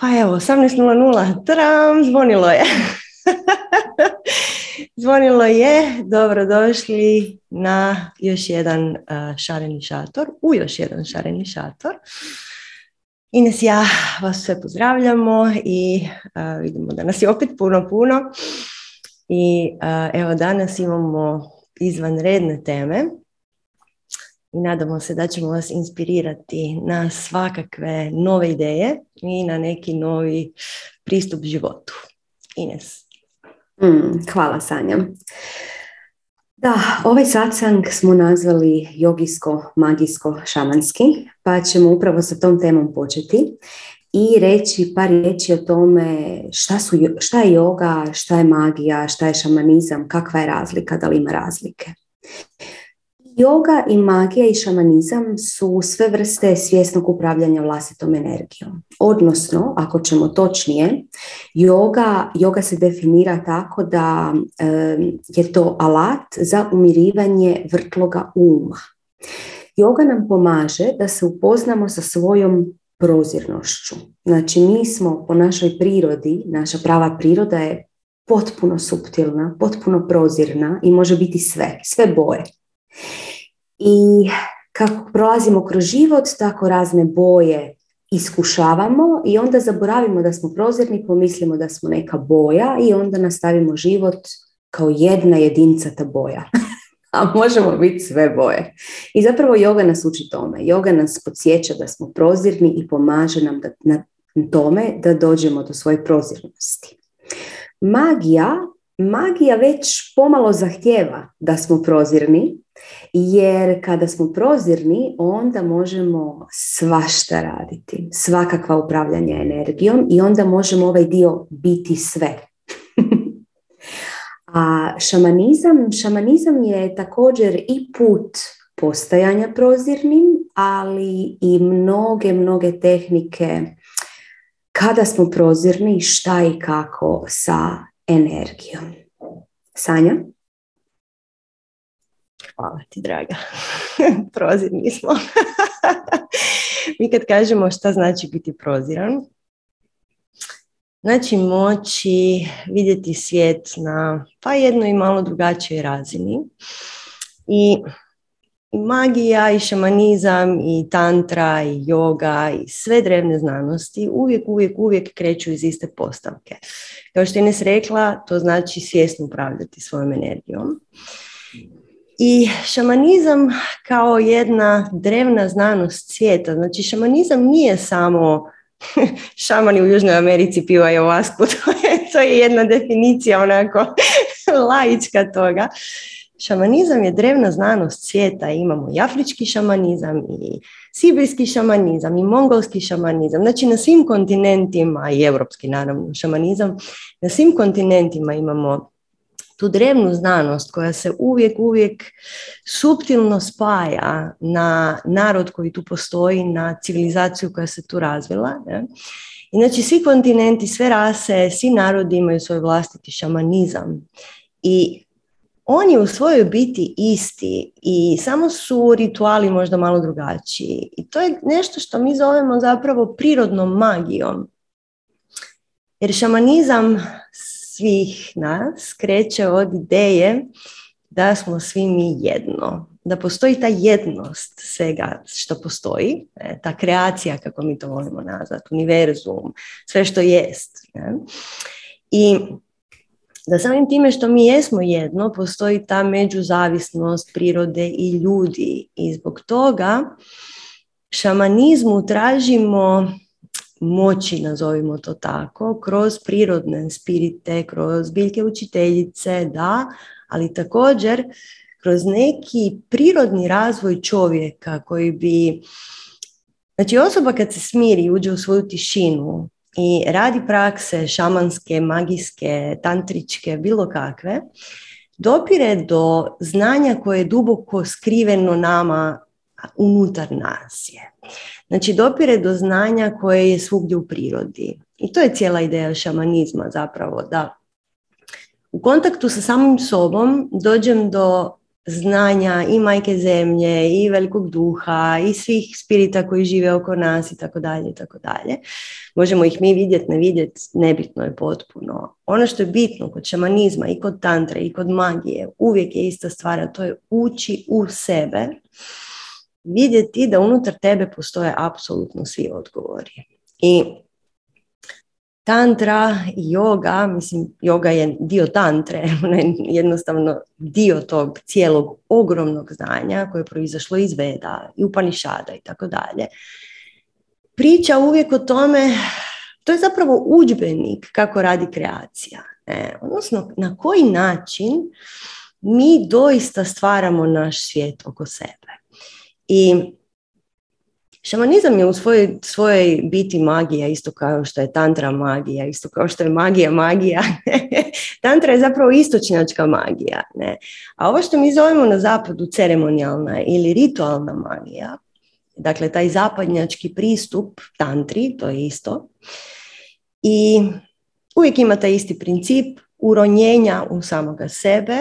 Pa evo, 18.00, tram, zvonilo je. zvonilo je, dobrodošli na još jedan šareni šator, u još jedan šareni šator. Ines ja vas sve pozdravljamo i vidimo da nas je opet puno, puno. I evo danas imamo izvanredne teme i nadamo se da ćemo vas inspirirati na svakakve nove ideje i na neki novi pristup životu. Ines. Mm, hvala Sanja. Da, ovaj satsang smo nazvali jogijsko, magijsko, šamanski, pa ćemo upravo sa tom temom početi i reći par riječi o tome šta, su, šta je yoga, šta je magija, šta je šamanizam, kakva je razlika, da li ima razlike. Yoga i magija i šamanizam su sve vrste svjesnog upravljanja vlastitom energijom. Odnosno, ako ćemo točnije, yoga, yoga se definira tako da je to alat za umirivanje vrtloga uma. Yoga nam pomaže da se upoznamo sa svojom prozirnošću. Znači, mi smo po našoj prirodi, naša prava priroda je potpuno suptilna, potpuno prozirna i može biti sve, sve boje. I kako prolazimo kroz život, tako razne boje iskušavamo i onda zaboravimo da smo prozirni, pomislimo da smo neka boja i onda nastavimo život kao jedna jedincata boja. A možemo biti sve boje. I zapravo yoga nas uči tome. Yoga nas podsjeća da smo prozirni i pomaže nam da, na tome da dođemo do svoje prozirnosti. Magija, magija već pomalo zahtjeva da smo prozirni jer kada smo prozirni, onda možemo svašta raditi, svakakva upravljanja energijom i onda možemo ovaj dio biti sve. A šamanizam, šamanizam je također i put postajanja prozirnim, ali i mnoge, mnoge tehnike kada smo prozirni, šta i kako sa energijom. Sanja? Hvala ti, draga. Prozirni smo. Mi kad kažemo šta znači biti proziran, znači moći vidjeti svijet na pa jednoj malo drugačijoj razini. I, I magija, i šamanizam, i tantra, i yoga, i sve drevne znanosti uvijek, uvijek, uvijek kreću iz iste postavke. Kao što je Ines rekla, to znači svjesno upravljati svojom energijom. I šamanizam kao jedna drevna znanost svijeta. Znači šamanizam nije samo šamani u Južnoj Americi pivaju ovasku. To je, to je jedna definicija onako laička toga. Šamanizam je drevna znanost svijeta. Imamo i afrički šamanizam, i sibirski šamanizam, i mongolski šamanizam. Znači na svim kontinentima, i europski naravno šamanizam, na svim kontinentima imamo tu drevnu znanost koja se uvijek, uvijek suptilno spaja na narod koji tu postoji, na civilizaciju koja se tu razvila. Ne? I znači svi kontinenti, sve rase, svi narodi imaju svoj vlastiti šamanizam. I on je u svojoj biti isti i samo su rituali možda malo drugačiji. I to je nešto što mi zovemo zapravo prirodnom magijom. Jer šamanizam svih nas kreće od ideje da smo svi mi jedno. Da postoji ta jednost svega što postoji, ta kreacija, kako mi to volimo nazvati, univerzum, sve što jest. I da samim time što mi jesmo jedno, postoji ta međuzavisnost prirode i ljudi. I zbog toga šamanizmu tražimo moći, nazovimo to tako, kroz prirodne spirite, kroz biljke učiteljice, da, ali također kroz neki prirodni razvoj čovjeka koji bi, znači osoba kad se smiri i uđe u svoju tišinu i radi prakse šamanske, magijske, tantričke, bilo kakve, dopire do znanja koje je duboko skriveno nama unutar nas je. Znači dopire do znanja koje je svugdje u prirodi. I to je cijela ideja šamanizma zapravo, da u kontaktu sa samim sobom dođem do znanja i majke zemlje i velikog duha i svih spirita koji žive oko nas i tako dalje i tako dalje. Možemo ih mi vidjeti, ne vidjeti, nebitno je potpuno. Ono što je bitno kod šamanizma i kod tantre i kod magije uvijek je ista stvar, to je ući u sebe, vidjeti da unutar tebe postoje apsolutno svi odgovori. I tantra i yoga, mislim, yoga je dio tantre, ona je jednostavno dio tog cijelog ogromnog znanja koje je proizašlo iz Veda i Upanišada i tako dalje. Priča uvijek o tome, to je zapravo udžbenik kako radi kreacija. Ne? Odnosno, na koji način mi doista stvaramo naš svijet oko sebe. I Šamanizam je u svojoj, svojoj biti magija, isto kao što je tantra magija, isto kao što je magija magija. tantra je zapravo istočnjačka magija. Ne? A ovo što mi zovemo na zapadu ceremonijalna ili ritualna magija, dakle taj zapadnjački pristup tantri, to je isto, i uvijek ima taj isti princip uronjenja u samoga sebe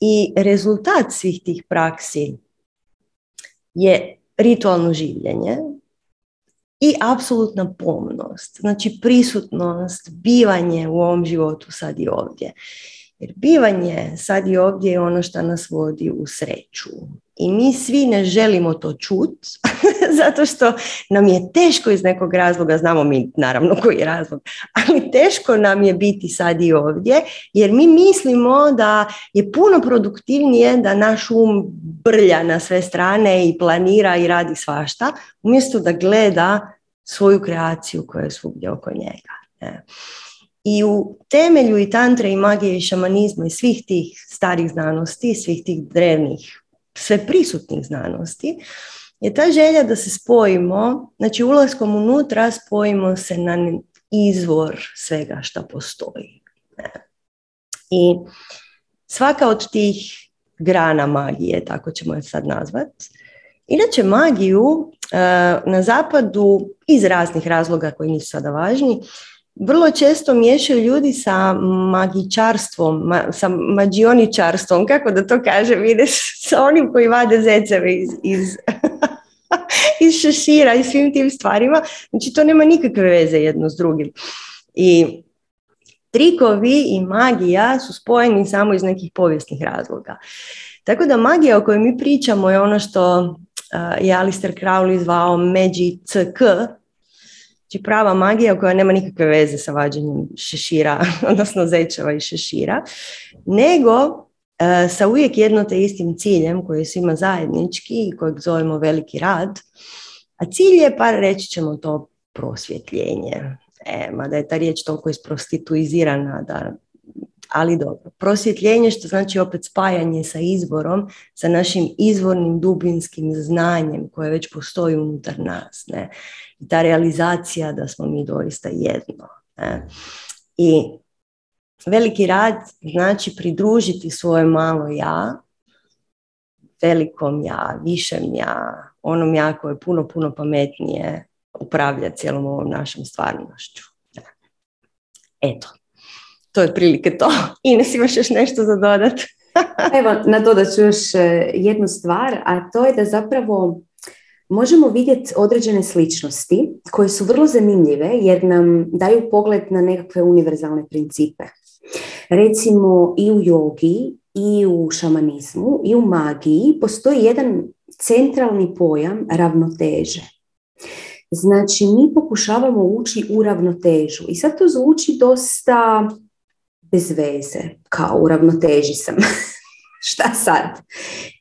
i rezultat svih tih praksi je ritualno življenje i apsolutna pomnost, znači prisutnost, bivanje u ovom životu sad i ovdje. Jer bivanje sad i ovdje je ono što nas vodi u sreću. I mi svi ne želimo to čut, zato što nam je teško iz nekog razloga, znamo mi naravno koji je razlog, ali teško nam je biti sad i ovdje, jer mi mislimo da je puno produktivnije da naš um brlja na sve strane i planira i radi svašta, umjesto da gleda svoju kreaciju koja je svugdje oko njega. I u temelju i tantre i magije i šamanizma i svih tih starih znanosti, svih tih drevnih, sve prisutnih znanosti, je ta želja da se spojimo, znači ulaskom unutra spojimo se na izvor svega što postoji. I svaka od tih grana magije, tako ćemo je sad nazvati, Inače, magiju eh, na zapadu iz raznih razloga koji nisu sada važni, vrlo često miješaju ljudi sa magičarstvom, sa mađioničarstvom, kako da to kažem, ideš sa onim koji vade zeceve iz, iz, iz šešira i svim tim stvarima. Znači to nema nikakve veze jedno s drugim. I trikovi i magija su spojeni samo iz nekih povijesnih razloga. Tako da magija o kojoj mi pričamo je ono što je Alistair Crowley zvao Magic CK, Znači prava magija koja nema nikakve veze sa vađenjem šešira, odnosno zečeva i šešira, nego e, sa uvijek jedno te istim ciljem koji je svima zajednički i kojeg zovemo veliki rad, a cilj je, pa reći ćemo to, prosvjetljenje. E, mada je ta riječ toliko isprostituizirana da ali dobro. Prosvjetljenje što znači opet spajanje sa izvorom, sa našim izvornim dubinskim znanjem koje već postoji unutar nas. Ne? I ta realizacija da smo mi doista jedno. Ne? I veliki rad znači pridružiti svoje malo ja, velikom ja, višem ja, onom ja koje je puno, puno pametnije upravlja cijelom ovom našom stvarnošću. Eto, to je prilike to. Ines, imaš još nešto za dodat? Evo, nadodat ću još e, jednu stvar, a to je da zapravo možemo vidjeti određene sličnosti koje su vrlo zanimljive jer nam daju pogled na nekakve univerzalne principe. Recimo i u jogi, i u šamanizmu, i u magiji postoji jedan centralni pojam ravnoteže. Znači, mi pokušavamo ući u ravnotežu i sad to zvuči dosta bez veze, kao u ravnoteži sam. Šta sad?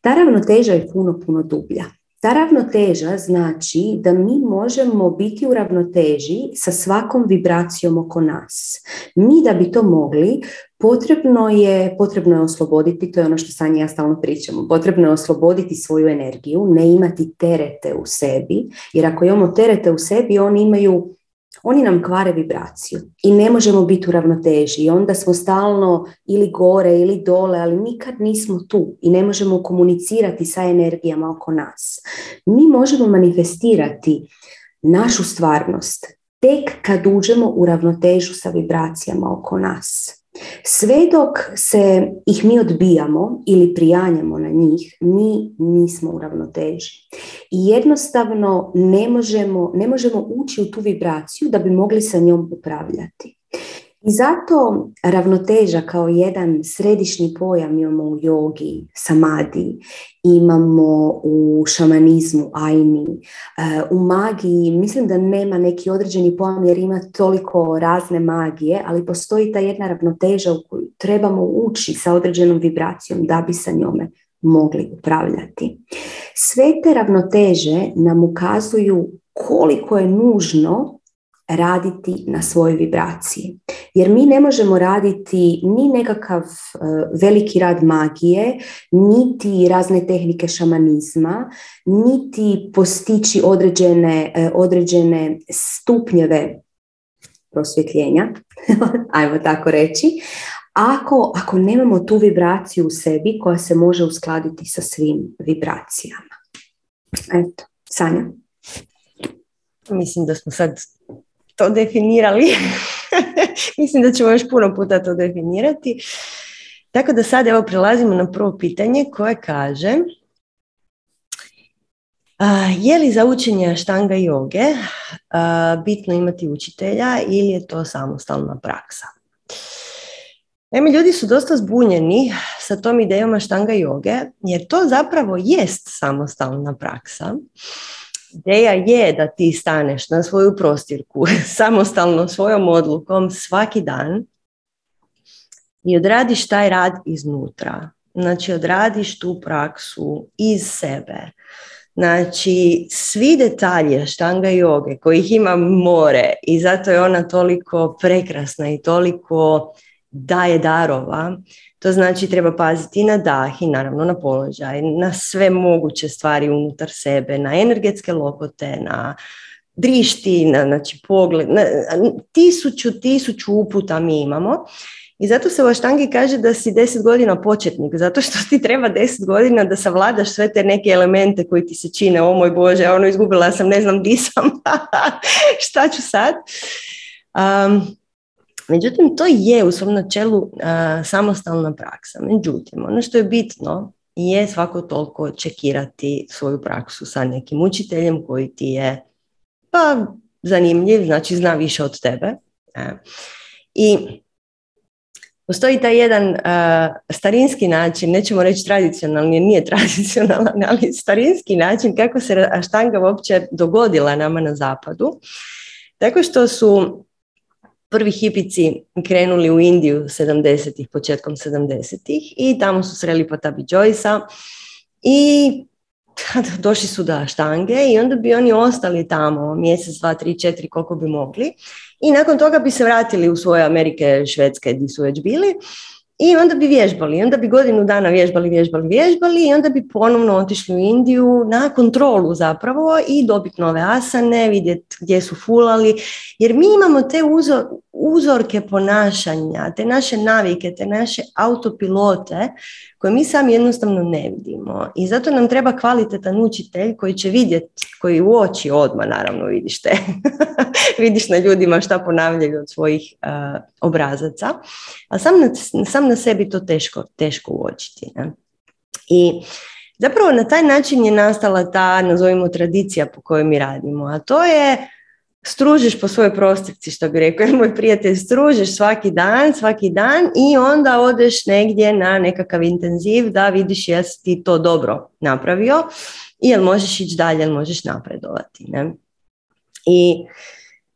Ta ravnoteža je puno, puno dublja. Ta ravnoteža znači da mi možemo biti u ravnoteži sa svakom vibracijom oko nas. Mi da bi to mogli, potrebno je, potrebno je osloboditi, to je ono što Sanja ja stalno pričamo, potrebno je osloboditi svoju energiju, ne imati terete u sebi, jer ako imamo terete u sebi, oni imaju oni nam kvare vibraciju i ne možemo biti u ravnoteži onda smo stalno ili gore ili dole, ali nikad nismo tu i ne možemo komunicirati sa energijama oko nas. Mi možemo manifestirati našu stvarnost tek kad uđemo u ravnotežu sa vibracijama oko nas. Sve dok se ih mi odbijamo ili prijanjamo na njih, mi nismo u ravnoteži. I jednostavno ne možemo, ne možemo ući u tu vibraciju da bi mogli sa njom upravljati. I zato ravnoteža kao jedan središnji pojam imamo u jogi, samadi, imamo u šamanizmu, ajni, eh, u magiji, mislim da nema neki određeni pojam jer ima toliko razne magije, ali postoji ta jedna ravnoteža u koju trebamo ući sa određenom vibracijom da bi sa njome mogli upravljati. Sve te ravnoteže nam ukazuju koliko je nužno raditi na svojoj vibraciji. Jer mi ne možemo raditi ni nekakav e, veliki rad magije, niti razne tehnike šamanizma, niti postići određene, e, određene stupnjeve prosvjetljenja, ajmo tako reći, ako, ako nemamo tu vibraciju u sebi koja se može uskladiti sa svim vibracijama. Eto, Sanja. Mislim da smo sad to definirali. Mislim da ćemo još puno puta to definirati. Tako da sad evo prelazimo na prvo pitanje koje kaže je li za učenje štanga joge bitno imati učitelja ili je to samostalna praksa? Naime, ljudi su dosta zbunjeni sa tom idejama štanga joge, jer to zapravo jest samostalna praksa. Ideja je da ti staneš na svoju prostirku samostalno svojom odlukom svaki dan i odradiš taj rad iznutra. Znači odradiš tu praksu iz sebe. Znači svi detalje štanga joge kojih ima more i zato je ona toliko prekrasna i toliko daje darova to znači treba paziti na dah i naravno na položaj, na sve moguće stvari unutar sebe, na energetske lokote, na drišti, na znači, pogled, na, tisuću, tisuću uputa mi imamo. I zato se u Aštangi kaže da si deset godina početnik, zato što ti treba deset godina da savladaš sve te neke elemente koji ti se čine, o moj Bože, ono izgubila sam, ne znam di sam, šta ću sad. Um, Međutim, to je u svom načelu samostalna praksa. Međutim, ono što je bitno je svako toliko čekirati svoju praksu sa nekim učiteljem koji ti je pa zanimljiv, znači zna više od tebe. E. I postoji taj jedan starinski način, nećemo reći tradicionalni, nije tradicionalan, ali starinski način kako se aštanga uopće dogodila nama na zapadu. Tako što su prvi hipici krenuli u Indiju 70-ih, početkom 70-ih i tamo su sreli Patabi Joyce i došli su do štange i onda bi oni ostali tamo mjesec, dva, tri, četiri, koliko bi mogli. I nakon toga bi se vratili u svoje Amerike, Švedske, gdje su već bili i onda bi vježbali, onda bi godinu dana vježbali, vježbali, vježbali i onda bi ponovno otišli u Indiju na kontrolu zapravo i dobiti nove asane, vidjeti gdje su fulali, jer mi imamo te uzor, uzorke ponašanja, te naše navike, te naše autopilote koje mi sami jednostavno ne vidimo. I zato nam treba kvalitetan učitelj koji će vidjeti, koji u oči odmah naravno vidiš te, vidiš na ljudima šta ponavljaju od svojih uh, obrazaca, a sam na, sam na sebi to teško, teško uočiti. Ne? I zapravo na taj način je nastala ta, nazovimo, tradicija po kojoj mi radimo, a to je stružiš po svojoj prostrci, što bi rekao moj prijatelj, stružiš svaki dan, svaki dan i onda odeš negdje na nekakav intenziv da vidiš jesi ti to dobro napravio i jel možeš ići dalje, jel možeš napredovati. Ne? I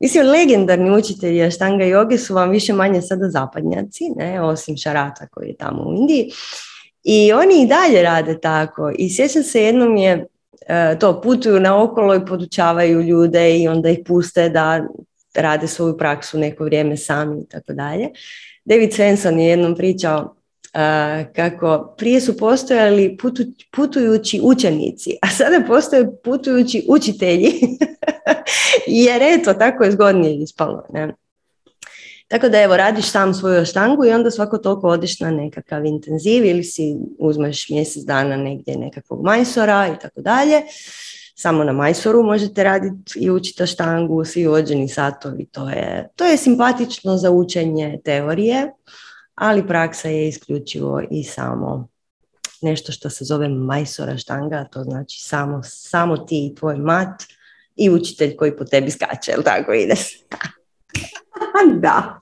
Mislim, legendarni učitelji štanga joge su vam više manje sada zapadnjaci, ne? osim Šarata koji je tamo u Indiji. I oni i dalje rade tako. I sjećam se jednom je E, to putuju na okolo i podučavaju ljude i onda ih puste da rade svoju praksu neko vrijeme sami i tako dalje. David Svensson je jednom pričao kako prije su postojali putujući učenici, a sada postoje putujući učitelji, jer eto, tako je zgodnije ispalo. Ne? Tako da evo, radiš sam svoju štangu i onda svako toliko odiš na nekakav intenziv ili si uzmeš mjesec dana negdje nekakvog majsora i tako dalje. Samo na majsoru možete raditi i učiti štangu, svi ođeni satovi, to je, to je simpatično za učenje teorije ali praksa je isključivo i samo nešto što se zove majsora štanga, to znači samo, samo ti i tvoj mat i učitelj koji po tebi skače, jel tako ide? da.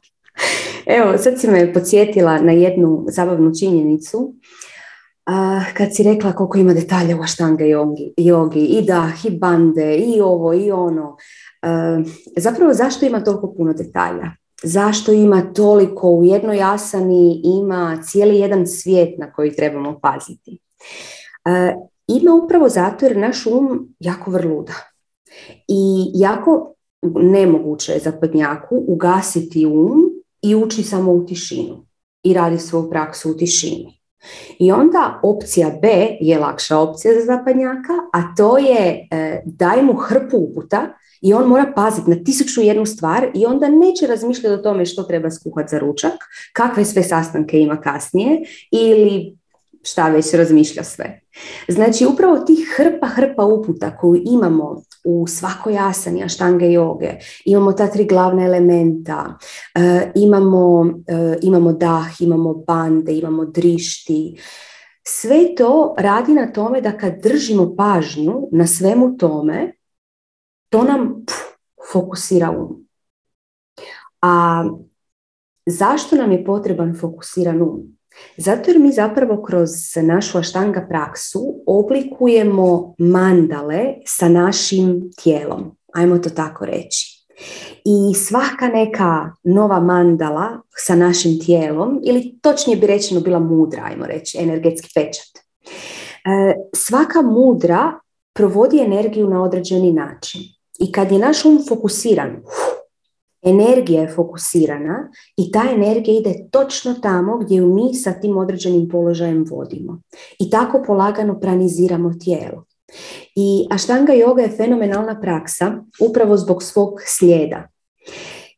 Evo, sad si me podsjetila na jednu zabavnu činjenicu. kad si rekla koliko ima detalja u aštanga jogi, jogi i da, i bande, i ovo, i ono. zapravo, zašto ima toliko puno detalja? Zašto ima toliko u jednoj asani, ima cijeli jedan svijet na koji trebamo paziti? ima upravo zato jer naš um jako vrluda. I jako nemoguće je za podnjaku ugasiti um i ući samo u tišinu i radi svoju praksu u tišini. I onda opcija B je lakša opcija za zapadnjaka, a to je e, daj mu hrpu uputa i on mora paziti na tisuću jednu stvar i onda neće razmišljati o tome što treba skuhati za ručak, kakve sve sastanke ima kasnije ili šta već razmišlja sve. Znači upravo tih hrpa hrpa uputa koju imamo u svakoj asani aštange joge, imamo ta tri glavna elementa, e, imamo, e, imamo dah, imamo bande, imamo drišti, sve to radi na tome da kad držimo pažnju na svemu tome, to nam fokusira um. A zašto nam je potreban fokusiran um? Zato jer mi zapravo kroz našu aštanga praksu oblikujemo mandale sa našim tijelom. Ajmo to tako reći. I svaka neka nova mandala sa našim tijelom, ili točnije bi rečeno bila mudra, ajmo reći, energetski pečat. E, svaka mudra provodi energiju na određeni način. I kad je naš um fokusiran, energija je fokusirana i ta energija ide točno tamo gdje ju mi sa tim određenim položajem vodimo. I tako polagano praniziramo tijelo. I aštanga yoga je fenomenalna praksa upravo zbog svog slijeda.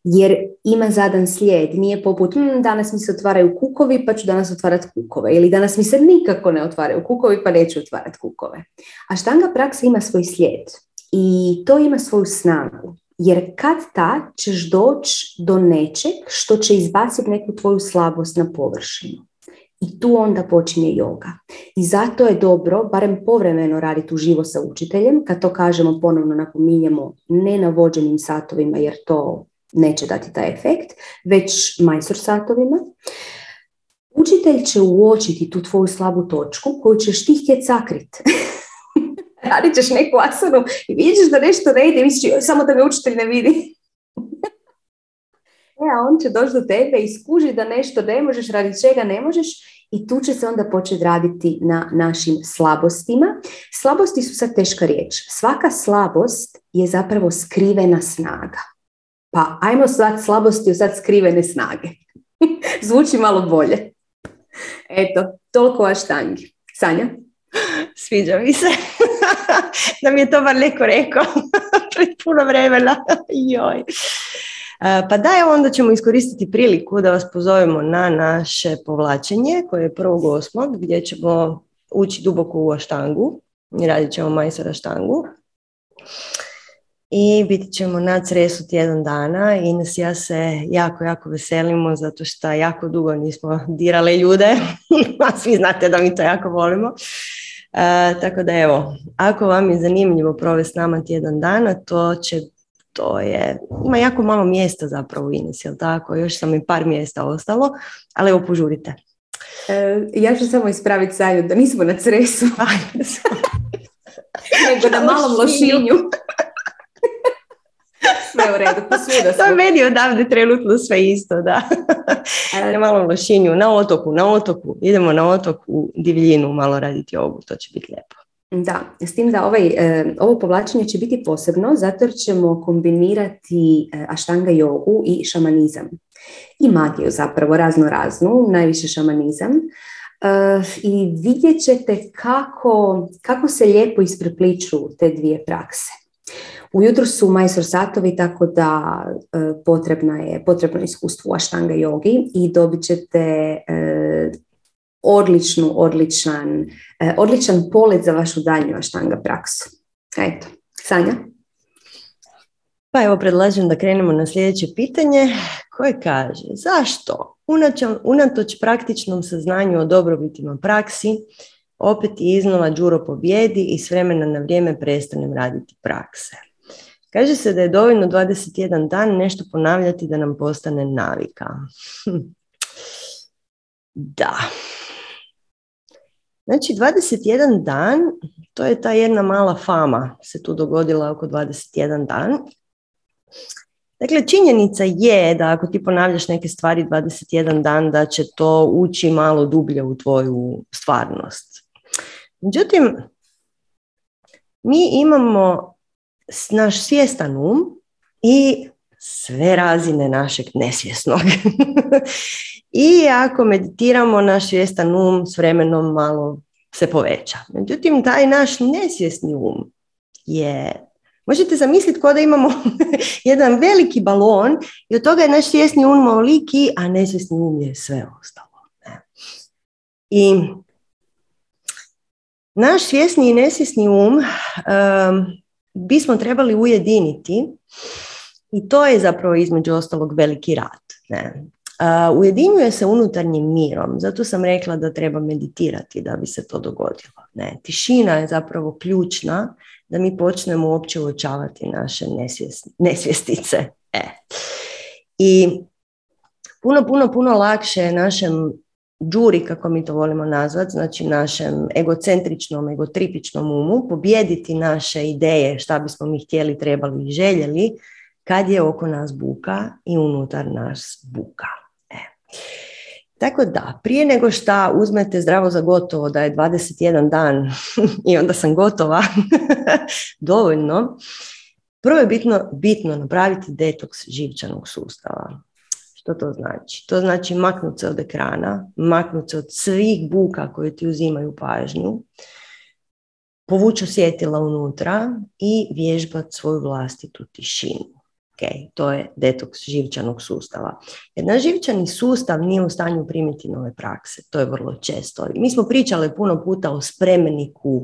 Jer ima zadan slijed, nije poput hm, danas mi se otvaraju kukovi pa ću danas otvarati kukove ili danas mi se nikako ne otvaraju kukovi pa neću otvarati kukove. Aštanga praksa ima svoj slijed i to ima svoju snagu. Jer kad ta ćeš doći do nečeg što će izbaciti neku tvoju slabost na površinu. I tu onda počinje yoga. I zato je dobro, barem povremeno raditi uživo sa učiteljem, kad to kažemo ponovno napominjemo ne na vođenim satovima jer to neće dati taj efekt, već majstor satovima. Učitelj će uočiti tu tvoju slabu točku koju ćeš ti htjeti sakriti. radit ćeš neku asanu i vidiš da nešto ne ide i misliš samo da me učitelj ne vidi. e, a on će doći do tebe i skuži da nešto ne možeš, radi čega ne možeš i tu će se onda početi raditi na našim slabostima. Slabosti su sad teška riječ. Svaka slabost je zapravo skrivena snaga. Pa ajmo sad slabosti u sad skrivene snage. Zvuči malo bolje. Eto, toliko o aštangi. Sanja? Sviđa mi se. da mi je to bar neko rekao pred puno vremena. Joj. E, pa da, evo onda ćemo iskoristiti priliku da vas pozovemo na naše povlačenje koje je osmog gdje ćemo ući duboko u aštangu radit ćemo majstora štangu. I biti ćemo na cresu tjedan dana i nas ja se jako, jako veselimo zato što jako dugo nismo dirale ljude, a svi znate da mi to jako volimo. E, tako da evo, ako vam je zanimljivo provesti s nama tjedan dana, to će to je, ima jako malo mjesta zapravo u Ines, jel tako? Još sam i par mjesta ostalo, ali evo požurite. E, ja ću samo ispraviti Sanju da nismo na Cresu. Nego na malom lošinju. sve u redu, pa To je meni odavde trenutno sve isto, da. na malom lošinju, na otoku, na otoku. Idemo na otok u divljinu malo raditi ovu, to će biti lijepo. Da, s tim da ovaj, e, ovo povlačenje će biti posebno zato jer ćemo kombinirati e, aštanga jogu i šamanizam. I magiju zapravo, razno raznu, najviše šamanizam. E, I vidjet ćete kako, kako se lijepo isprepliču te dvije prakse. Ujutro su majstor satovi, tako da e, potrebna je, potrebno iskustvo u aštanga jogi i dobit ćete e, odličnu, odličan, e, odličan polet za vašu daljnju aštanga praksu. Eto, Sanja? Pa evo predlažem da krenemo na sljedeće pitanje koje kaže zašto unatoč praktičnom saznanju o dobrobitima praksi opet i iznova Đuro pobjedi i s vremena na vrijeme prestanem raditi prakse. Kaže se da je dovoljno 21 dan nešto ponavljati da nam postane navika. da. Znači 21 dan, to je ta jedna mala fama se tu dogodila oko 21 dan. Dakle, činjenica je da ako ti ponavljaš neke stvari 21 dan, da će to ući malo dublje u tvoju stvarnost. Međutim, mi imamo naš svjestan um i sve razine našeg nesvjesnog. I ako meditiramo, naš svjestan um s vremenom malo se poveća. Međutim, taj naš nesvjesni um je Možete zamisliti kao da imamo jedan veliki balon i od toga je naš svjesni um ovoliki, a nesvjesni um je sve ostalo. I naš svjesni i nesvjesni um bismo trebali ujediniti i to je zapravo između ostalog veliki rad. Ne? Uh, ujedinjuje se unutarnjim mirom, zato sam rekla da treba meditirati da bi se to dogodilo. Ne? Tišina je zapravo ključna da mi počnemo uopće uočavati naše nesvjestice. E. I puno, puno, puno lakše je našem džuri, kako mi to volimo nazvati, znači našem egocentričnom, egotripičnom umu, pobjediti naše ideje, šta bismo mi htjeli, trebali i željeli, kad je oko nas buka i unutar nas buka. E. Tako da, prije nego što uzmete zdravo za gotovo da je 21 dan i onda sam gotova, dovoljno, prvo je bitno, bitno napraviti detoks živčanog sustava. Što to znači? To znači maknuti se od ekrana, maknuti se od svih buka koje ti uzimaju pažnju, povući osjetila unutra i vježbati svoju vlastitu tišinu. Ok, to je detoks živčanog sustava. Jer naš živčani sustav nije u stanju primiti nove prakse. To je vrlo često. Mi smo pričali puno puta o spremniku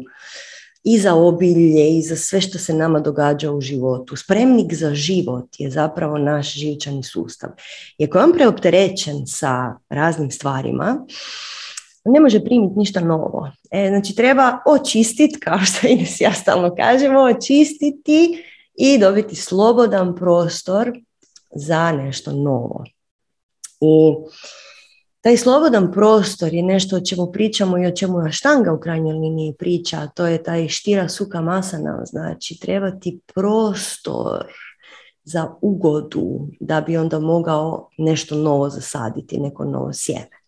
i za obilje i za sve što se nama događa u životu. Spremnik za život je zapravo naš živčani sustav. I ako je on preopterećen sa raznim stvarima, ne može primiti ništa novo. E, znači treba očistiti, kao što Ines ja stalno kažemo, očistiti i dobiti slobodan prostor za nešto novo. I taj slobodan prostor je nešto o čemu pričamo i o čemu Aštanga u krajnjoj liniji priča, to je taj štira suka masana, znači treba ti prostor za ugodu da bi onda mogao nešto novo zasaditi, neko novo sjeme.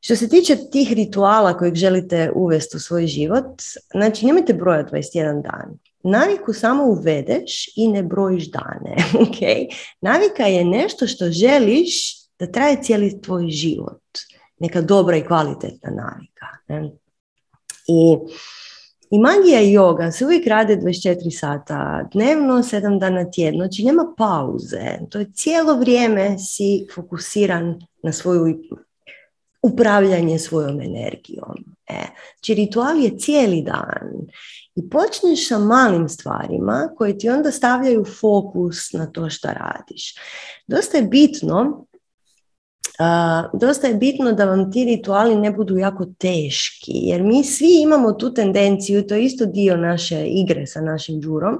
Što se tiče tih rituala kojeg želite uvesti u svoj život, znači nemojte brojati 21 dan. Naviku samo uvedeš i ne brojiš dane. Okay? Navika je nešto što želiš da traje cijeli tvoj život. Neka dobra i kvalitetna navika. Ne? I, I magija i yoga se uvijek rade 24 sata dnevno, 7 dana tjedno, znači nema pauze. To je cijelo vrijeme si fokusiran na svoju upravljanje svojom energijom. E, znači ritual je cijeli dan i počneš sa malim stvarima koje ti onda stavljaju fokus na to što radiš. Dosta je bitno Dosta je bitno da vam ti rituali ne budu jako teški, jer mi svi imamo tu tendenciju, to je isto dio naše igre sa našim džurom,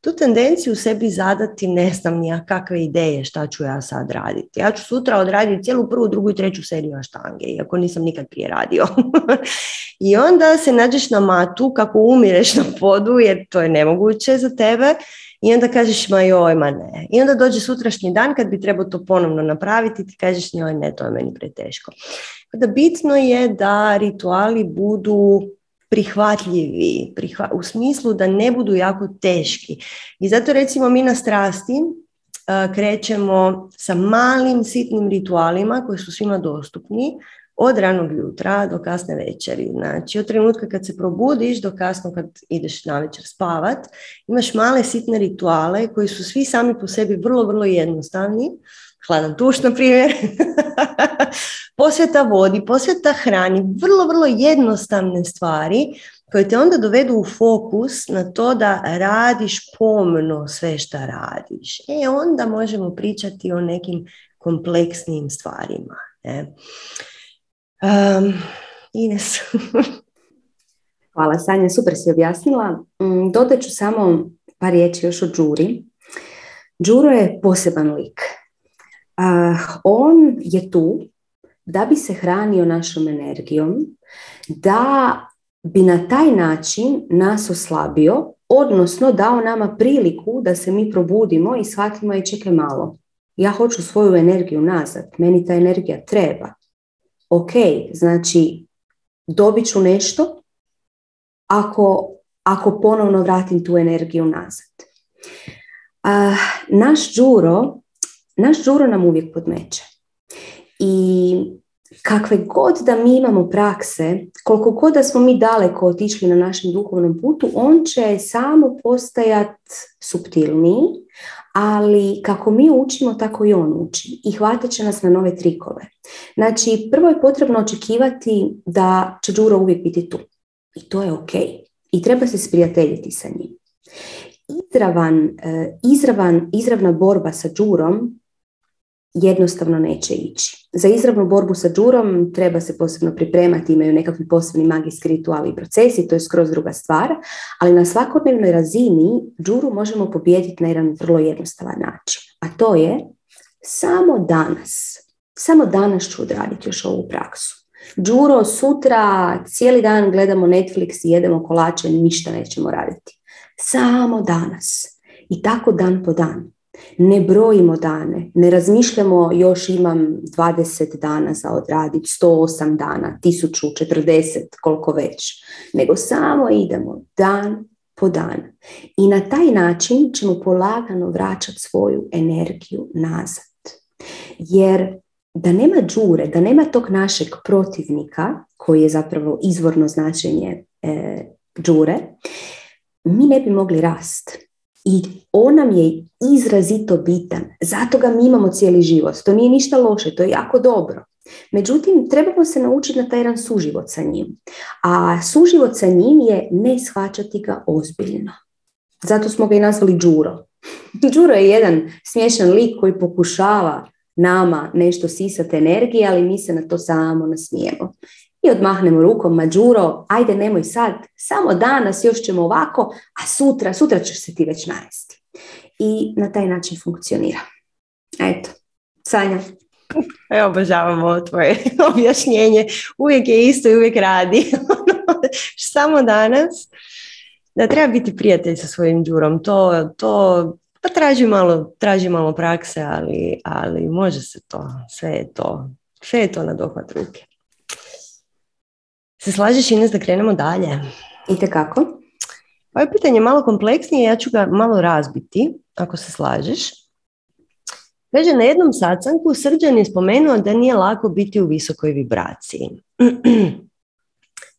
tu tendenciju sebi zadati ne znam nija kakve ideje šta ću ja sad raditi. Ja ću sutra odraditi cijelu prvu, drugu i treću seriju štange, iako nisam nikad prije radio. I onda se nađeš na matu kako umireš na podu, jer to je nemoguće za tebe. I onda kažeš, ma joj, ma ne. I onda dođe sutrašnji dan kad bi trebao to ponovno napraviti, ti kažeš, joj, ne, to je meni preteško. Da bitno je da rituali budu prihvatljivi, u smislu da ne budu jako teški. I zato recimo mi na strasti krećemo sa malim sitnim ritualima koji su svima dostupni od ranog jutra do kasne večeri. Znači od trenutka kad se probudiš do kasno kad ideš na večer spavat, imaš male sitne rituale koji su svi sami po sebi vrlo, vrlo jednostavni. Hladan tuš, na primjer. posveta vodi, posveta hrani, vrlo, vrlo jednostavne stvari koje te onda dovedu u fokus na to da radiš pomno sve što radiš. E onda možemo pričati o nekim kompleksnim stvarima. Ne? Um, Ines. Hvala Sanja, super si objasnila. Mm, dodat ću samo par riječi još o Đuri. Đuro je poseban lik. Uh, on je tu da bi se hranio našom energijom, da bi na taj način nas oslabio, odnosno dao nama priliku da se mi probudimo i shvatimo i čekaj malo. Ja hoću svoju energiju nazad, meni ta energija treba. Ok, znači dobit ću nešto ako, ako ponovno vratim tu energiju nazad. Uh, naš džuro, naš džuro nam uvijek podmeće. I kakve god da mi imamo prakse, koliko god da smo mi daleko otišli na našem duhovnom putu, on će samo postajat subtilniji, ali kako mi učimo, tako i on uči i hvatat će nas na nove trikove. Znači, prvo je potrebno očekivati da će Đuro uvijek biti tu. I to je ok. I treba se sprijateljiti sa njim. Izravan, e, izravan, izravna borba sa Đurom jednostavno neće ići. Za izravnu borbu sa džurom treba se posebno pripremati, imaju nekakvi posebni magijski rituali i procesi, to je skroz druga stvar, ali na svakodnevnoj razini džuru možemo pobijediti na jedan vrlo jednostavan način. A to je samo danas, samo danas ću odraditi još ovu praksu. Džuro, sutra cijeli dan gledamo Netflix i jedemo kolače, ništa nećemo raditi. Samo danas. I tako dan po dan. Ne brojimo dane, ne razmišljamo još imam 20 dana za odraditi, 108 dana, 1040, koliko već, nego samo idemo dan po dan. I na taj način ćemo polagano vraćati svoju energiju nazad. Jer da nema džure, da nema tog našeg protivnika, koji je zapravo izvorno značenje e, džure, mi ne bi mogli rast. I on nam je izrazito bitan. Zato ga mi imamo cijeli život. To nije ništa loše, to je jako dobro. Međutim, trebamo se naučiti na taj jedan suživot sa njim. A suživot sa njim je ne shvaćati ga ozbiljno. Zato smo ga i nazvali Đuro. Đuro je jedan smiješan lik koji pokušava nama nešto sisati energije, ali mi se na to samo nasmijemo i odmahnemo rukom, mađuro, ajde nemoj sad, samo danas još ćemo ovako, a sutra, sutra ćeš se ti već najesti. I na taj način funkcionira. Eto, Sanja. Evo, obožavam ovo tvoje objašnjenje. Uvijek je isto i uvijek radi. samo danas. Da treba biti prijatelj sa svojim džurom. To, to pa traži malo, traži malo prakse, ali, ali može se to. Sve je to. Sve je to na dohvat ruke. Se slažeš Ines da krenemo dalje? I kako? Ovo je pitanje malo kompleksnije, ja ću ga malo razbiti, ako se slažeš. Kaže, na jednom sacanku Srđan je spomenuo da nije lako biti u visokoj vibraciji.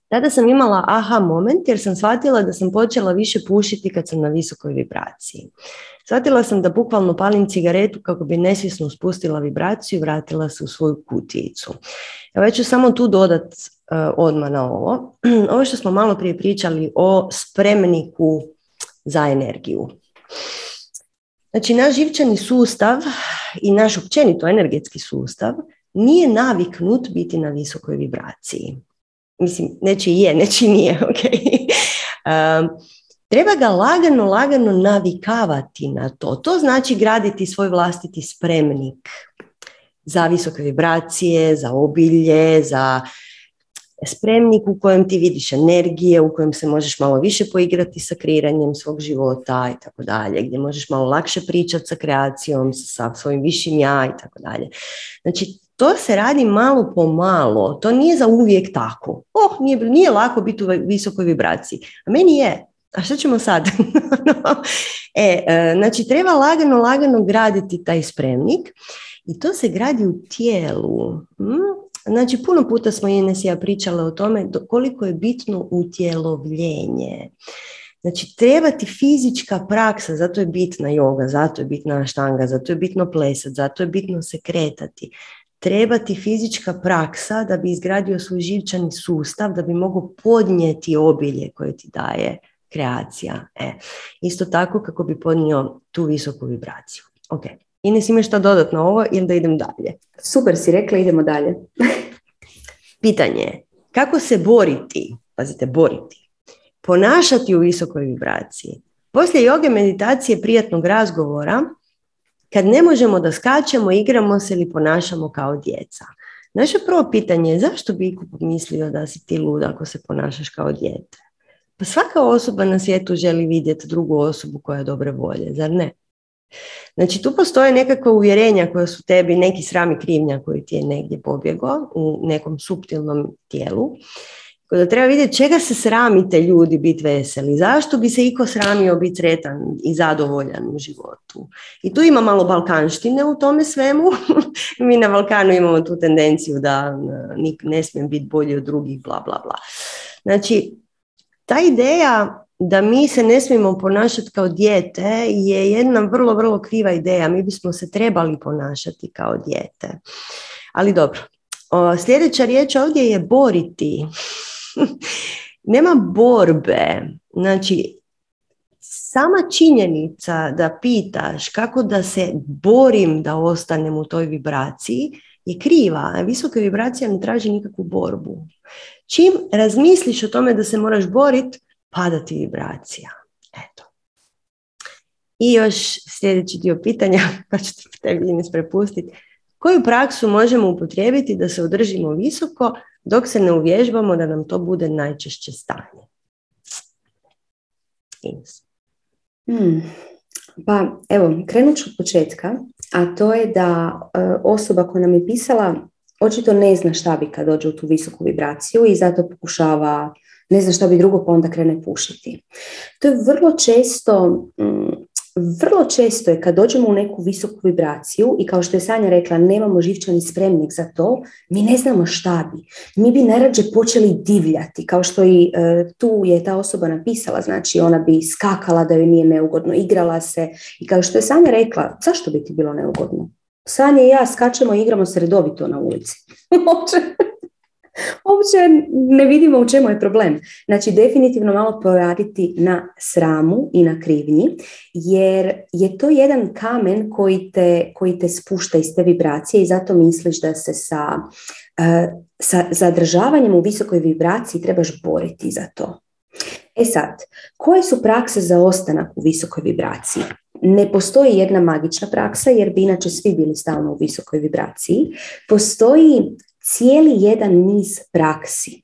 Tada sam imala aha moment jer sam shvatila da sam počela više pušiti kad sam na visokoj vibraciji. Shvatila sam da bukvalno palim cigaretu kako bi nesvjesno spustila vibraciju i vratila se u svoju kutijicu. Ja ću samo tu dodat odmah na ovo. Ovo što smo malo prije pričali o spremniku za energiju. Znači, naš živčani sustav i naš općenito energetski sustav nije naviknut biti na visokoj vibraciji. Mislim, neći je, neći nije, ok. Treba ga lagano, lagano navikavati na to. To znači graditi svoj vlastiti spremnik za visoke vibracije, za obilje, za spremnik u kojem ti vidiš energije, u kojem se možeš malo više poigrati sa kreiranjem svog života i tako dalje, gdje možeš malo lakše pričati sa kreacijom, sa svojim višim ja i tako dalje. Znači, to se radi malo po malo, to nije za uvijek tako. Oh, nije, nije lako biti u visokoj vibraciji. A meni je. A što ćemo sad? e, e, znači, treba lagano, lagano graditi taj spremnik i to se gradi u tijelu. Znači, puno puta smo Ines ja pričale o tome koliko je bitno utjelovljenje. Znači, treba ti fizička praksa, zato je bitna joga, zato je bitna štanga, zato je bitno plesati, zato je bitno se kretati. treba ti fizička praksa da bi izgradio svoj živčani sustav, da bi mogao podnijeti obilje koje ti daje kreacija. E, isto tako kako bi podnio tu visoku vibraciju. Ok. Ines, imaš šta dodatno ovo ili da idem dalje? Super si rekla, idemo dalje. Pitanje je, kako se boriti, pazite, boriti, ponašati u visokoj vibraciji? Poslije joge, meditacije, prijatnog razgovora, kad ne možemo da skačemo, igramo se ili ponašamo kao djeca. Naše prvo pitanje je zašto bi iko pomislio da si ti luda ako se ponašaš kao dijete? Pa svaka osoba na svijetu želi vidjeti drugu osobu koja je dobre volje, zar ne? Znači tu postoje nekakva uvjerenja koja su tebi, neki srami krivnja koji ti je negdje pobjegao u nekom suptilnom tijelu. Da treba vidjeti čega se sramite ljudi biti veseli, zašto bi se iko sramio biti sretan i zadovoljan u životu. I tu ima malo balkanštine u tome svemu. Mi na Balkanu imamo tu tendenciju da ne smijem biti bolji od drugih, bla, bla, bla. Znači, ta ideja da mi se ne smijemo ponašati kao dijete je jedna vrlo, vrlo kriva ideja. Mi bismo se trebali ponašati kao dijete. Ali dobro. O, sljedeća riječ ovdje je boriti. Nema borbe. Znači, sama činjenica da pitaš kako da se borim da ostanem u toj vibraciji je kriva. Visoka vibracija ne traži nikakvu borbu. Čim razmisliš o tome da se moraš boriti, pada ti vibracija. Eto. I još sljedeći dio pitanja, pa ću tebi Ines prepustiti. Koju praksu možemo upotrijebiti da se održimo visoko dok se ne uvježbamo da nam to bude najčešće stanje? Ines. Hmm. Pa evo, krenut ću od početka, a to je da e, osoba koja nam je pisala očito ne zna šta bi kad dođe u tu visoku vibraciju i zato pokušava ne zna šta bi drugo, pa onda krene pušiti. To je vrlo često, mm, vrlo često je kad dođemo u neku visoku vibraciju i kao što je Sanja rekla, nemamo živčani spremnik za to, mi ne znamo šta bi. Mi bi najrađe počeli divljati, kao što i e, tu je ta osoba napisala, znači ona bi skakala da joj nije neugodno, igrala se i kao što je Sanja rekla, zašto bi ti bilo neugodno? Sanja i ja skačemo i igramo se redovito na ulici. uopće ne vidimo u čemu je problem. Znači, definitivno malo poraditi na sramu i na krivnji, jer je to jedan kamen koji te, koji te spušta iz te vibracije i zato misliš da se sa, uh, sa zadržavanjem u visokoj vibraciji trebaš boriti za to. E sad, koje su prakse za ostanak u visokoj vibraciji? Ne postoji jedna magična praksa jer bi inače svi bili stalno u visokoj vibraciji. Postoji cijeli jedan niz praksi.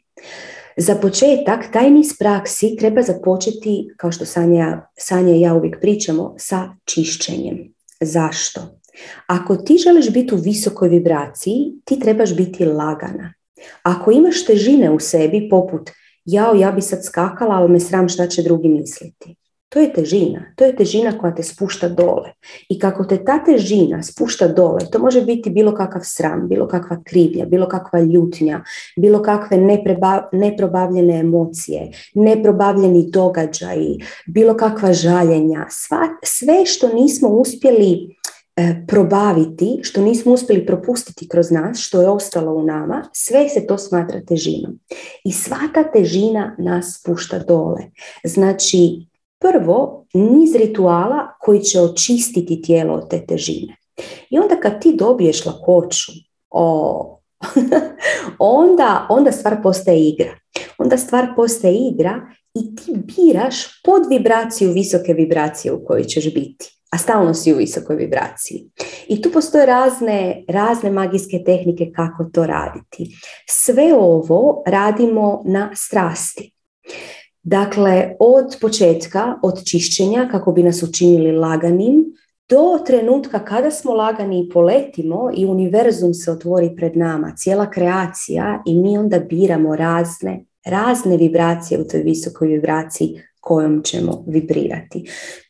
Za početak, taj niz praksi treba započeti, kao što Sanja, Sanja i ja uvijek pričamo, sa čišćenjem. Zašto? Ako ti želiš biti u visokoj vibraciji, ti trebaš biti lagana. Ako imaš težine u sebi, poput jao, ja bi sad skakala, ali me sram šta će drugi misliti. To je težina, to je težina koja te spušta dole. I kako te ta težina spušta dole, to može biti bilo kakav sram, bilo kakva krivlja, bilo kakva ljutnja, bilo kakve neprobavljene emocije, neprobavljeni događaji, bilo kakva žaljenja, sve što nismo uspjeli e, probaviti, što nismo uspjeli propustiti kroz nas, što je ostalo u nama, sve se to smatra težinom. I sva ta težina nas spušta dole. Znači, Prvo, niz rituala koji će očistiti tijelo od te težine. I onda kad ti dobiješ lakoću, o, onda, onda stvar postaje igra. Onda stvar postaje igra i ti biraš pod vibraciju visoke vibracije u kojoj ćeš biti. A stalno si u visokoj vibraciji. I tu postoje razne, razne magijske tehnike kako to raditi. Sve ovo radimo na strasti. Dakle, od početka, od čišćenja kako bi nas učinili laganim, do trenutka kada smo lagani i poletimo i univerzum se otvori pred nama, cijela kreacija i mi onda biramo razne, razne vibracije u toj visokoj vibraciji kojom ćemo vibrirati.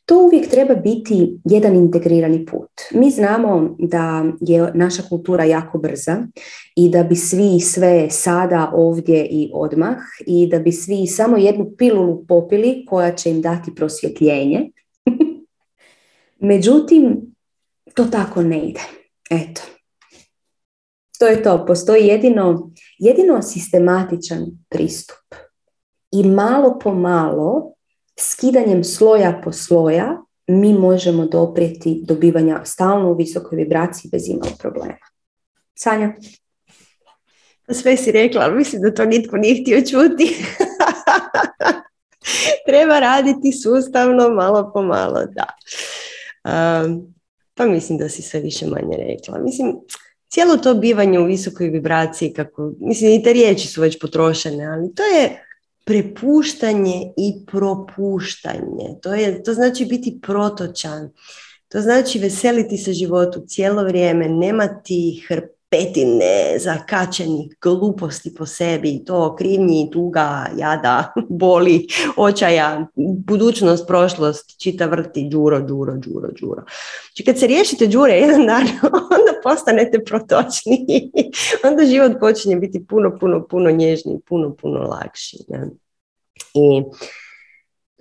To uvijek treba biti jedan integrirani put. Mi znamo da je naša kultura jako brza i da bi svi sve sada, ovdje i odmah i da bi svi samo jednu pilulu popili koja će im dati prosvjetljenje. Međutim, to tako ne ide. Eto. to je to. Postoji jedino, jedino sistematičan pristup. I malo po malo, skidanjem sloja po sloja, mi možemo doprijeti dobivanja stalno u visokoj vibraciji bez imalo problema. Sanja? Sve si rekla, ali mislim da to nitko nije htio čuti. Treba raditi sustavno, malo po malo, da. Um, pa mislim da si sve više manje rekla. Mislim, cijelo to bivanje u visokoj vibraciji, kako, mislim i te riječi su već potrošene, ali to je prepuštanje i propuštanje. To, je, to znači biti protočan. To znači veseliti se životu cijelo vrijeme, nemati hrp petine zakačenih gluposti po sebi, to krivnji, tuga, jada, boli, očaja, budućnost, prošlost, čita vrti, đuro, đuro, đuro, đuro. Znači kad se riješite đure jedan dan, onda postanete protočni, onda život počinje biti puno, puno, puno nježniji, puno, puno lakši. Ne? I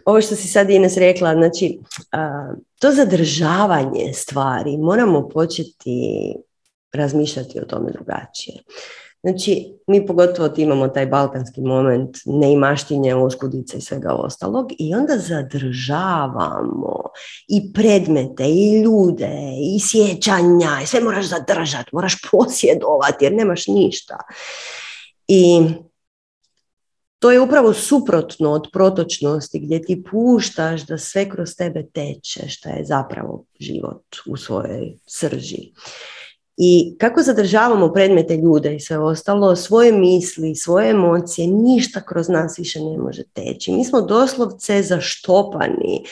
ovo što si sad Ines rekla, znači to zadržavanje stvari moramo početi razmišljati o tome drugačije. Znači, mi pogotovo imamo taj balkanski moment neimaštinje, oskudice i svega ostalog i onda zadržavamo i predmete, i ljude, i sjećanja, i sve moraš zadržati, moraš posjedovati jer nemaš ništa. I to je upravo suprotno od protočnosti gdje ti puštaš da sve kroz tebe teče, što je zapravo život u svojoj srži. I kako zadržavamo predmete ljude i sve ostalo, svoje misli, svoje emocije, ništa kroz nas više ne može teći. Mi smo doslovce zaštopani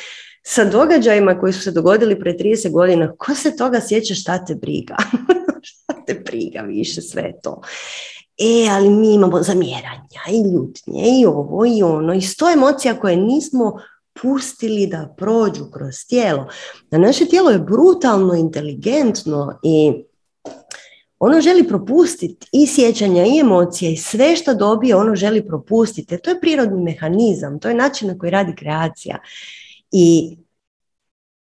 sa događajima koji su se dogodili pre 30 godina. Ko se toga sjeća šta te briga? šta te briga više sve to? E, ali mi imamo zamjeranja i ljutnje i ovo i ono i sto emocija koje nismo pustili da prođu kroz tijelo. A naše tijelo je brutalno inteligentno i ono želi propustiti i sjećanja i emocije i sve što dobije ono želi propustiti. To je prirodni mehanizam, to je način na koji radi kreacija. I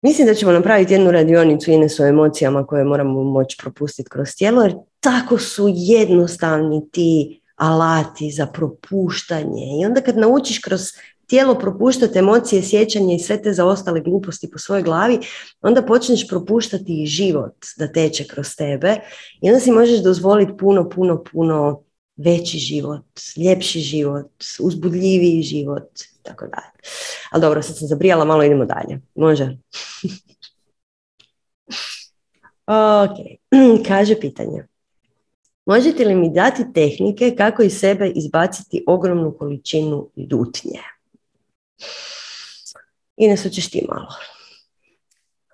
mislim da ćemo napraviti jednu radionicu Ines o emocijama koje moramo moći propustiti kroz tijelo jer tako su jednostavni ti alati za propuštanje. I onda kad naučiš kroz tijelo propuštati emocije, sjećanje i sve te zaostale gluposti po svojoj glavi, onda počneš propuštati i život da teče kroz tebe i onda si možeš dozvoliti puno, puno, puno veći život, ljepši život, uzbudljiviji život, tako dalje. Ali dobro, sad sam zabrijala, malo idemo dalje. Može? ok, kaže pitanje. Možete li mi dati tehnike kako iz sebe izbaciti ogromnu količinu ljutnje? Ines, hoćeš ti malo.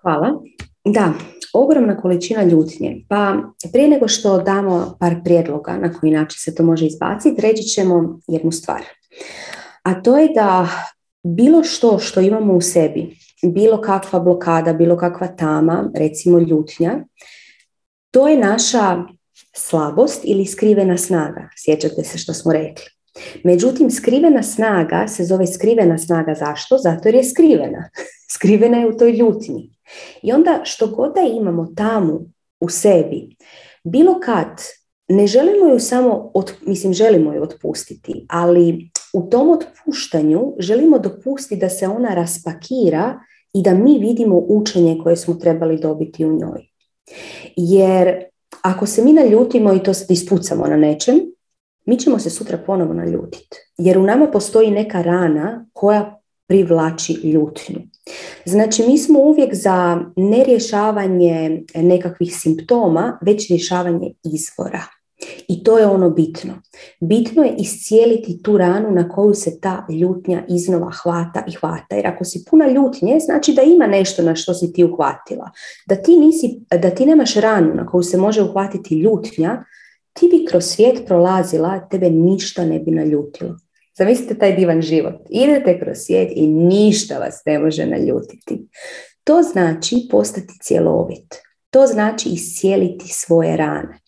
Hvala. Da, ogromna količina ljutnje. Pa prije nego što damo par prijedloga na koji način se to može izbaciti, reći ćemo jednu stvar. A to je da bilo što što imamo u sebi, bilo kakva blokada, bilo kakva tama, recimo ljutnja, to je naša slabost ili skrivena snaga. Sjećate se što smo rekli. Međutim, skrivena snaga se zove skrivena snaga. Zašto? Zato jer je skrivena. skrivena je u toj ljutnji. I onda što god da imamo tamo u sebi, bilo kad ne želimo ju samo, od, mislim želimo ju otpustiti, ali u tom otpuštanju želimo dopustiti da se ona raspakira i da mi vidimo učenje koje smo trebali dobiti u njoj. Jer ako se mi naljutimo i to se ispucamo na nečem, mi ćemo se sutra ponovo naljutiti. Jer u nama postoji neka rana koja privlači ljutnju. Znači, mi smo uvijek za nerješavanje nekakvih simptoma, već rješavanje izvora. I to je ono bitno. Bitno je iscijeliti tu ranu na koju se ta ljutnja iznova hvata i hvata. Jer ako si puna ljutnje, znači da ima nešto na što si ti uhvatila. Da ti, nisi, da ti nemaš ranu na koju se može uhvatiti ljutnja, ti bi kroz svijet prolazila, tebe ništa ne bi naljutilo. Zamislite taj divan život. Idete kroz svijet i ništa vas ne može naljutiti. To znači postati cjelovit. To znači iscijeliti svoje rane.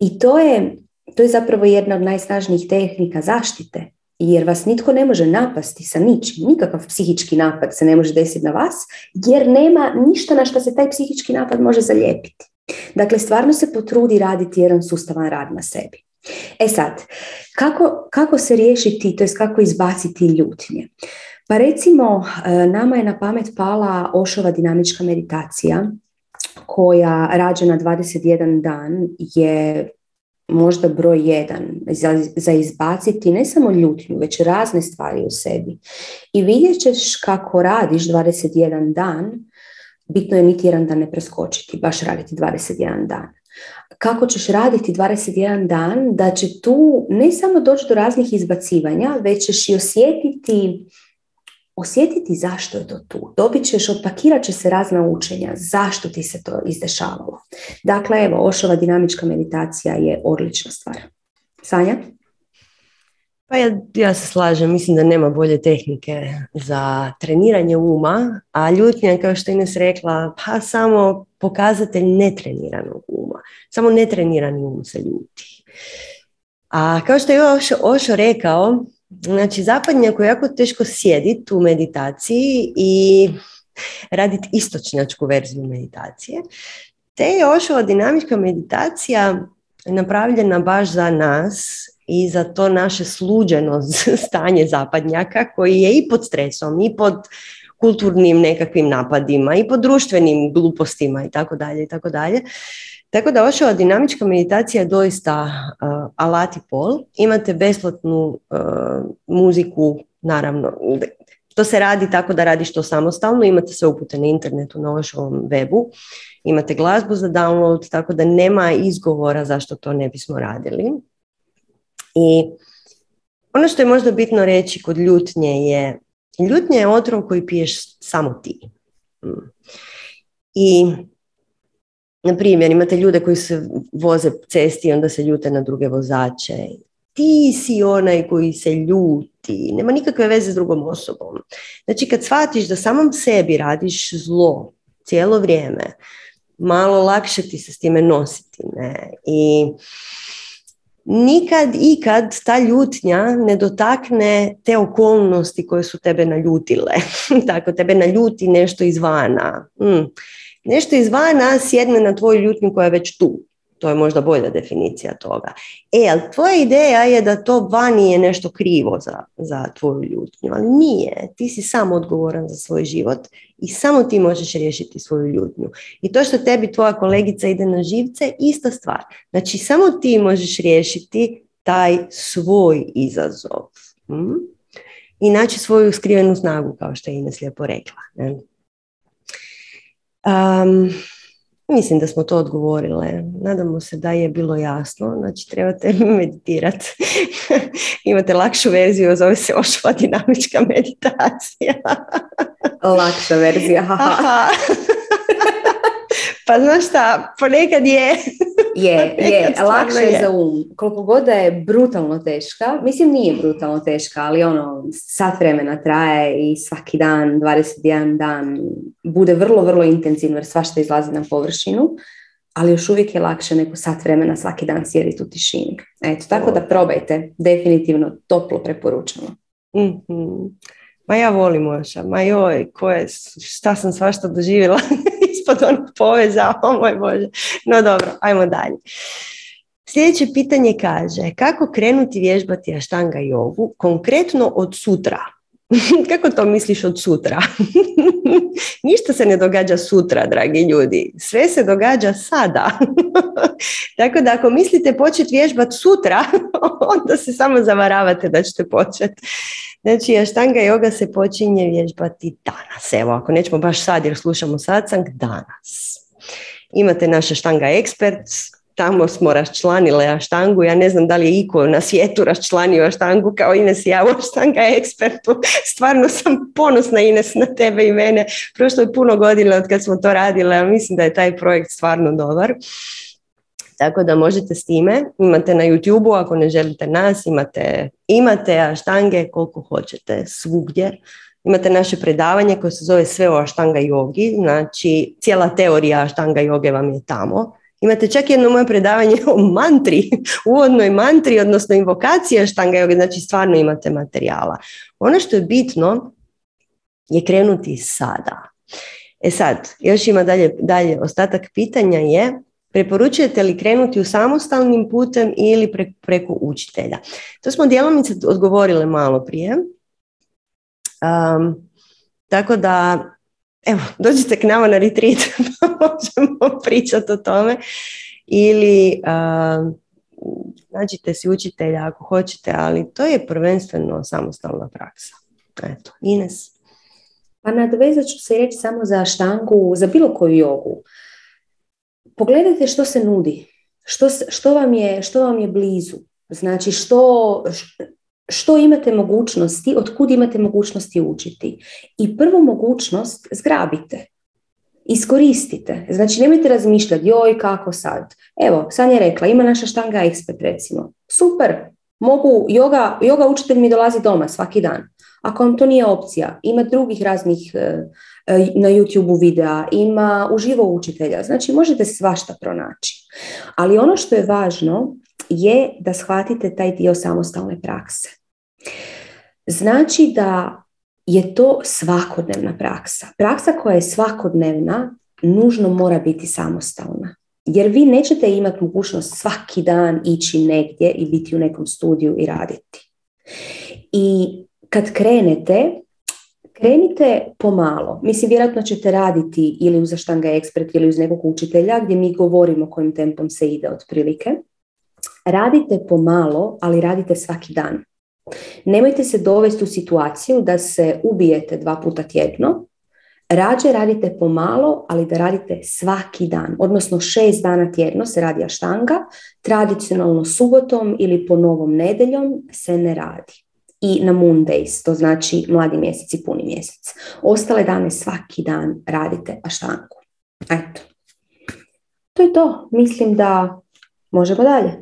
I to je, to je zapravo jedna od najsnažnijih tehnika zaštite. Jer vas nitko ne može napasti sa ničim. Nikakav psihički napad se ne može desiti na vas, jer nema ništa na što se taj psihički napad može zalijepiti. Dakle, stvarno se potrudi raditi jedan sustavan rad na sebi. E sad, kako, kako se riješiti, to je kako izbaciti ljutnje? Pa recimo, e, nama je na pamet pala Ošova dinamička meditacija, koja rađena 21 dan je možda broj jedan za, za izbaciti ne samo ljutnju, već razne stvari u sebi. I vidjet ćeš kako radiš 21 dan, bitno je niti jedan dan ne preskočiti, baš raditi 21 dan. Kako ćeš raditi 21 dan, da će tu ne samo doći do raznih izbacivanja, već ćeš i osjetiti osjetiti zašto je to tu. Dobit ćeš, odpakirat će se razna učenja, zašto ti se to izdešavalo. Dakle, evo, Ošova dinamička meditacija je odlična stvar. Sanja? Pa ja, ja se slažem, mislim da nema bolje tehnike za treniranje uma, a ljutnja, kao što je Ines rekla, pa samo pokazatelj netreniranog uma. Samo netrenirani um se ljuti. A kao što je Ošo rekao, Znači, zapadnjak je jako teško sjediti u meditaciji i raditi istočnjačku verziju meditacije. Te je Ošova dinamička meditacija napravljena baš za nas i za to naše sluđeno stanje zapadnjaka koji je i pod stresom i pod kulturnim nekakvim napadima i pod društvenim glupostima i tako dalje i tako dalje. Tako da Ošova dinamička meditacija je doista uh, i pol. Imate besplatnu uh, muziku, naravno, to se radi tako da radiš to samostalno, imate sve upute na internetu, na Ošovom webu, imate glazbu za download, tako da nema izgovora zašto to ne bismo radili. I ono što je možda bitno reći kod ljutnje je, ljutnje je otrov koji piješ samo ti. Mm. I na primjer, imate ljude koji se voze cesti i onda se ljute na druge vozače. Ti si onaj koji se ljuti. Nema nikakve veze s drugom osobom. Znači, kad shvatiš da samom sebi radiš zlo cijelo vrijeme, malo lakše ti se s time nositi. Ne? I nikad ikad ta ljutnja ne dotakne te okolnosti koje su tebe naljutile. Tako, tebe naljuti nešto izvana. Mm nešto izvana sjedne na tvoju ljutnju koja je već tu. To je možda bolja definicija toga. E, ali tvoja ideja je da to vani je nešto krivo za, za tvoju ljutnju, ali nije. Ti si sam odgovoran za svoj život i samo ti možeš riješiti svoju ljutnju. I to što tebi tvoja kolegica ide na živce, ista stvar. Znači, samo ti možeš riješiti taj svoj izazov. Hm? I naći svoju skrivenu snagu, kao što je Ines lijepo rekla. Um, mislim da smo to odgovorile. Nadamo se da je bilo jasno. Znači, trebate meditirati. Imate lakšu verziju, zove se ošva dinamička meditacija. Lakša verzija. pa znaš šta, ponekad je. je, je, lakše je za um. Koliko god da je brutalno teška, mislim nije brutalno teška, ali ono, sat vremena traje i svaki dan, 21 dan, bude vrlo, vrlo intenzivno jer svašta izlazi na površinu, ali još uvijek je lakše nego sat vremena svaki dan sjediti u tišini. Eto, tako da probajte, definitivno toplo preporučamo. mm Ma ja volim Oša, ma joj, koje, šta sam svašta doživjela ispod onog poveza, o moj Bože. No dobro, ajmo dalje. Sljedeće pitanje kaže, kako krenuti vježbati aštanga jogu konkretno od sutra? Kako to misliš od sutra? Ništa se ne događa sutra, dragi ljudi. Sve se događa sada. Tako da ako mislite početi vježbati sutra, onda se samo zavaravate da ćete početi. Znači, aštanga yoga se počinje vježbati danas. Evo, ako nećemo baš sad jer slušamo satsang, danas. Imate naša štanga ekspert, tamo smo raščlanile aštangu, ja ne znam da li je iko na svijetu raščlanio aštangu kao Ines ja u aštanga ekspertu. Stvarno sam ponosna Ines na tebe i mene. Prošlo je puno godina od kad smo to radile, ali mislim da je taj projekt stvarno dobar. Tako da možete s time, imate na YouTube-u ako ne želite nas, imate, imate aštange koliko hoćete svugdje. Imate naše predavanje koje se zove sve o aštanga jogi, znači cijela teorija aštanga joge vam je tamo. Imate čak jedno moje predavanje o mantri, uvodnoj mantri, odnosno invokacija aštanga joge, znači stvarno imate materijala. Ono što je bitno je krenuti sada. E sad, još ima dalje, dalje ostatak pitanja je Preporučujete li krenuti u samostalnim putem ili preko učitelja? To smo djelomice odgovorile malo prije. Um, tako da, evo, dođite k nama na retreat pa možemo pričati o tome. Ili um, nađite si učitelja ako hoćete, ali to je prvenstveno samostalna praksa. Eto, Ines. Pa nadvezat ću se reći samo za štangu, za bilo koju jogu. Pogledajte što se nudi, što, što, vam, je, što vam je blizu. Znači što, što imate mogućnosti, otkud imate mogućnosti učiti. I prvu mogućnost zgrabite. Iskoristite. Znači nemojte razmišljati, joj kako sad. Evo, sad je rekla, ima naša štanga ekspert recimo. Super, mogu, yoga, yoga učitelj mi dolazi doma svaki dan. Ako vam to nije opcija, ima drugih raznih e, e, na YouTube videa, ima uživo učitelja, znači možete svašta pronaći. Ali ono što je važno je da shvatite taj dio samostalne prakse. Znači da je to svakodnevna praksa. Praksa koja je svakodnevna nužno mora biti samostalna. Jer vi nećete imati mogućnost svaki dan ići negdje i biti u nekom studiju i raditi. I kad krenete, krenite pomalo. Mislim, vjerojatno ćete raditi ili uz Aštanga ekspert ili uz nekog učitelja gdje mi govorimo kojim tempom se ide otprilike. Radite pomalo, ali radite svaki dan. Nemojte se dovesti u situaciju da se ubijete dva puta tjedno. Rađe radite pomalo, ali da radite svaki dan. Odnosno šest dana tjedno se radi aštanga, tradicionalno subotom ili po novom nedeljom se ne radi i na moon days, to znači mladi mjesec i puni mjesec. Ostale dane svaki dan radite aštanku. Eto. To je to. Mislim da možemo dalje.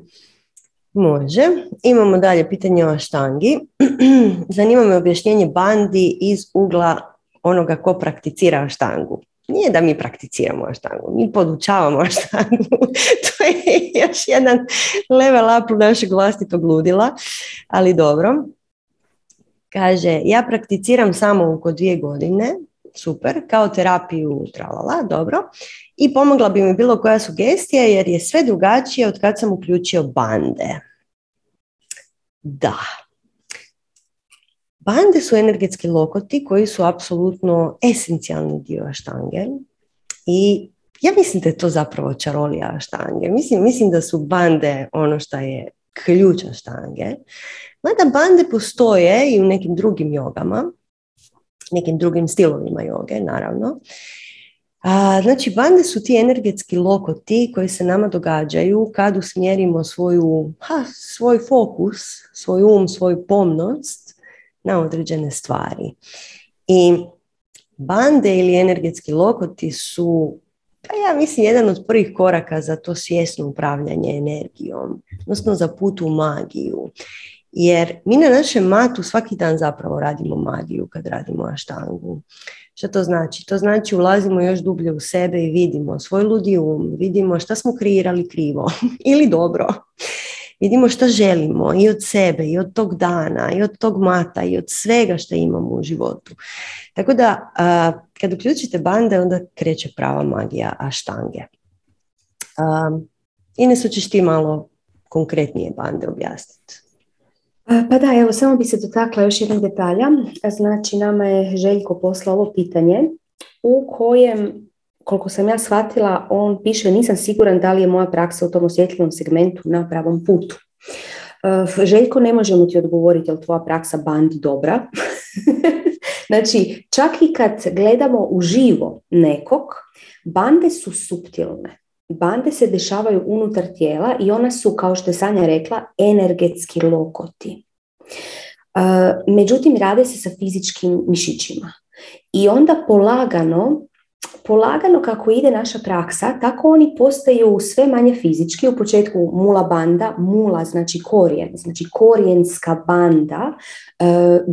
Može. Imamo dalje pitanje o aštangi. Zanima me objašnjenje bandi iz ugla onoga ko prakticira aštangu. Nije da mi prakticiramo aštangu, mi podučavamo aštangu. to je još jedan level up našeg vlastitog ludila, ali dobro. Kaže, ja prakticiram samo oko dvije godine, super, kao terapiju, tralala, dobro. I pomogla bi mi bilo koja sugestija jer je sve drugačije od kad sam uključio bande. Da. Bande su energetski lokoti koji su apsolutno esencijalni dio štange i ja mislim da je to zapravo čarolija štange. Mislim, mislim da su bande ono što je ključa štange. Mada bande postoje i u nekim drugim jogama, nekim drugim stilovima joge, naravno. A, znači, bande su ti energetski lokoti koji se nama događaju kad usmjerimo svoju, ha, svoj fokus, svoj um, svoju pomnost na određene stvari. I bande ili energetski lokoti su pa ja mislim jedan od prvih koraka za to svjesno upravljanje energijom, odnosno za put u magiju. Jer mi na našem matu svaki dan zapravo radimo magiju kad radimo aštangu. Što to znači? To znači ulazimo još dublje u sebe i vidimo svoj ludi um, vidimo šta smo kreirali krivo ili dobro. Vidimo što želimo i od sebe, i od tog dana, i od tog mata, i od svega što imamo u životu. Tako da, kad uključite bande, onda kreće prava magija aštange. Ines, ćeš ti malo konkretnije bande objasniti. Pa da, evo, samo bi se dotakla još jednog detalja. Znači, nama je Željko poslao ovo pitanje u kojem, koliko sam ja shvatila, on piše nisam siguran da li je moja praksa u tom osjetljivom segmentu na pravom putu. Željko, ne možemo ti odgovoriti je li tvoja praksa bandi dobra. znači, čak i kad gledamo uživo nekog, bande su suptilne bande se dešavaju unutar tijela i ona su, kao što je Sanja rekla, energetski lokoti. E, međutim, rade se sa fizičkim mišićima. I onda polagano, polagano kako ide naša praksa, tako oni postaju sve manje fizički. U početku mula banda, mula znači korijen, znači korijenska banda. E,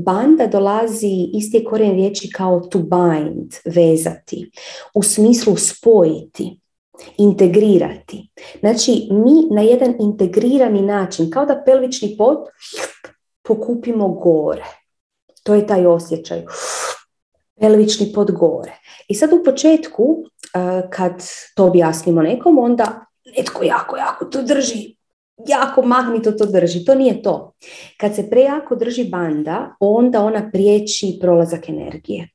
banda dolazi, isti je korijen riječi kao to bind, vezati, u smislu spojiti integrirati. Znači, mi na jedan integrirani način, kao da pelvični pot pokupimo gore. To je taj osjećaj. Pelvični pot gore. I sad u početku, eh, kad to objasnimo nekom, onda netko jako, jako to drži, jako magnito to drži. To nije to. Kad se prejako drži banda, onda ona priječi prolazak energije.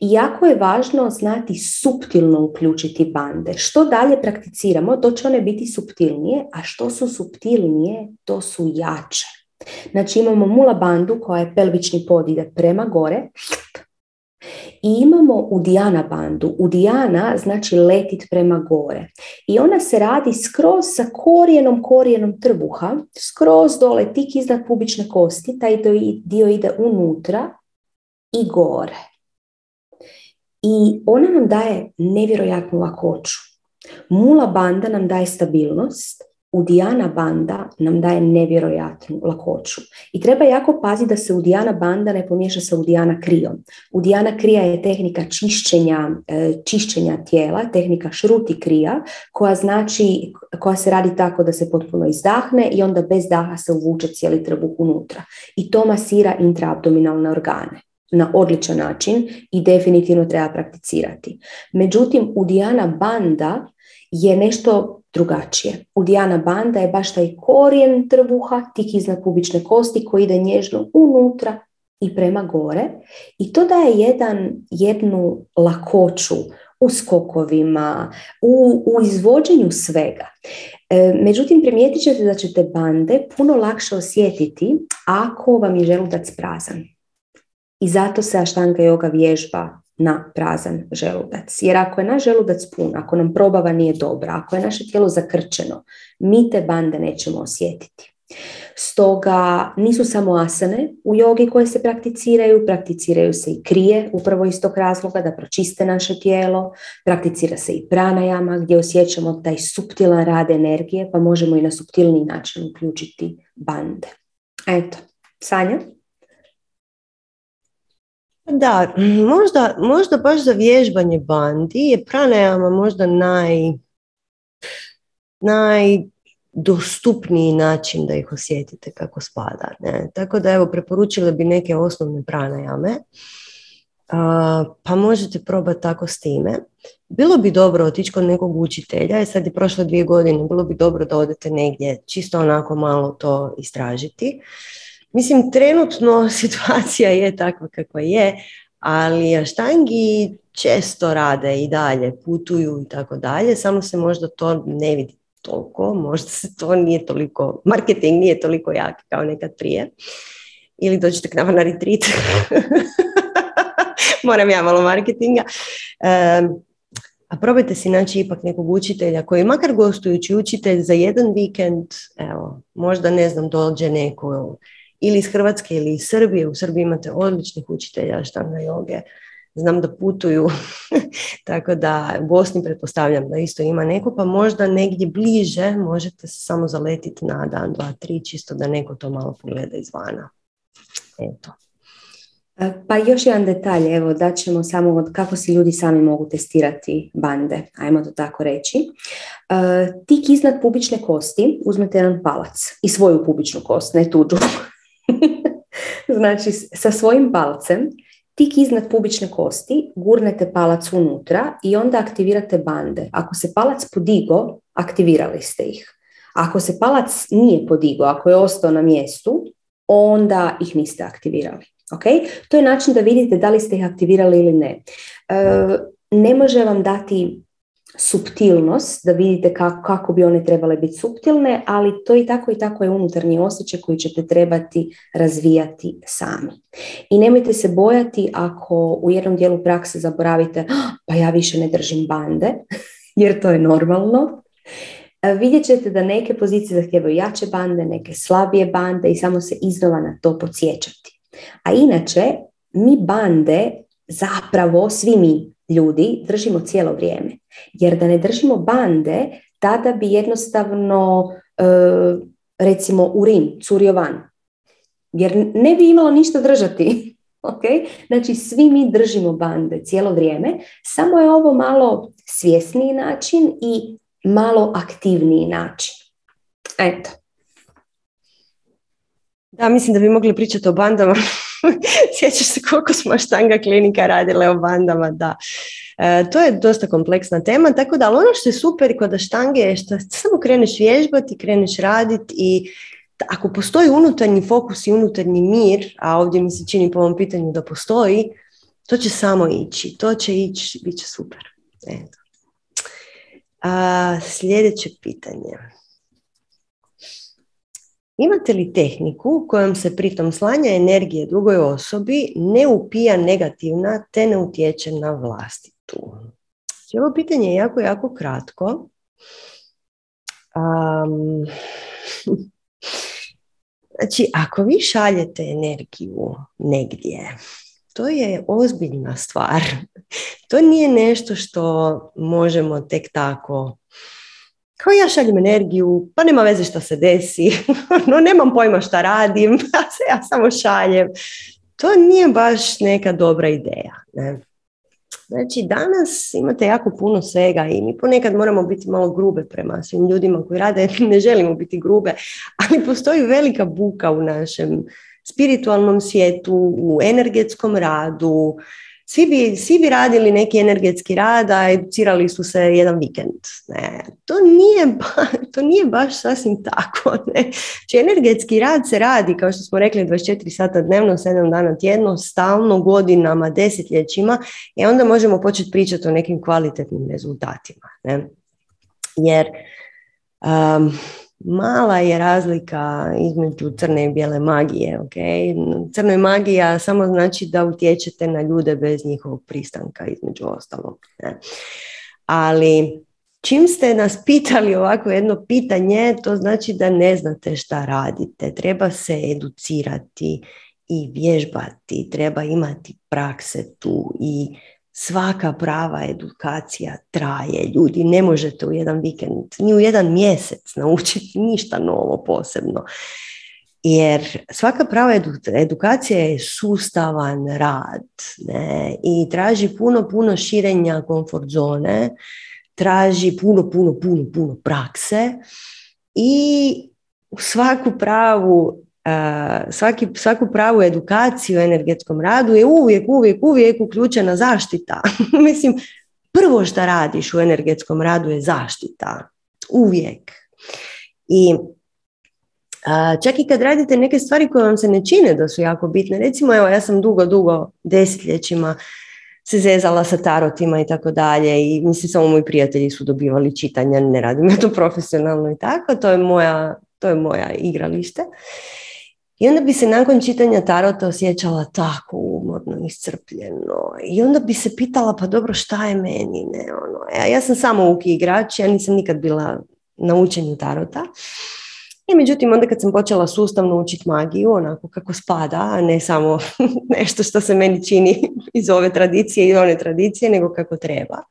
I jako je važno znati suptilno uključiti bande. Što dalje prakticiramo, to će one biti suptilnije, a što su suptilnije, to su jače. Znači imamo mula bandu koja je pelvični pod ide prema gore i imamo udijana bandu. Udijana znači letit prema gore. I ona se radi skroz sa korijenom korijenom trbuha, skroz dole, tik iznad pubične kosti, taj dio ide unutra i gore. I ona nam daje nevjerojatnu lakoću. Mula banda nam daje stabilnost, Udijana banda nam daje nevjerojatnu lakoću. I treba jako paziti da se Udijana banda ne pomiješa sa Udijana krijom. Udijana krija je tehnika čišćenja, e, čišćenja tijela, tehnika šruti krija, koja znači, koja se radi tako da se potpuno izdahne i onda bez daha se uvuče cijeli trbuh unutra. I to masira intraabdominalne organe na odličan način i definitivno treba prakticirati. Međutim, Udijana banda je nešto drugačije. Udijana banda je baš taj korijen trbuha, tik iznad pubične kosti koji ide nježno unutra i prema gore i to daje jedan, jednu lakoću u skokovima, u, u izvođenju svega. E, međutim, primijetit ćete da ćete bande puno lakše osjetiti ako vam je želudac prazan. I zato se aštanga yoga vježba na prazan želudac. Jer ako je naš želudac pun, ako nam probava nije dobra, ako je naše tijelo zakrčeno, mi te bande nećemo osjetiti. Stoga nisu samo asane u jogi koje se prakticiraju, prakticiraju se i krije upravo iz tog razloga da pročiste naše tijelo, prakticira se i pranajama gdje osjećamo taj suptilan rad energije pa možemo i na suptilni način uključiti bande. Eto, Sanja? Da, možda, možda baš za vježbanje bandi je pranajama možda naj, najdostupniji način da ih osjetite kako spada. Ne? Tako da evo preporučila bi neke osnovne pranajame. pa možete probati tako s time. Bilo bi dobro otići kod nekog učitelja, je sad je prošlo dvije godine, bilo bi dobro da odete negdje, čisto onako malo to istražiti. Mislim, trenutno situacija je takva kakva je, ali štangi često rade i dalje, putuju i tako dalje, samo se možda to ne vidi toliko, možda se to nije toliko, marketing nije toliko jak kao nekad prije. Ili dođete k nama na retreat. Moram ja malo marketinga. a probajte si naći ipak nekog učitelja koji makar gostujući učitelj za jedan vikend, evo, možda ne znam, dođe neko ili iz Hrvatske ili iz Srbije. U Srbiji imate odličnih učitelja štanga joge. Znam da putuju, tako da u Bosni pretpostavljam da isto ima neko, pa možda negdje bliže možete se samo zaletiti na dan, dva, tri, čisto da neko to malo pogleda izvana. Eto. E, pa još jedan detalj, evo da ćemo samo od kako si ljudi sami mogu testirati bande, ajmo to tako reći. E, tik iznad pubične kosti uzmete jedan palac i svoju pubičnu kost, ne tuđu. znači, sa svojim palcem, tik iznad pubične kosti, gurnete palac unutra i onda aktivirate bande. Ako se palac podigo, aktivirali ste ih. Ako se palac nije podigo, ako je ostao na mjestu, onda ih niste aktivirali. Okay? To je način da vidite da li ste ih aktivirali ili ne. E, ne može vam dati subtilnost, da vidite kako, kako bi one trebale biti subtilne, ali to i tako i tako je unutarnji osjećaj koji ćete trebati razvijati sami. I nemojte se bojati ako u jednom dijelu prakse zaboravite ah, pa ja više ne držim bande, jer to je normalno. Vidjet ćete da neke pozicije zahtijevaju jače bande, neke slabije bande i samo se iznova na to podsjećati. A inače, mi bande zapravo, svi mi ljudi, držimo cijelo vrijeme. Jer da ne držimo bande, tada bi jednostavno, e, recimo, urin curio van. Jer ne bi imalo ništa držati. Okay? Znači, svi mi držimo bande cijelo vrijeme, samo je ovo malo svjesniji način i malo aktivniji način. Eto. Da, mislim da bi mogli pričati o bandama. Sjećaš se koliko smo štanga klinika radile o bandama, da. E, to je dosta kompleksna tema, tako da ali ono što je super kod štange je što samo kreneš vježbati, kreneš raditi i ako postoji unutarnji fokus i unutarnji mir, a ovdje mi se čini po ovom pitanju da postoji, to će samo ići, to će ići, bit će super. Eto. A, sljedeće pitanje. Imate li tehniku kojom se pritom slanja energije drugoj osobi ne upija negativna te ne utječe na vlastitu? Znači, ovo pitanje je jako, jako kratko. Um, znači, ako vi šaljete energiju negdje, to je ozbiljna stvar. To nije nešto što možemo tek tako kao ja šaljem energiju, pa nema veze što se desi, no nemam pojma šta radim, ja samo šaljem. To nije baš neka dobra ideja. Ne? Znači, danas imate jako puno svega i mi ponekad moramo biti malo grube prema svim ljudima koji rade, ne želimo biti grube, ali postoji velika buka u našem spiritualnom svijetu, u energetskom radu, svi bi, svi bi radili neki energetski rad, a educirali su se jedan vikend. Ne, to, nije ba, to nije baš sasvim tako. Ne. Znači, energetski rad se radi, kao što smo rekli, 24 sata dnevno, 7 dana tjedno, stalno, godinama, desetljećima i onda možemo početi pričati o nekim kvalitetnim rezultatima. Ne. Jer um, mala je razlika između crne i bijele magije. Okay? Crna magija samo znači da utječete na ljude bez njihovog pristanka, između ostalog. Ne? Ali čim ste nas pitali ovako jedno pitanje, to znači da ne znate šta radite. Treba se educirati i vježbati, treba imati prakse tu i svaka prava edukacija traje. Ljudi, ne možete u jedan vikend, ni u jedan mjesec naučiti ništa novo posebno. Jer svaka prava edukacija je sustavan rad ne? i traži puno, puno širenja komfort zone, traži puno, puno, puno, puno prakse i u svaku pravu svaki, svaku pravu edukaciju u energetskom radu je uvijek, uvijek, uvijek uključena zaštita. Mislim, prvo što radiš u energetskom radu je zaštita. Uvijek. I čak i kad radite neke stvari koje vam se ne čine da su jako bitne, recimo evo ja sam dugo, dugo desetljećima se zezala sa tarotima i tako dalje i mislim samo moji prijatelji su dobivali čitanja, ne radim ja to profesionalno i tako, to je moja, to je moja igralište. I onda bi se nakon čitanja tarota osjećala tako umorno, iscrpljeno. I onda bi se pitala, pa dobro, šta je meni? Ne? Ono, ja, ja sam samo uki igrač, ja nisam nikad bila na učenju tarota. I međutim, onda kad sam počela sustavno učiti magiju, onako kako spada, a ne samo nešto što se meni čini iz ove tradicije i one tradicije, nego kako treba.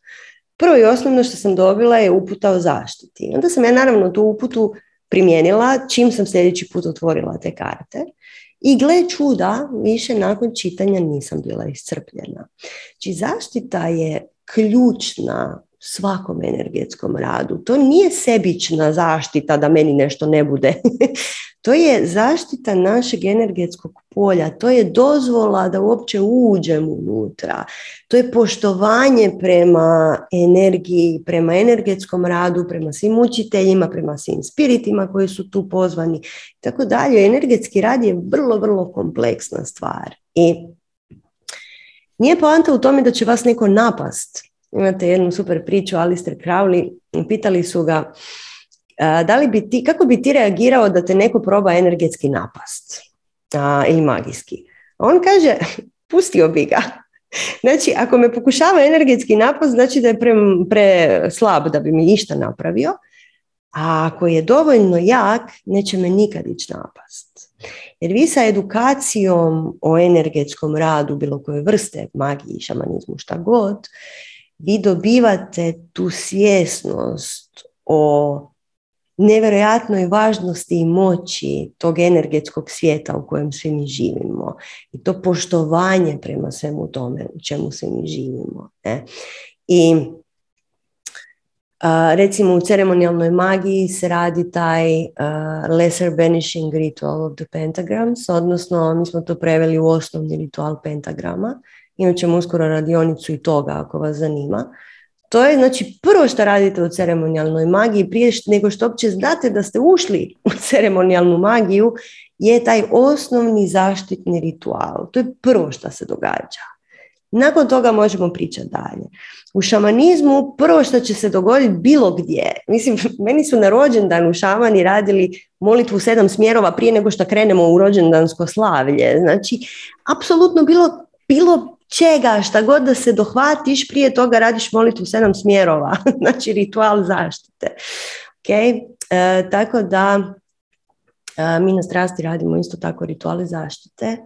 Prvo i osnovno što sam dobila je uputa o zaštiti. Onda sam ja naravno tu uputu primijenila čim sam sljedeći put otvorila te karte. I gle čuda, više nakon čitanja nisam bila iscrpljena. Znači zaštita je ključna svakom energetskom radu. To nije sebična zaštita da meni nešto ne bude. to je zaštita našeg energetskog polja. To je dozvola da uopće uđem unutra. To je poštovanje prema energiji, prema energetskom radu, prema svim učiteljima, prema svim spiritima koji su tu pozvani. Tako dalje. Energetski rad je vrlo, vrlo kompleksna stvar. I nije poanta u tome da će vas neko napast imate jednu super priču, Alistair Crowley, pitali su ga da li bi ti, kako bi ti reagirao da te neko proba energetski napast a, ili magijski? On kaže, pustio bi ga. Znači, ako me pokušava energetski napast, znači da je pre, pre slab da bi mi išta napravio, a ako je dovoljno jak, neće me nikad ići napast. Jer vi sa edukacijom o energetskom radu, bilo koje vrste, magiji, šamanizmu, šta god, vi dobivate tu svjesnost o nevjerojatnoj važnosti i moći tog energetskog svijeta u kojem svi mi živimo i to poštovanje prema svemu tome u čemu svi mi živimo. Ne? I recimo u ceremonijalnoj magiji se radi taj lesser banishing ritual of the pentagrams, odnosno mi smo to preveli u osnovni ritual pentagrama imat ćemo uskoro radionicu i toga ako vas zanima. To je znači prvo što radite u ceremonijalnoj magiji prije nego što uopće znate da ste ušli u ceremonijalnu magiju je taj osnovni zaštitni ritual. To je prvo što se događa. Nakon toga možemo pričati dalje. U šamanizmu prvo što će se dogoditi bilo gdje. Mislim, meni su na rođendan u šamani radili molitvu sedam smjerova prije nego što krenemo u rođendansko slavlje. Znači, apsolutno bilo, bilo čega, šta god da se dohvatiš, prije toga radiš molitvu sedam smjerova. znači, ritual zaštite. Okay? E, tako da e, mi na strasti radimo isto tako rituale zaštite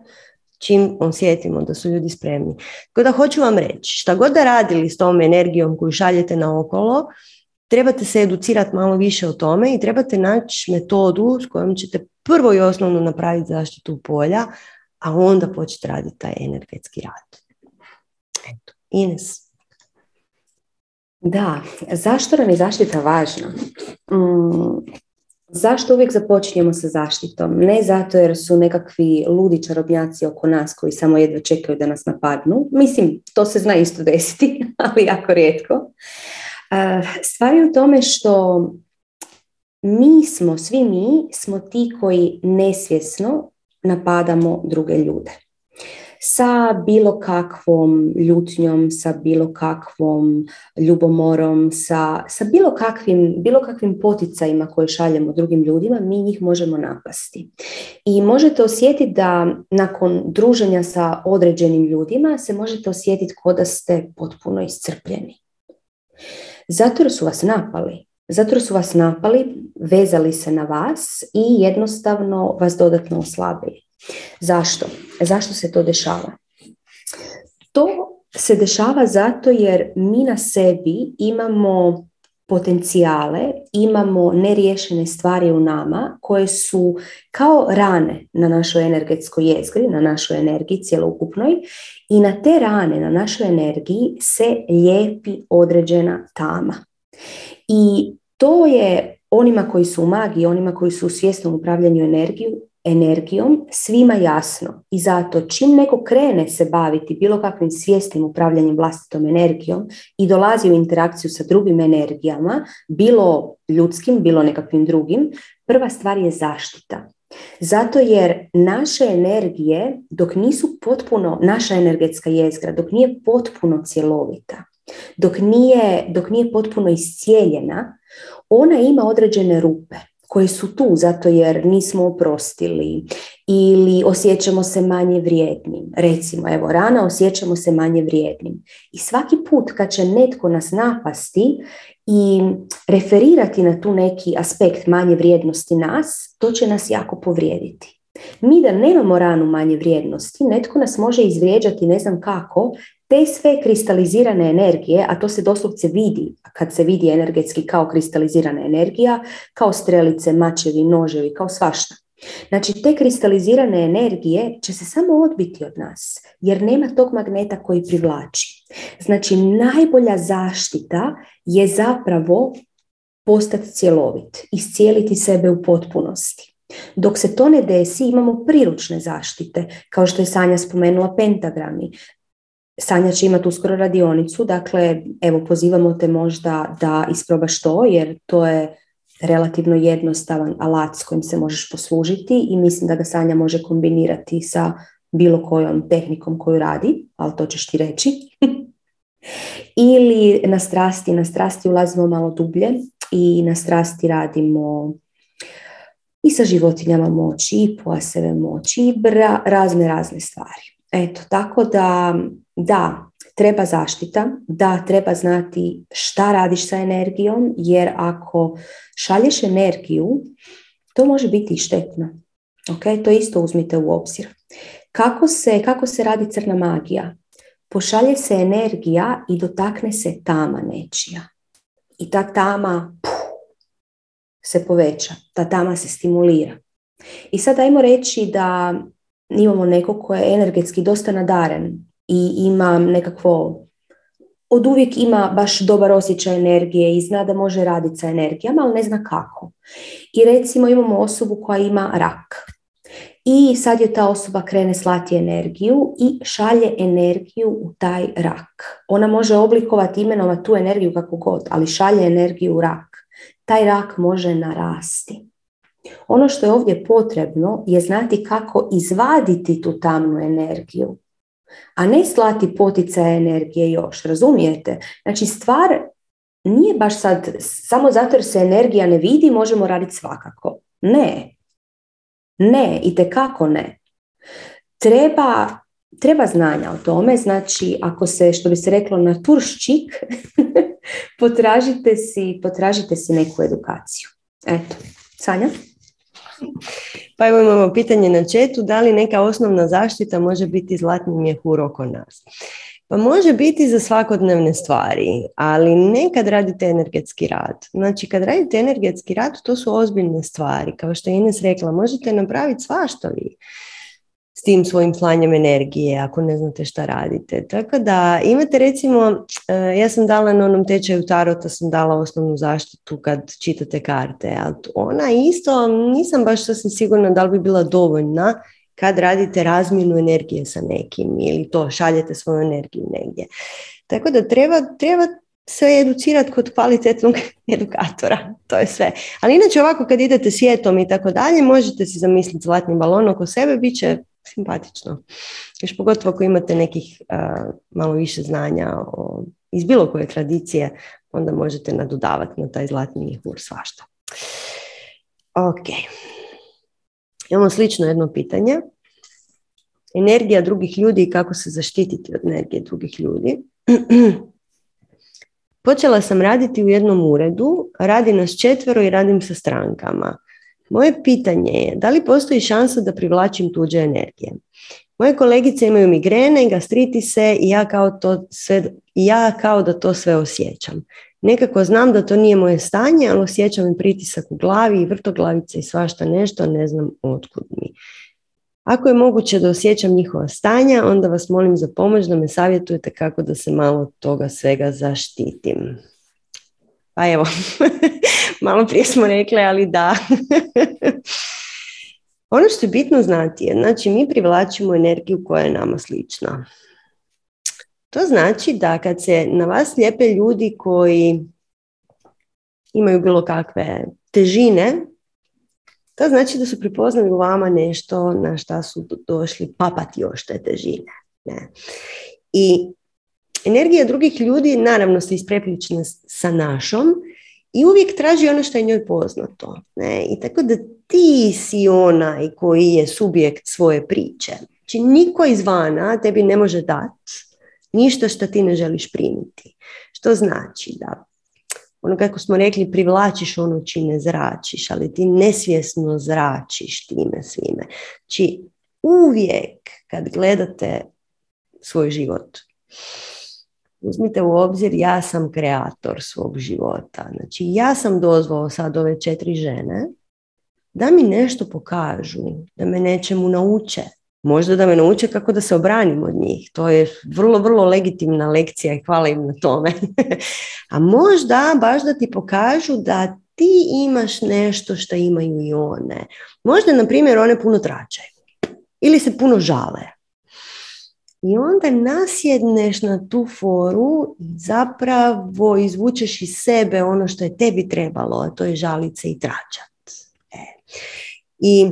čim osjetimo da su ljudi spremni. Tako da hoću vam reći, šta god da radili s tom energijom koju šaljete na okolo, trebate se educirati malo više o tome i trebate naći metodu s kojom ćete prvo i osnovno napraviti zaštitu polja, a onda početi raditi taj energetski rad. Ines. Da, zašto nam je zaštita važna? Mm, Zašto uvijek započinjemo sa zaštitom? Ne zato jer su nekakvi ludi čarobnjaci oko nas koji samo jedva čekaju da nas napadnu. Mislim, to se zna isto desiti, ali jako rijetko. Stvar je u tome što mi smo, svi mi smo ti koji nesvjesno napadamo druge ljude sa bilo kakvom ljutnjom, sa bilo kakvom ljubomorom, sa, sa bilo, kakvim, bilo kakvim poticajima koje šaljemo drugim ljudima, mi njih možemo napasti. I možete osjetiti da nakon druženja sa određenim ljudima se možete osjetiti kao da ste potpuno iscrpljeni. Zato jer su vas napali. Zato su vas napali, vezali se na vas i jednostavno vas dodatno oslabili. Zašto? Zašto se to dešava? To se dešava zato jer mi na sebi imamo potencijale, imamo neriješene stvari u nama koje su kao rane na našoj energetskoj jezgri, na našoj energiji cjelokupnoj i na te rane, na našoj energiji se lijepi određena tama. I to je onima koji su u magiji, onima koji su u svjesnom upravljanju energiju, energijom svima jasno i zato čim neko krene se baviti bilo kakvim svjesnim upravljanjem vlastitom energijom i dolazi u interakciju sa drugim energijama, bilo ljudskim, bilo nekakvim drugim, prva stvar je zaštita. Zato jer naše energije, dok nisu potpuno, naša energetska jezgra, dok nije potpuno cjelovita, dok nije, dok nije potpuno iscijeljena, ona ima određene rupe koje su tu zato jer nismo oprostili ili osjećamo se manje vrijednim. Recimo, evo, rana osjećamo se manje vrijednim. I svaki put kad će netko nas napasti i referirati na tu neki aspekt manje vrijednosti nas, to će nas jako povrijediti. Mi da nemamo ranu manje vrijednosti, netko nas može izvrijeđati ne znam kako, te sve kristalizirane energije, a to se doslovce vidi kad se vidi energetski kao kristalizirana energija, kao strelice, mačevi, noževi, kao svašta. Znači, te kristalizirane energije će se samo odbiti od nas, jer nema tog magneta koji privlači. Znači, najbolja zaštita je zapravo postati cjelovit, iscijeliti sebe u potpunosti. Dok se to ne desi, imamo priručne zaštite, kao što je Sanja spomenula pentagrami, Sanja će imati uskoro radionicu, dakle evo pozivamo te možda da isprobaš to jer to je relativno jednostavan alat s kojim se možeš poslužiti i mislim da ga Sanja može kombinirati sa bilo kojom tehnikom koju radi, ali to ćeš ti reći. Ili na strasti, na strasti ulazimo malo dublje i na strasti radimo i sa životinjama moći, i pojaseve moći, i razne, razne stvari. Eto, tako da, da, treba zaštita, da, treba znati šta radiš sa energijom, jer ako šalješ energiju, to može biti i štetno. Ok, to isto uzmite u obzir. Kako se, kako se radi crna magija? Pošalje se energija i dotakne se tama nečija. I ta tama puh, se poveća, ta tama se stimulira. I sad ajmo reći da imamo nekog ko je energetski dosta nadaren i ima nekakvo od uvijek ima baš dobar osjećaj energije i zna da može raditi sa energijama, ali ne zna kako. I recimo imamo osobu koja ima rak. i sad je ta osoba krene slati energiju i šalje energiju u taj rak. Ona može oblikovati, imenovati tu energiju kako god, ali šalje energiju u rak. Taj rak može narasti. Ono što je ovdje potrebno je znati kako izvaditi tu tamnu energiju, a ne slati poticaje energije još, razumijete? Znači stvar nije baš sad, samo zato jer se energija ne vidi, možemo raditi svakako. Ne. Ne, i kako ne. Treba, treba znanja o tome, znači ako se, što bi se reklo, na turščik, potražite si, potražite si neku edukaciju. Eto, Sanja? Pa evo imamo pitanje na četu, da li neka osnovna zaštita može biti zlatni mjehur oko nas? Pa može biti za svakodnevne stvari, ali ne kad radite energetski rad. Znači kad radite energetski rad, to su ozbiljne stvari. Kao što je Ines rekla, možete napraviti svašta vi s tim svojim slanjem energije ako ne znate šta radite. Tako da imate recimo, e, ja sam dala na onom tečaju tarota, sam dala osnovnu zaštitu kad čitate karte, ona isto nisam baš sasvim sigurna da li bi bila dovoljna kad radite razmjenu energije sa nekim ili to šaljete svoju energiju negdje. Tako da treba, treba se educirati kod kvalitetnog edukatora, to je sve. Ali inače ovako kad idete svijetom i tako dalje, možete si zamisliti zlatni balon oko sebe, bit će simpatično. Još pogotovo ako imate nekih malo više znanja o, iz bilo koje tradicije, onda možete nadodavati na taj zlatni mihur svašta. Ok. Imamo slično jedno pitanje. Energija drugih ljudi i kako se zaštititi od energije drugih ljudi. Počela sam raditi u jednom uredu, radi nas četvero i radim sa strankama. Moje pitanje je da li postoji šansa da privlačim tuđe energije? Moje kolegice imaju migrene, gastritise i ja kao, to sve, ja kao da to sve osjećam. Nekako znam da to nije moje stanje, ali osjećam i pritisak u glavi i vrtoglavice i svašta nešto, ne znam otkud mi. Ako je moguće da osjećam njihova stanja, onda vas molim za pomoć da me savjetujete kako da se malo toga svega zaštitim. Pa evo, malo prije smo rekli, ali da. ono što je bitno znati je, znači mi privlačimo energiju koja je nama slična. To znači da kad se na vas lijepe ljudi koji imaju bilo kakve težine, to znači da su prepoznali u vama nešto na šta su došli papati još te težine. Ne? I energija drugih ljudi naravno se isprepličena sa našom i uvijek traži ono što je njoj poznato. Ne? I tako da ti si onaj koji je subjekt svoje priče. Znači niko izvana tebi ne može dati ništa što ti ne želiš primiti. Što znači da ono kako smo rekli, privlačiš ono čime zračiš, ali ti nesvjesno zračiš time svime. Znači, uvijek kad gledate svoj život, uzmite u obzir, ja sam kreator svog života. Znači, ja sam dozvao sad ove četiri žene da mi nešto pokažu, da me nečemu nauče, možda da me nauče kako da se obranim od njih. To je vrlo, vrlo legitimna lekcija i hvala im na tome. A možda baš da ti pokažu da ti imaš nešto što imaju i one. Možda, na primjer, one puno tračaju ili se puno žale. I onda nasjedneš na tu foru i zapravo izvučeš iz sebe ono što je tebi trebalo, a to je žalice i tračat. E. I,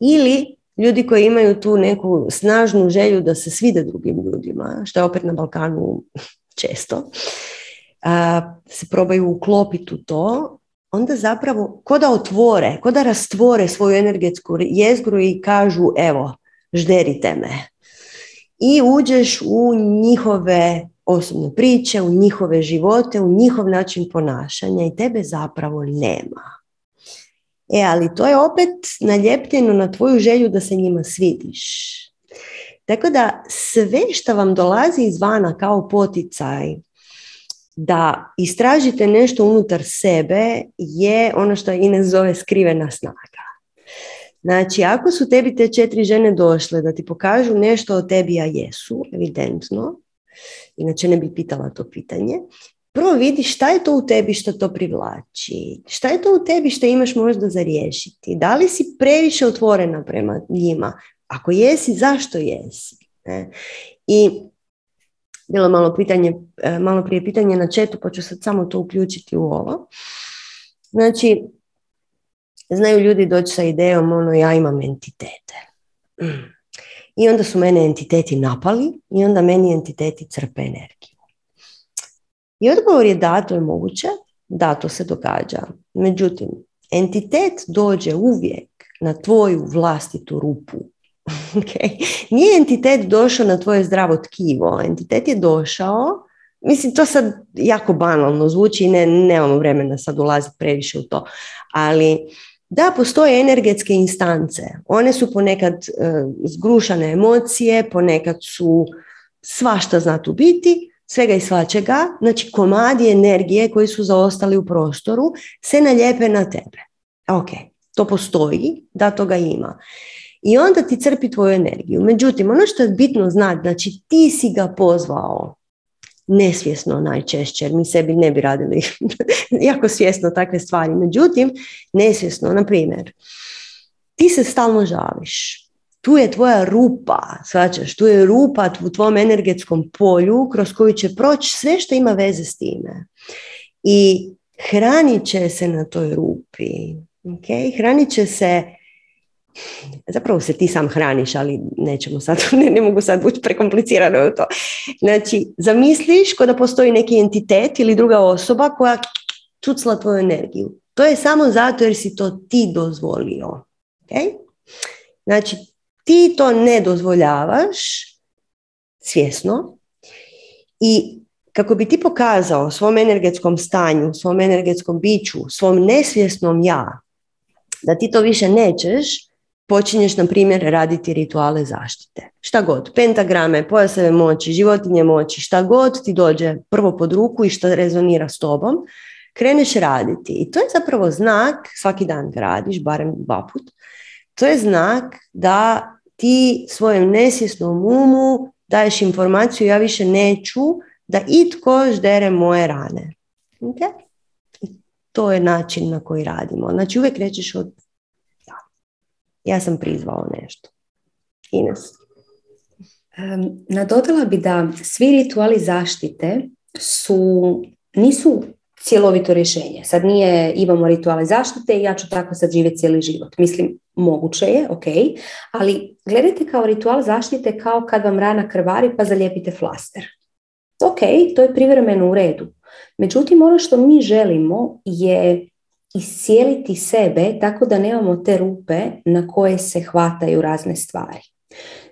ili ljudi koji imaju tu neku snažnu želju da se svide drugim ljudima, što je opet na Balkanu često, se probaju uklopiti u to, onda zapravo ko da otvore, ko da rastvore svoju energetsku jezgru i kažu evo, žderite me. I uđeš u njihove osobne priče, u njihove živote, u njihov način ponašanja i tebe zapravo nema. E, ali to je opet naljepljeno na tvoju želju da se njima svidiš. Tako da sve što vam dolazi izvana kao poticaj da istražite nešto unutar sebe je ono što Ines zove skrivena snaga. Znači, ako su tebi te četiri žene došle da ti pokažu nešto o tebi, a jesu, evidentno, inače ne bi pitala to pitanje, prvo vidi šta je to u tebi što to privlači, šta je to u tebi što imaš možda za riješiti, da li si previše otvorena prema njima, ako jesi, zašto jesi. Ne? I bilo malo, pitanje, e, malo prije pitanje na četu, pa ću sad samo to uključiti u ovo. Znači, znaju ljudi doći sa idejom, ono, ja imam entitete. I onda su mene entiteti napali i onda meni entiteti crpe energiju. I odgovor je da, to je moguće, da, to se događa. Međutim, entitet dođe uvijek na tvoju vlastitu rupu. Okay. Nije entitet došao na tvoje zdravo tkivo, entitet je došao, mislim to sad jako banalno zvuči i ne, nemamo vremena sad ulaziti previše u to, ali da, postoje energetske instance. One su ponekad uh, zgrušane emocije, ponekad su svašta zna tu biti, svega i svačega, znači komadi energije koji su zaostali u prostoru se naljepe na tebe. Ok, to postoji, da toga ima. I onda ti crpi tvoju energiju. Međutim, ono što je bitno znati, znači ti si ga pozvao nesvjesno najčešće, jer mi sebi ne bi radili jako svjesno takve stvari. Međutim, nesvjesno, na primjer, ti se stalno žališ. Tu je tvoja rupa, svačaš, tu je rupa u tvom energetskom polju kroz koju će proći sve što ima veze s time. I hranit će se na toj rupi. Okay? Hranit će se zapravo se ti sam hraniš, ali nećemo sad, ne, ne mogu sad biti prekomplicirano u to. Znači, zamisliš ko da postoji neki entitet ili druga osoba koja čucla tvoju energiju. To je samo zato jer si to ti dozvolio. Okay? Znači, ti to ne dozvoljavaš svjesno i kako bi ti pokazao svom energetskom stanju, svom energetskom biću, svom nesvjesnom ja, da ti to više nećeš, počinješ, na primjer, raditi rituale zaštite. Šta god, pentagrame, pojaseve moći, životinje moći, šta god ti dođe prvo pod ruku i što rezonira s tobom, kreneš raditi. I to je zapravo znak, svaki dan radiš, barem dva put, to je znak da ti svojem nesvjesnom umu daješ informaciju ja više neću da itko ždere moje rane. Okay? I to je način na koji radimo. Znači uvijek rećeš od ja sam prizvao nešto. Ines. Um, nadodala bi da svi rituali zaštite su, nisu cjelovito rješenje. Sad nije imamo rituale zaštite i ja ću tako sad živjeti cijeli život. Mislim, moguće je, ok, ali gledajte kao ritual zaštite kao kad vam rana krvari pa zalijepite flaster. Ok, to je privremeno u redu. Međutim, ono što mi želimo je iscijeliti sebe tako da nemamo te rupe na koje se hvataju razne stvari.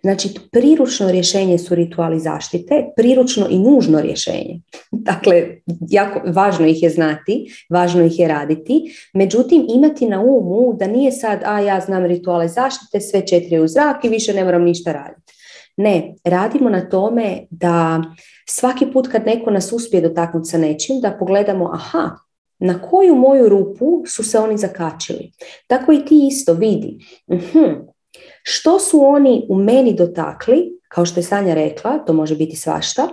Znači, priručno rješenje su rituali zaštite, priručno i nužno rješenje. Dakle, jako važno ih je znati, važno ih je raditi, međutim imati na umu da nije sad, a ja znam rituale zaštite, sve četiri u zrak i više ne moram ništa raditi. Ne, radimo na tome da svaki put kad neko nas uspije dotaknuti sa nečim, da pogledamo, aha, na koju moju rupu su se oni zakačili. Tako i ti isto vidi. uh Što su oni u meni dotakli, kao što je Sanja rekla, to može biti svašta,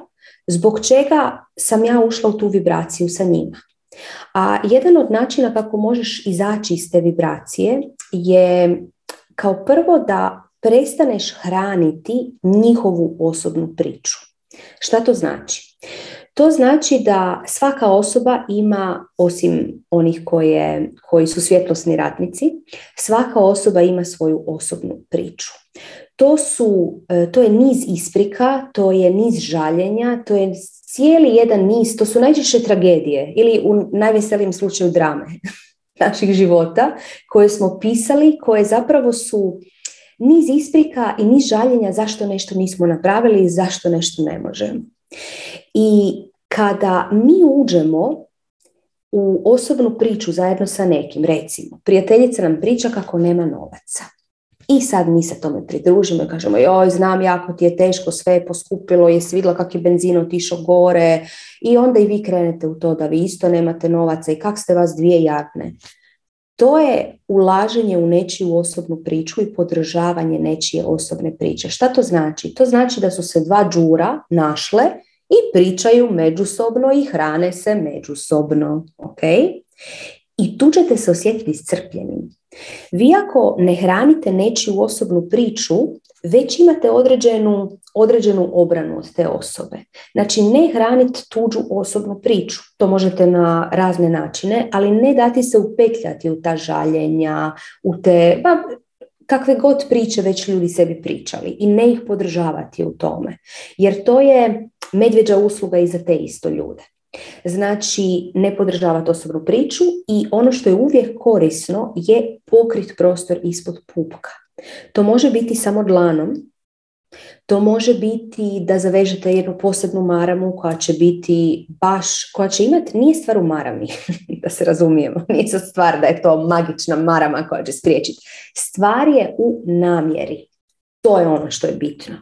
zbog čega sam ja ušla u tu vibraciju sa njima. A jedan od načina kako možeš izaći iz te vibracije je kao prvo da prestaneš hraniti njihovu osobnu priču. Šta to znači? To znači da svaka osoba ima, osim onih koje, koji su svjetlosni ratnici, svaka osoba ima svoju osobnu priču. To, su, e, to je niz isprika, to je niz žaljenja, to je cijeli jedan niz, to su najčešće tragedije ili u najveselijem slučaju drame naših života koje smo pisali, koje zapravo su niz isprika i niz žaljenja zašto nešto nismo napravili i zašto nešto ne možemo. I kada mi uđemo u osobnu priču zajedno sa nekim, recimo, prijateljica nam priča kako nema novaca. I sad mi se tome pridružimo i kažemo, joj, znam jako ti je teško, sve je poskupilo, je vidjela kak je benzin otišao gore i onda i vi krenete u to da vi isto nemate novaca i kak ste vas dvije jadne. To je ulaženje u nečiju osobnu priču i podržavanje nečije osobne priče. Šta to znači? To znači da su se dva džura našle i pričaju međusobno i hrane se međusobno. Ok? I tu ćete se osjetiti iscrpljenim. Vi ako ne hranite nečiju osobnu priču, već imate određenu, određenu obranu od te osobe. Znači ne hraniti tuđu osobnu priču. To možete na razne načine, ali ne dati se upetljati u ta žaljenja, u te, ba, kakve god priče već ljudi sebi pričali i ne ih podržavati u tome. Jer to je medvjeđa usluga i za te isto ljude. Znači, ne podržavati osobnu priču i ono što je uvijek korisno je pokrit prostor ispod pupka. To može biti samo dlanom, to može biti da zavežete jednu posebnu maramu koja će biti baš, koja će imati, nije stvar u marami, da se razumijemo, nije sad stvar da je to magična marama koja će spriječiti. Stvar je u namjeri. To je ono što je bitno.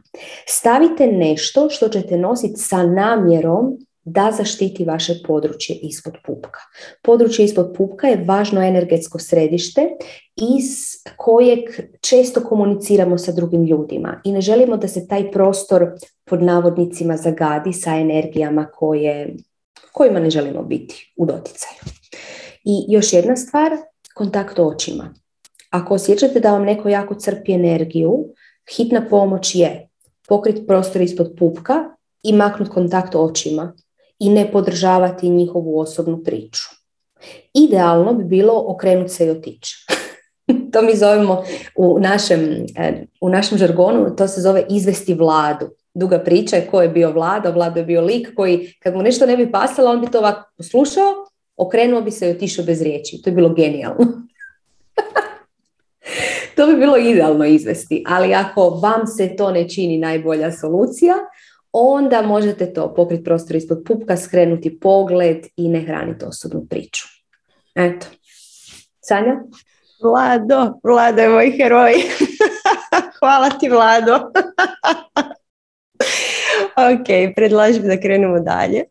Stavite nešto što ćete nositi sa namjerom da zaštiti vaše područje ispod pupka. Područje ispod pupka je važno energetsko središte iz kojeg često komuniciramo sa drugim ljudima i ne želimo da se taj prostor pod navodnicima zagadi sa energijama koje, kojima ne želimo biti u doticaju. I još jedna stvar, kontakt očima. Ako osjećate da vam neko jako crpi energiju, hitna pomoć je pokrit prostor ispod pupka i maknut kontakt očima i ne podržavati njihovu osobnu priču. Idealno bi bilo okrenuti se i otići. to mi zovemo u našem, e, u našem žargonu, to se zove izvesti vladu. Duga priča je ko je bio vlada, vlada je bio lik koji kad mu nešto ne bi pasalo, on bi to ovako poslušao, okrenuo bi se i otišao bez riječi. To je bilo genijalno. to bi bilo idealno izvesti, ali ako vam se to ne čini najbolja solucija, onda možete to pokriti prostor ispod pupka, skrenuti pogled i ne hraniti osobnu priču. Eto. Sanja? Vlado, Vlado je moj heroj. Hvala ti Vlado. ok, predlažem da krenemo dalje.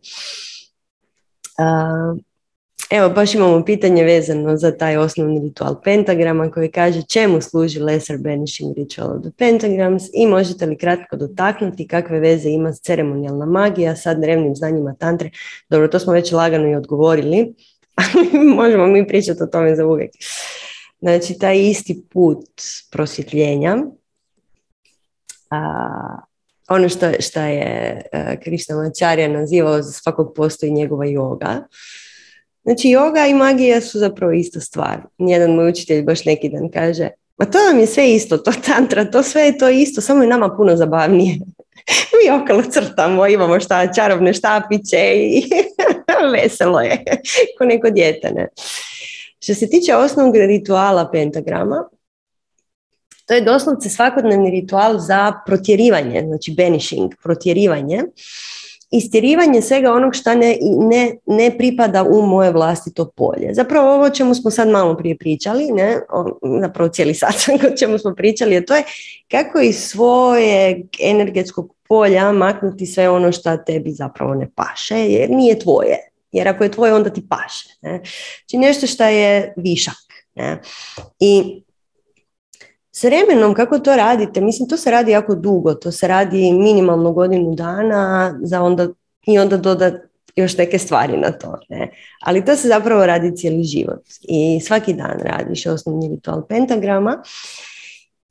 Evo, baš imamo pitanje vezano za taj osnovni ritual pentagrama koji kaže čemu služi Lesser Banishing Ritual of the Pentagrams i možete li kratko dotaknuti kakve veze ima ceremonijalna magija sa drevnim znanjima tantre. Dobro, to smo već lagano i odgovorili, ali možemo mi pričati o tome za uvijek. Znači, taj isti put prosvjetljenja, a, ono što, što je Krišna Mačarja nazivao za svakog postoji njegova yoga, Znači, yoga i magija su zapravo ista stvar. Jedan moj učitelj baš neki dan kaže, ma to nam je sve isto, to tantra, to sve je to isto, samo je nama puno zabavnije. Mi okolo crtamo, imamo šta, čarobne štapiće i veselo je, ko neko dijete. Ne? Što se tiče osnovnog rituala pentagrama, to je doslovce svakodnevni ritual za protjerivanje, znači banishing, protjerivanje istjerivanje svega onog što ne, ne, ne pripada u moje vlastito polje. Zapravo ovo o čemu smo sad malo prije pričali, ne, o, zapravo cijeli sat o čemu smo pričali, a to je kako iz svoje energetskog polja maknuti sve ono što tebi zapravo ne paše, jer nije tvoje. Jer ako je tvoje, onda ti paše. Ne? Znači nešto što je višak. Ne? I s vremenom kako to radite, mislim to se radi jako dugo, to se radi minimalno godinu dana za onda, i onda doda još neke stvari na to. Ne? Ali to se zapravo radi cijeli život i svaki dan radiš osnovni ritual pentagrama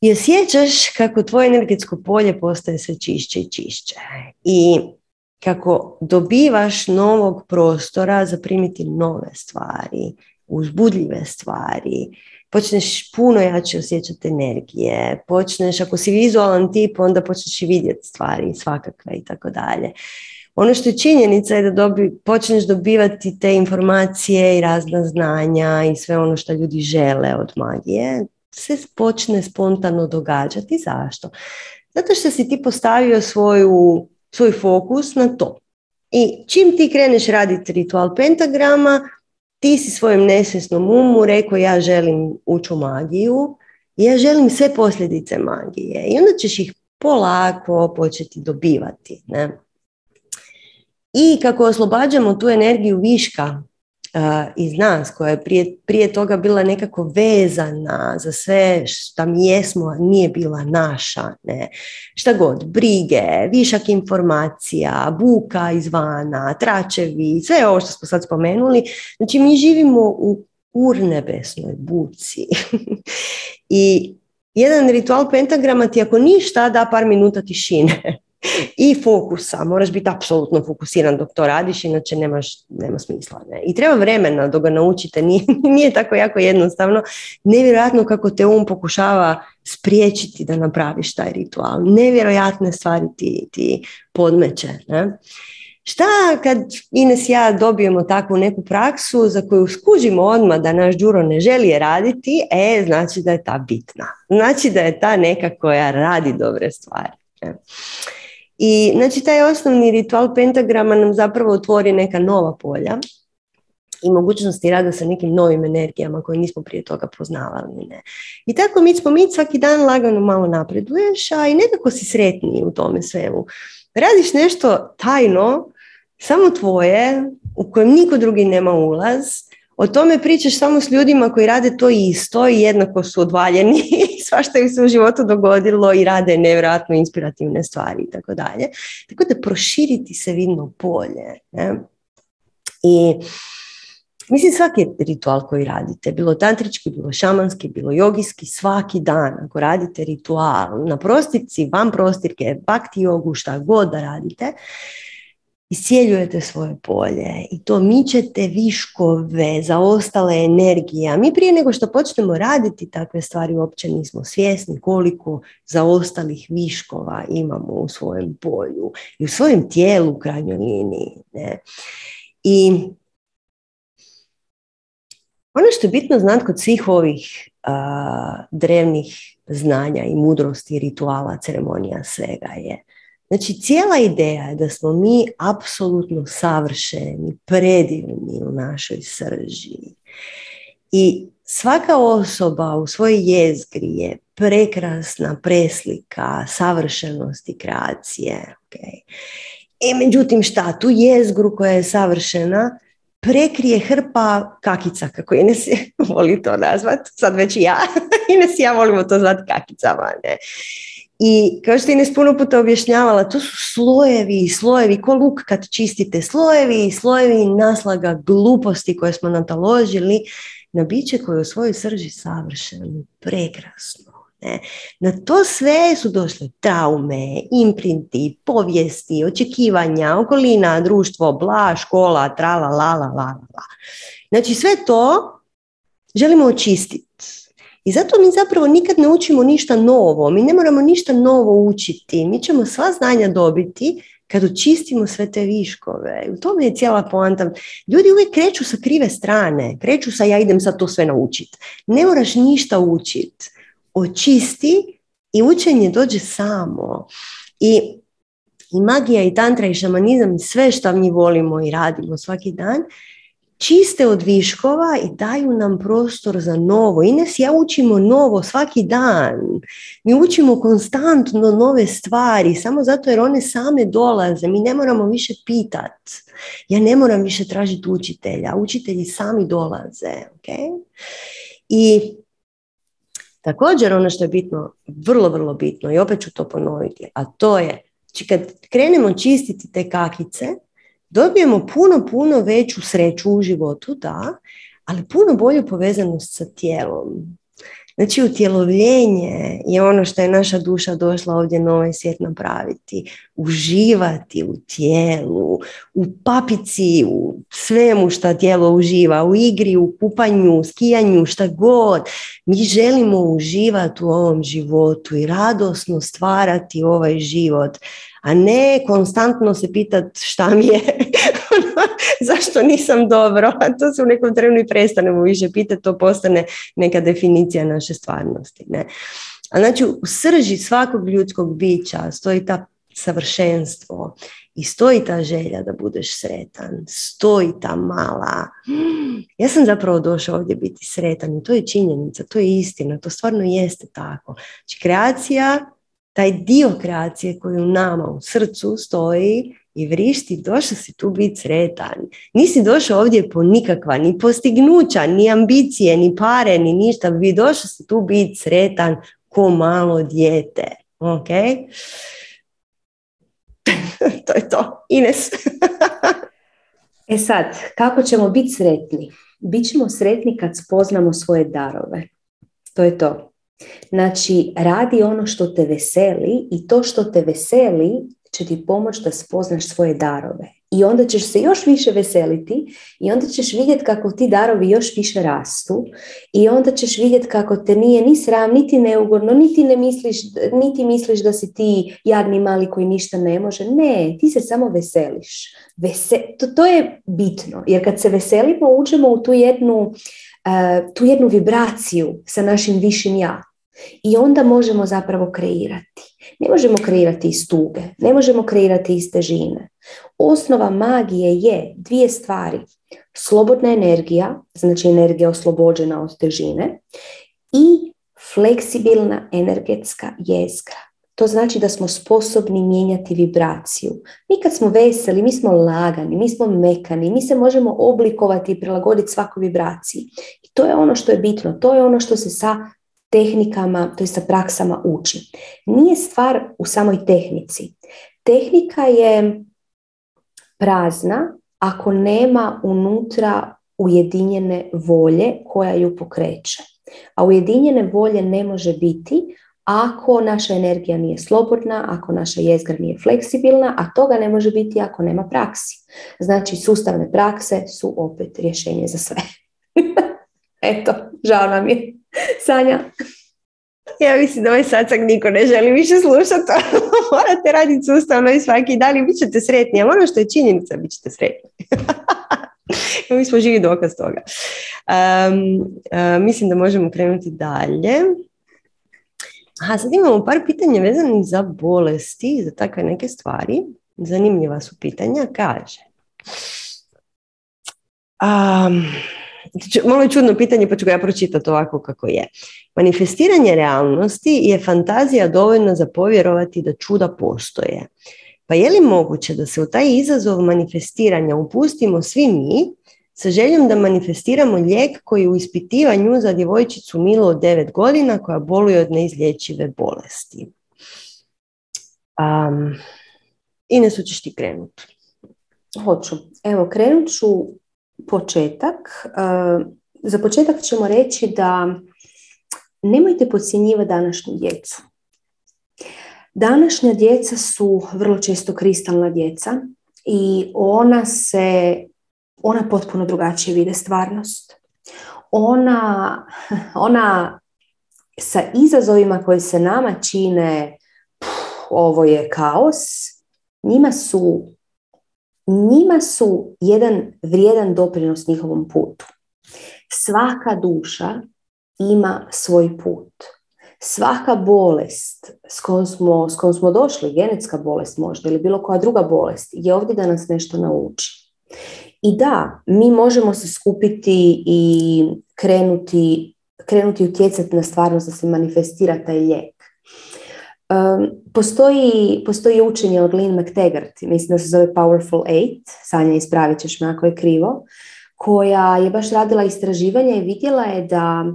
i osjećaš kako tvoje energetsko polje postaje sve čišće i čišće. I kako dobivaš novog prostora za primiti nove stvari, uzbudljive stvari, počneš puno jače osjećati energije, počneš, ako si vizualan tip, onda počneš i vidjeti stvari svakakve i tako dalje. Ono što je činjenica je da dobi, počneš dobivati te informacije i razna znanja i sve ono što ljudi žele od magije, se počne spontano događati. Zašto? Zato što si ti postavio svoju, svoj fokus na to. I čim ti kreneš raditi ritual pentagrama, ti si svojom nesvjesnom umu rekao ja želim ući u magiju, ja želim sve posljedice magije i onda ćeš ih polako početi dobivati. Ne? I kako oslobađamo tu energiju viška iz nas, koja je prije, prije toga bila nekako vezana za sve što mi jesmo, nije bila naša. Ne? Šta god, brige, višak informacija, buka izvana, tračevi, sve ovo što smo sad spomenuli. Znači mi živimo u urnebesnoj buci. I jedan ritual pentagrama ti ako ništa da par minuta tišine i fokusa. Moraš biti apsolutno fokusiran dok to radiš, inače nemaš, nema smisla. Ne? I treba vremena dok ga naučite, nije, nije tako jako jednostavno. Nevjerojatno kako te um pokušava spriječiti da napraviš taj ritual. Nevjerojatne stvari ti, ti podmeće. Ne? Šta kad Ines i ja dobijemo takvu neku praksu za koju skužimo odmah da naš Đuro ne želi je raditi, e, znači da je ta bitna. Znači da je ta neka koja radi dobre stvari. I znači taj osnovni ritual pentagrama nam zapravo otvori neka nova polja i mogućnosti rada sa nekim novim energijama koje nismo prije toga poznavali. Ne. I tako mi smo mi svaki dan lagano malo napreduješ, a i nekako si sretniji u tome svemu. Radiš nešto tajno, samo tvoje, u kojem niko drugi nema ulaz, o tome pričaš samo s ljudima koji rade to isto i jednako su odvaljeni svašta im se u životu dogodilo i rade nevjerojatno inspirativne stvari i tako dalje. Tako da proširiti se vidno polje. Ne? I Mislim svaki ritual koji radite, bilo tantrički, bilo šamanski, bilo jogijski, svaki dan ako radite ritual na prostici, van prostirke, bakti jogu, šta god da radite, iscijeljujete svoje polje i to mičete viškove, zaostale energije. A mi prije nego što počnemo raditi takve stvari uopće nismo svjesni koliko zaostalih viškova imamo u svojem polju i u svojem tijelu u krajnjoj liniji. Ne? I ono što je bitno znati kod svih ovih drevnih znanja i mudrosti, rituala, ceremonija, svega je Znači, cijela ideja je da smo mi apsolutno savršeni, predivni u našoj srži. I svaka osoba u svojoj jezgri je prekrasna preslika savršenosti kreacije. Okay. E, međutim, šta? Tu jezgru koja je savršena prekrije hrpa kakica, kako Ines voli to nazvat, sad već i ja. Ines i ja volimo to zvati kakicama. Ne? I kao što je Ines puno puta objašnjavala, to su slojevi i slojevi, ko luk kad čistite, slojevi i slojevi naslaga gluposti koje smo nataložili na biće koje je u svojoj srži savršeno, prekrasno. Ne? Na to sve su došle traume, imprinti, povijesti, očekivanja, okolina, društvo, bla, škola, trala, la, la, la, la. Znači sve to želimo očistiti i zato mi zapravo nikad ne učimo ništa novo, mi ne moramo ništa novo učiti, mi ćemo sva znanja dobiti kad očistimo sve te viškove. U tome je cijela poanta. Ljudi uvijek kreću sa krive strane, kreću sa ja idem sad to sve naučiti. Ne moraš ništa učiti. Očisti i učenje dođe samo. I, i magija i tantra i šamanizam sve što mi volimo i radimo svaki dan čiste od viškova i daju nam prostor za novo. Ines ja učimo novo svaki dan. Mi učimo konstantno nove stvari, samo zato jer one same dolaze. Mi ne moramo više pitat. Ja ne moram više tražiti učitelja. Učitelji sami dolaze. Okay? I također ono što je bitno, vrlo, vrlo bitno, i opet ću to ponoviti, a to je, kad krenemo čistiti te kakice, dobijemo puno, puno veću sreću u životu, da, ali puno bolju povezanost sa tijelom. Znači, utjelovljenje je ono što je naša duša došla ovdje na ovaj svijet napraviti. Uživati u tijelu, u papici, u svemu što tijelo uživa, u igri, u kupanju, skijanju, šta god. Mi želimo uživati u ovom životu i radosno stvarati ovaj život a ne konstantno se pitat šta mi je, zašto nisam dobro, a to se u nekom trenu i prestanemo više pitati, to postane neka definicija naše stvarnosti. Ne? A znači u srži svakog ljudskog bića stoji ta savršenstvo i stoji ta želja da budeš sretan, stoji ta mala. Ja sam zapravo došao ovdje biti sretan i to je činjenica, to je istina, to stvarno jeste tako. Znači kreacija taj dio kreacije koji u nama, u srcu stoji i vrišti, došao si tu biti sretan. Nisi došao ovdje po nikakva, ni postignuća, ni ambicije, ni pare, ni ništa. Bi došao si tu biti sretan ko malo dijete. Ok? to je to. Ines. e sad, kako ćemo biti sretni? Bićemo sretni kad spoznamo svoje darove. To je to. Znači, radi ono što te veseli i to što te veseli će ti pomoći da spoznaš svoje darove. I onda ćeš se još više veseliti i onda ćeš vidjeti kako ti darovi još više rastu i onda ćeš vidjeti kako te nije ni sram, niti neugodno, niti ne misliš, niti misliš da si ti jadni mali koji ništa ne može. Ne, ti se samo veseliš. Vese, to, to je bitno, jer kad se veselimo uđemo u tu jednu, uh, tu jednu vibraciju sa našim višim ja. I onda možemo zapravo kreirati. Ne možemo kreirati iz tuge, ne možemo kreirati iz težine. Osnova magije je dvije stvari. Slobodna energija, znači energija oslobođena od težine i fleksibilna energetska jezgra. To znači da smo sposobni mijenjati vibraciju. Mi kad smo veseli, mi smo lagani, mi smo mekani, mi se možemo oblikovati i prilagoditi svakoj vibraciji. I to je ono što je bitno, to je ono što se sa tehnikama, to je sa praksama uči. Nije stvar u samoj tehnici. Tehnika je prazna ako nema unutra ujedinjene volje koja ju pokreće. A ujedinjene volje ne može biti ako naša energija nije slobodna, ako naša jezgra nije fleksibilna, a toga ne može biti ako nema praksi. Znači, sustavne prakse su opet rješenje za sve. Eto, žao nam je. Sanja? Ja mislim da ovaj sacak niko ne želi više slušati. Morate raditi sustavno i svaki dan i bit ćete sretni. Ali ono što je činjenica, bit ćete sretni. Mi smo živi dokaz toga. mislim da možemo krenuti dalje. Aha, sad imamo par pitanja vezanih za bolesti, za takve neke stvari. Zanimljiva su pitanja. Kaže... Um, malo je čudno pitanje pa ću ga ja pročitati ovako kako je. Manifestiranje realnosti je fantazija dovoljna za povjerovati da čuda postoje. Pa je li moguće da se u taj izazov manifestiranja upustimo svi mi sa željom da manifestiramo lijek koji u ispitivanju za djevojčicu Milo od 9 godina koja boluje od neizlječive bolesti? Um, Ines, ćeš ti krenuti? Hoću. Evo, krenut ću početak. E, za početak ćemo reći da nemojte podcjenjivati današnju djecu. Današnja djeca su vrlo često kristalna djeca i ona se, ona potpuno drugačije vide stvarnost. Ona, ona sa izazovima koji se nama čine ovo je kaos, njima su njima su jedan vrijedan doprinos njihovom putu. Svaka duša ima svoj put. Svaka bolest s kojom, smo, s kojom smo došli, genetska bolest možda ili bilo koja druga bolest, je ovdje da nas nešto nauči. I da, mi možemo se skupiti i krenuti, krenuti utjecati na stvarnost da se manifestira taj lijek. Um, postoji, postoji učenje od Lynn McTaggart, mislim da se zove Powerful Eight, Sanja ispravit ćeš me ako je krivo, koja je baš radila istraživanje i vidjela je da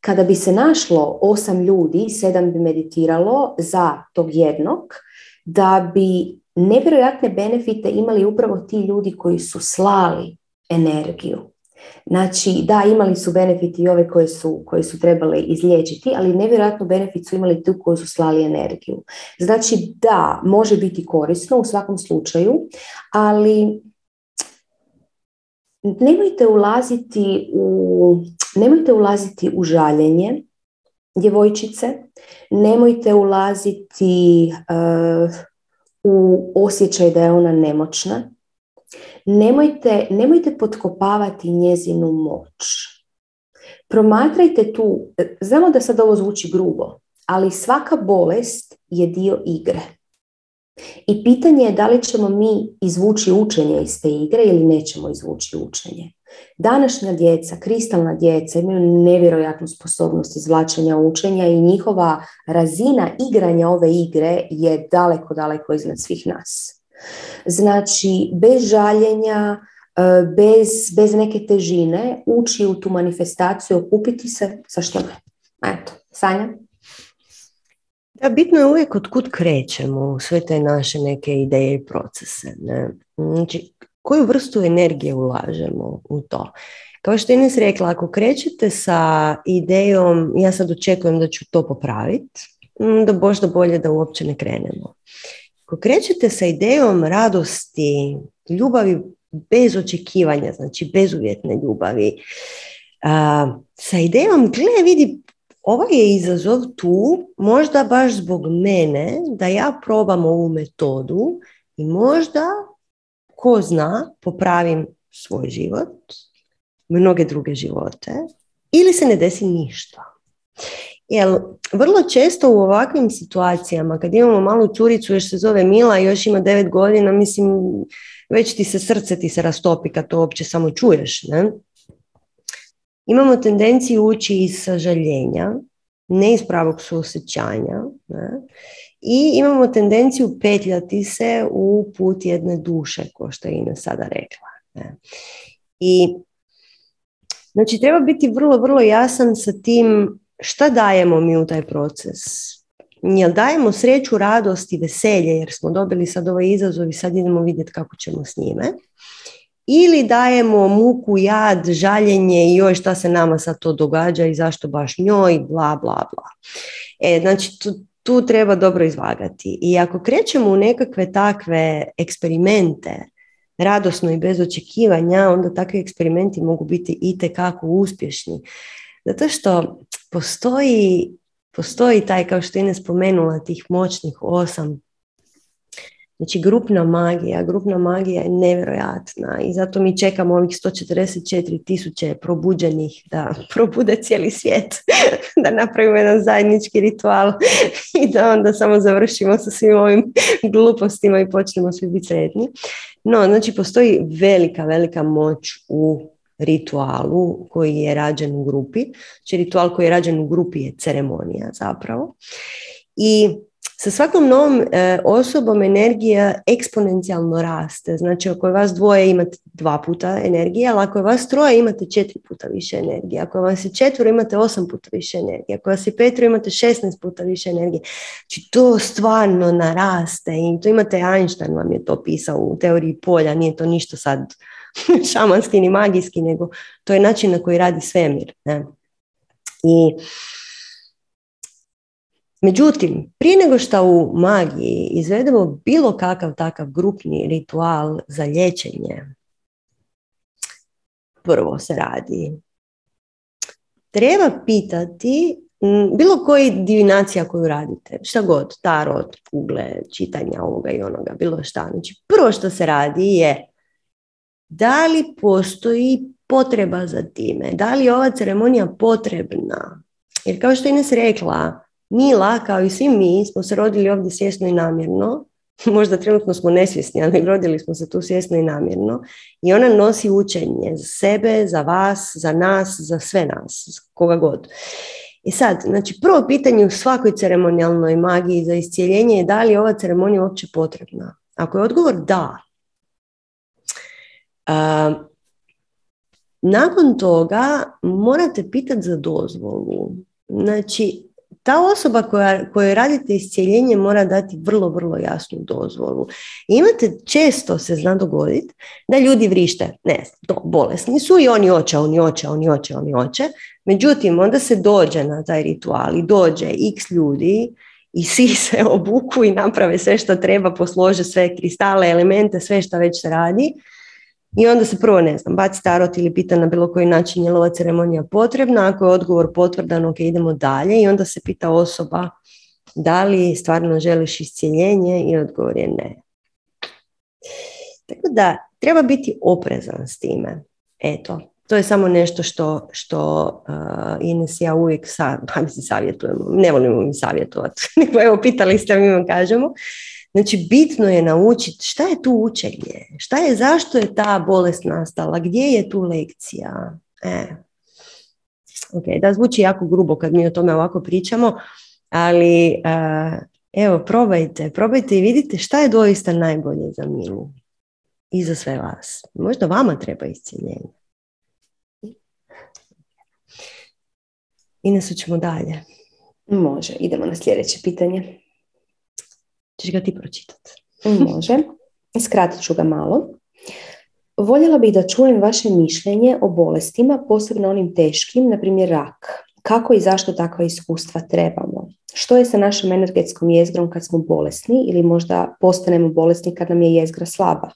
kada bi se našlo osam ljudi, sedam bi meditiralo za tog jednog, da bi nevjerojatne benefite imali upravo ti ljudi koji su slali energiju. Znači, da, imali su benefiti i ove koje su, koje su trebali izliječiti, ali nevjerojatno benefit su imali tu koji su slali energiju. Znači, da, može biti korisno u svakom slučaju, ali nemojte ulaziti u, nemojte ulaziti u žaljenje djevojčice, nemojte ulaziti uh, u osjećaj da je ona nemoćna, nemojte, nemojte potkopavati njezinu moć. Promatrajte tu, znamo da sad ovo zvuči grubo, ali svaka bolest je dio igre. I pitanje je da li ćemo mi izvući učenje iz te igre ili nećemo izvući učenje. Današnja djeca, kristalna djeca imaju nevjerojatnu sposobnost izvlačenja učenja i njihova razina igranja ove igre je daleko, daleko iznad svih nas. Znači, bez žaljenja, e, bez, bez neke težine, ući u tu manifestaciju, okupiti se, sa što ne? Eto, Sanja? Da, bitno je uvijek od kud krećemo sve te naše neke ideje i procese. Ne? Znači, koju vrstu energije ulažemo u to? Kao što je Ines rekla, ako krećete sa idejom ja sad očekujem da ću to popraviti, da možda bolje da uopće ne krenemo. Ako krećete sa idejom radosti, ljubavi bez očekivanja, znači bezuvjetne ljubavi, sa idejom, gle, vidi, ovaj je izazov tu, možda baš zbog mene, da ja probam ovu metodu i možda, ko zna, popravim svoj život, mnoge druge živote, ili se ne desi ništa. Jer vrlo često u ovakvim situacijama, kad imamo malu curicu, još se zove Mila, još ima devet godina, mislim, već ti se srce ti se rastopi kad to uopće samo čuješ. Ne? Imamo tendenciju ući iz sažaljenja, ne iz pravog suosjećanja. Ne? I imamo tendenciju petljati se u put jedne duše, kao što je Ina sada rekla. Ne? I znači treba biti vrlo, vrlo jasan sa tim šta dajemo mi u taj proces? Jel dajemo sreću, radost i veselje jer smo dobili sad ovaj izazov i sad idemo vidjeti kako ćemo s njime? Ili dajemo muku, jad, žaljenje i joj šta se nama sad to događa i zašto baš njoj, bla, bla, bla. E, znači, tu, tu treba dobro izvagati. I ako krećemo u nekakve takve eksperimente, radosno i bez očekivanja, onda takvi eksperimenti mogu biti i tekako uspješni. Zato što postoji, postoji taj, kao što je ne spomenula, tih moćnih osam Znači, grupna magija, grupna magija je nevjerojatna i zato mi čekamo ovih 144 tisuće probuđenih da probude cijeli svijet, da napravimo jedan zajednički ritual i da onda samo završimo sa svim ovim glupostima i počnemo svi biti sretni. No, znači, postoji velika, velika moć u ritualu koji je rađen u grupi. Znači ritual koji je rađen u grupi je ceremonija zapravo. I sa svakom novom e, osobom energija eksponencijalno raste. Znači ako je vas dvoje imate dva puta energije, ali ako je vas troje imate četiri puta više energije. Ako vas je imate osam puta više energije. Ako vas je petro imate šestnaest puta više energije. Znači to stvarno naraste i to imate Einstein vam je to pisao u teoriji polja, nije to ništa sad šamanski ni magijski, nego to je način na koji radi svemir. Ne? I Međutim, prije nego što u magiji izvedemo bilo kakav takav grupni ritual za liječenje, prvo se radi. Treba pitati bilo koji divinacija koju radite, šta god, tarot, kugle, čitanja ovoga i onoga, bilo šta. Znači, prvo što se radi je da li postoji potreba za time, da li je ova ceremonija potrebna. Jer kao što je Ines rekla, Mila, kao i svi mi, smo se rodili ovdje svjesno i namjerno. Možda trenutno smo nesvjesni, ali rodili smo se tu svjesno i namjerno. I ona nosi učenje za sebe, za vas, za nas, za sve nas, koga god. I sad, znači prvo pitanje u svakoj ceremonijalnoj magiji za iscijeljenje je da li je ova ceremonija uopće potrebna. Ako je odgovor da, nakon toga morate pitati za dozvolu. Znači, ta osoba koja, kojoj radite iscijeljenje mora dati vrlo, vrlo jasnu dozvolu. imate, često se zna dogoditi da ljudi vrište, ne to bolesni su i oni oče, oni oče, oni oče, oni oče. Međutim, onda se dođe na taj ritual i dođe x ljudi i svi se obuku i naprave sve što treba, poslože sve kristale, elemente, sve što već se radi i onda se prvo, ne znam, baci tarot ili pita na bilo koji način je ova ceremonija potrebna. Ako je odgovor potvrdan, ok, idemo dalje. I onda se pita osoba da li stvarno želiš iscijeljenje i odgovor je ne. Tako da, treba biti oprezan s time. Eto, to je samo nešto što, što uh, Ines ja uvijek sa, pa savjetujemo. Ne volimo mi savjetovati, nego evo pitali ste mi vam kažemo. Znači, bitno je naučiti šta je tu učenje, šta je, zašto je ta bolest nastala, gdje je tu lekcija. E. Ok, da zvuči jako grubo kad mi o tome ovako pričamo, ali uh, Evo, probajte, probajte i vidite šta je doista najbolje za Milu i za sve vas. Možda vama treba iscijeljenje. Ines, ćemo dalje. Može, idemo na sljedeće pitanje. Češ ga ti pročitati? Može. Skratit ću ga malo. Voljela bih da čujem vaše mišljenje o bolestima, posebno onim teškim, na primjer rak. Kako i zašto takva iskustva trebamo? Što je sa našom energetskom jezgrom kad smo bolesni ili možda postanemo bolesni kad nam je jezgra slaba?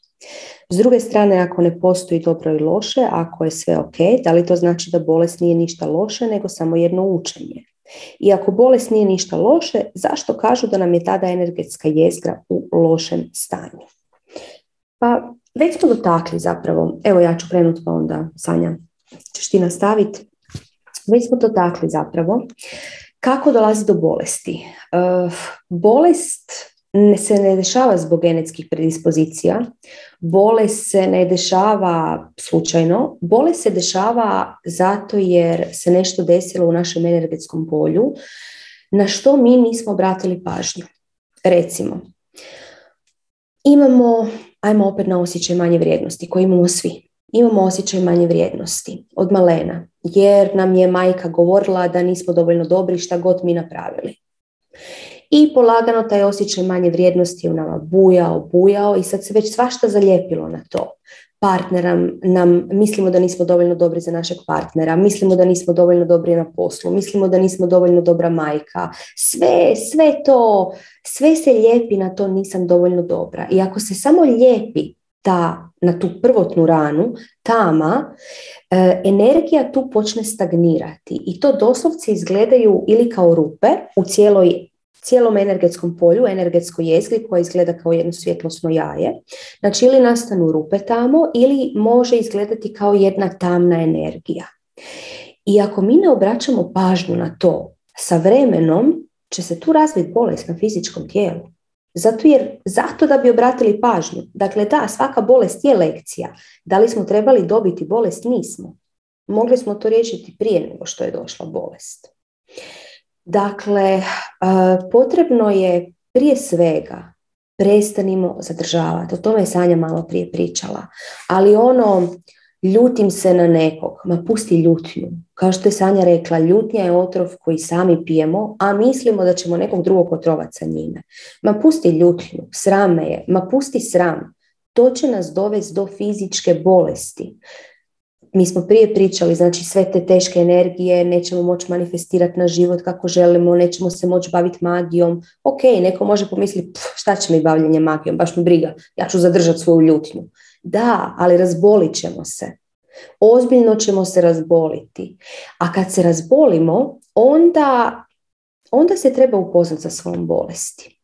S druge strane, ako ne postoji dobro i loše, ako je sve ok, da li to znači da bolest nije ništa loše, nego samo jedno učenje? I ako bolest nije ništa loše, zašto kažu da nam je tada energetska jezgra u lošem stanju? Pa već smo dotakli zapravo, evo ja ću krenuti pa onda Sanja ćeš ti nastaviti. Već smo dotakli zapravo kako dolazi do bolesti. Uh, bolest se ne dešava zbog genetskih predispozicija, bolest se ne dešava slučajno, bolest se dešava zato jer se nešto desilo u našem energetskom polju na što mi nismo obratili pažnju. Recimo, imamo, ajmo opet na osjećaj manje vrijednosti koji imamo svi. Imamo osjećaj manje vrijednosti od malena, jer nam je majka govorila da nismo dovoljno dobri šta god mi napravili i polagano taj osjećaj manje vrijednosti u nama bujao, bujao i sad se već svašta zalijepilo na to. Partnera nam, mislimo da nismo dovoljno dobri za našeg partnera, mislimo da nismo dovoljno dobri na poslu, mislimo da nismo dovoljno dobra majka. Sve, sve to, sve se lijepi na to nisam dovoljno dobra. I ako se samo lijepi ta, na tu prvotnu ranu, tama, e, energija tu počne stagnirati i to doslovce izgledaju ili kao rupe u cijeloj cijelom energetskom polju, energetskoj jezgri koja izgleda kao jedno svjetlosno jaje. Znači ili nastanu rupe tamo ili može izgledati kao jedna tamna energija. I ako mi ne obraćamo pažnju na to, sa vremenom će se tu razviti bolest na fizičkom tijelu. Zato jer, zato da bi obratili pažnju. Dakle, da, svaka bolest je lekcija. Da li smo trebali dobiti bolest? Nismo. Mogli smo to riješiti prije nego što je došla bolest. Dakle, e, potrebno je prije svega prestanimo zadržavati. O tome je Sanja malo prije pričala. Ali ono, ljutim se na nekog, ma pusti ljutnju. Kao što je Sanja rekla, ljutnja je otrov koji sami pijemo, a mislimo da ćemo nekog drugog otrovati sa njime. Ma pusti ljutnju, srame je, ma pusti sram. To će nas dovesti do fizičke bolesti mi smo prije pričali, znači sve te teške energije nećemo moći manifestirati na život kako želimo, nećemo se moći baviti magijom. Ok, neko može pomisliti, šta će mi bavljenje magijom, baš mi briga, ja ću zadržati svoju ljutnju. Da, ali razbolit ćemo se. Ozbiljno ćemo se razboliti. A kad se razbolimo, onda, onda se treba upoznati sa svojom bolesti.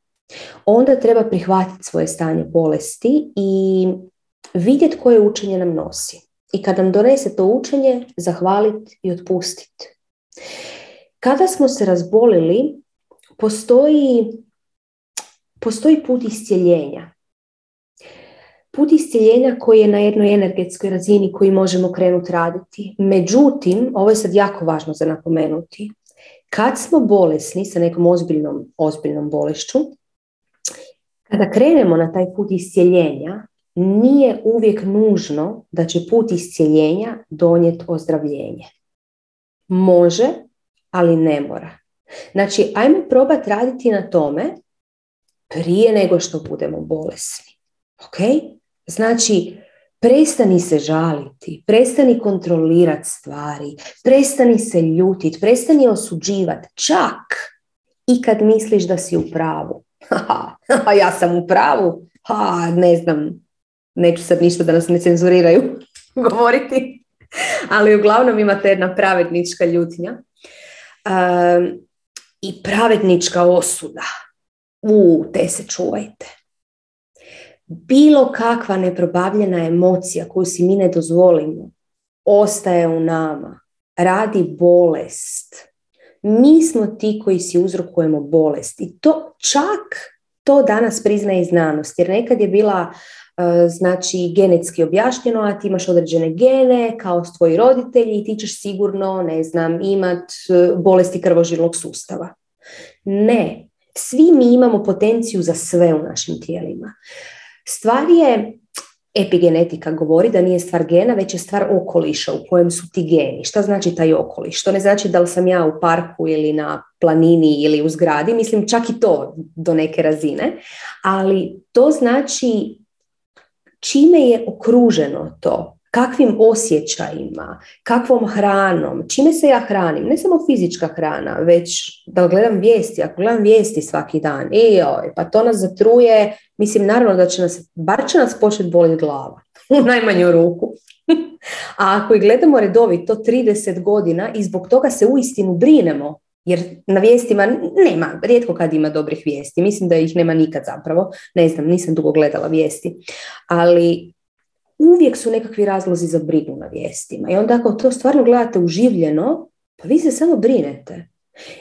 Onda treba prihvatiti svoje stanje bolesti i vidjeti koje učenje nam nosi i kad nam donese to učenje, zahvaliti i otpustiti. Kada smo se razbolili, postoji, postoji put iscijeljenja. Put iscijeljenja koji je na jednoj energetskoj razini koji možemo krenuti raditi. Međutim, ovo je sad jako važno za napomenuti, kad smo bolesni sa nekom ozbiljnom, ozbiljnom bolešću, kada krenemo na taj put iscijeljenja, nije uvijek nužno da će put iscijeljenja donijeti ozdravljenje. Može, ali ne mora. Znači, ajmo probati raditi na tome prije nego što budemo bolesni. Ok? Znači, prestani se žaliti, prestani kontrolirati stvari, prestani se ljutiti, prestani osuđivati, čak i kad misliš da si u pravu. Ha, ja sam u pravu, ha, ne znam, neću sad ništa da nas ne cenzuriraju govoriti, ali uglavnom imate jedna pravednička ljutnja i pravednička osuda. U, te se čuvajte. Bilo kakva neprobavljena emocija koju si mi ne dozvolimo, ostaje u nama, radi bolest. Mi smo ti koji si uzrokujemo bolest i to čak to danas priznaje i znanost, jer nekad je bila znači genetski objašnjeno, a ti imaš određene gene kao tvoji roditelji i ti ćeš sigurno, ne znam, imat e, bolesti krvožilnog sustava. Ne, Svi mi imamo potenciju za sve u našim tijelima. Stvar je, epigenetika govori da nije stvar gena, već je stvar okoliša u kojem su ti geni. Šta znači taj okoliš? To ne znači da li sam ja u parku ili na planini ili u zgradi, mislim čak i to do neke razine, ali to znači čime je okruženo to, kakvim osjećajima, kakvom hranom, čime se ja hranim, ne samo fizička hrana, već da gledam vijesti, ako gledam vijesti svaki dan, i joj, pa to nas zatruje, mislim naravno da će nas, bar će nas početi boliti glava, u najmanju ruku. A ako i gledamo redovito 30 godina i zbog toga se uistinu brinemo, jer na vijestima nema, rijetko kad ima dobrih vijesti, mislim da ih nema nikad zapravo, ne znam, nisam dugo gledala vijesti, ali uvijek su nekakvi razlozi za brigu na vijestima. I onda ako to stvarno gledate uživljeno, pa vi se samo brinete.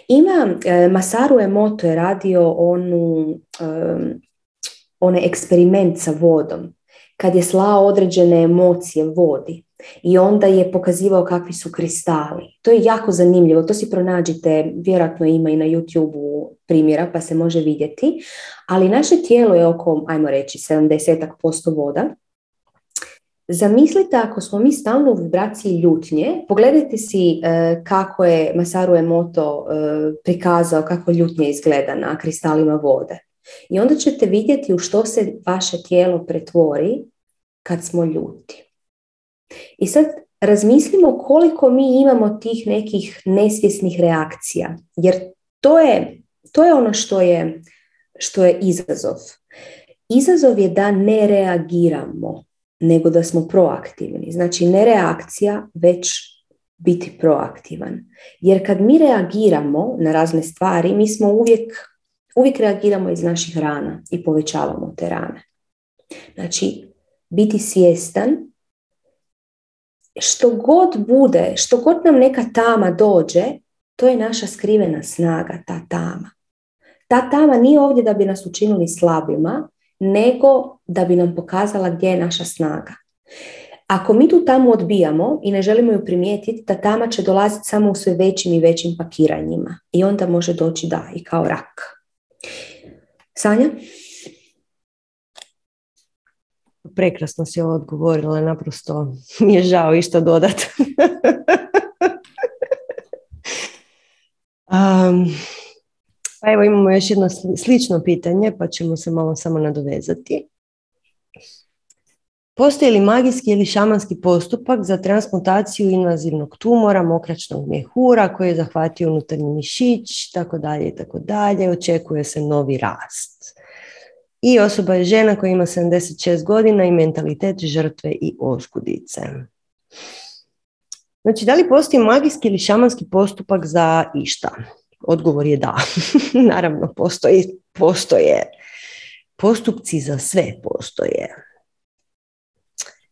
Ima, e, Masaru Emoto je radio onu, e, onaj eksperiment sa vodom, kad je slao određene emocije vodi i onda je pokazivao kakvi su kristali. To je jako zanimljivo, to si pronađite, vjerojatno ima i na youtube primjera pa se može vidjeti, ali naše tijelo je oko, ajmo reći, 70% voda Zamislite ako smo mi stalno u vibraciji ljutnje, pogledajte si e, kako je Masaru Emoto e, prikazao kako ljutnje izgleda na kristalima vode. I onda ćete vidjeti u što se vaše tijelo pretvori kad smo ljuti. I sad razmislimo koliko mi imamo tih nekih nesvjesnih reakcija, jer to je, to je ono što je, što je izazov. Izazov je da ne reagiramo nego da smo proaktivni. Znači ne reakcija, već biti proaktivan. Jer kad mi reagiramo na razne stvari, mi smo uvijek, uvijek reagiramo iz naših rana i povećavamo te rane. Znači, biti svjestan što god bude, što god nam neka tama dođe, to je naša skrivena snaga, ta tama. Ta tama nije ovdje da bi nas učinili slabima, nego da bi nam pokazala gdje je naša snaga. Ako mi tu tamu odbijamo i ne želimo ju primijetiti, ta tama će dolaziti samo u sve većim i većim pakiranjima i onda može doći da i kao rak. Sanja? Prekrasno si ovo odgovorila, naprosto mi je žao išta dodat. um, Pa evo imamo još jedno slično pitanje, pa ćemo se malo samo nadovezati. Postoji li magijski ili šamanski postupak za transplantaciju invazivnog tumora, mokračnog mjehura koji je zahvatio unutarnji mišić, tako dalje i tako dalje, očekuje se novi rast. I osoba je žena koja ima 76 godina i mentalitet žrtve i oskudice. Znači, da li postoji magijski ili šamanski postupak za išta? Odgovor je da. Naravno, postoji, postoje. Postupci za sve postoje.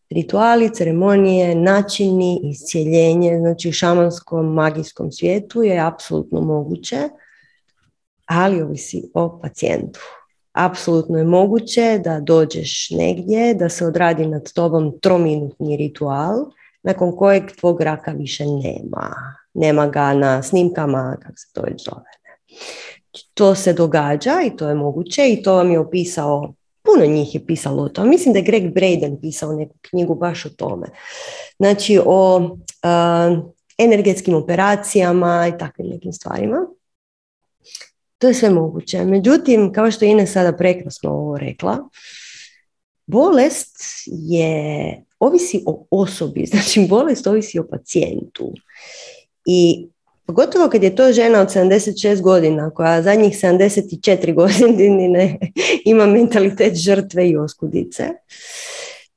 Rituali, ceremonije, načini, iscijeljenje, znači u šamanskom, magijskom svijetu je apsolutno moguće, ali ovisi o pacijentu. Apsolutno je moguće da dođeš negdje, da se odradi nad tobom trominutni ritual, nakon kojeg tvog raka više nema nema ga na snimkama, kako se to već zove. To se događa i to je moguće i to vam je opisao, puno njih je pisalo o tome. Mislim da je Greg Braden pisao neku knjigu baš o tome. Znači o energetskim operacijama i takvim nekim stvarima. To je sve moguće. Međutim, kao što je Ines sada prekrasno ovo rekla, bolest je, ovisi o osobi, znači bolest ovisi o pacijentu. I pogotovo kad je to žena od 76 godina koja zadnjih 74 godine ima mentalitet žrtve i oskudice,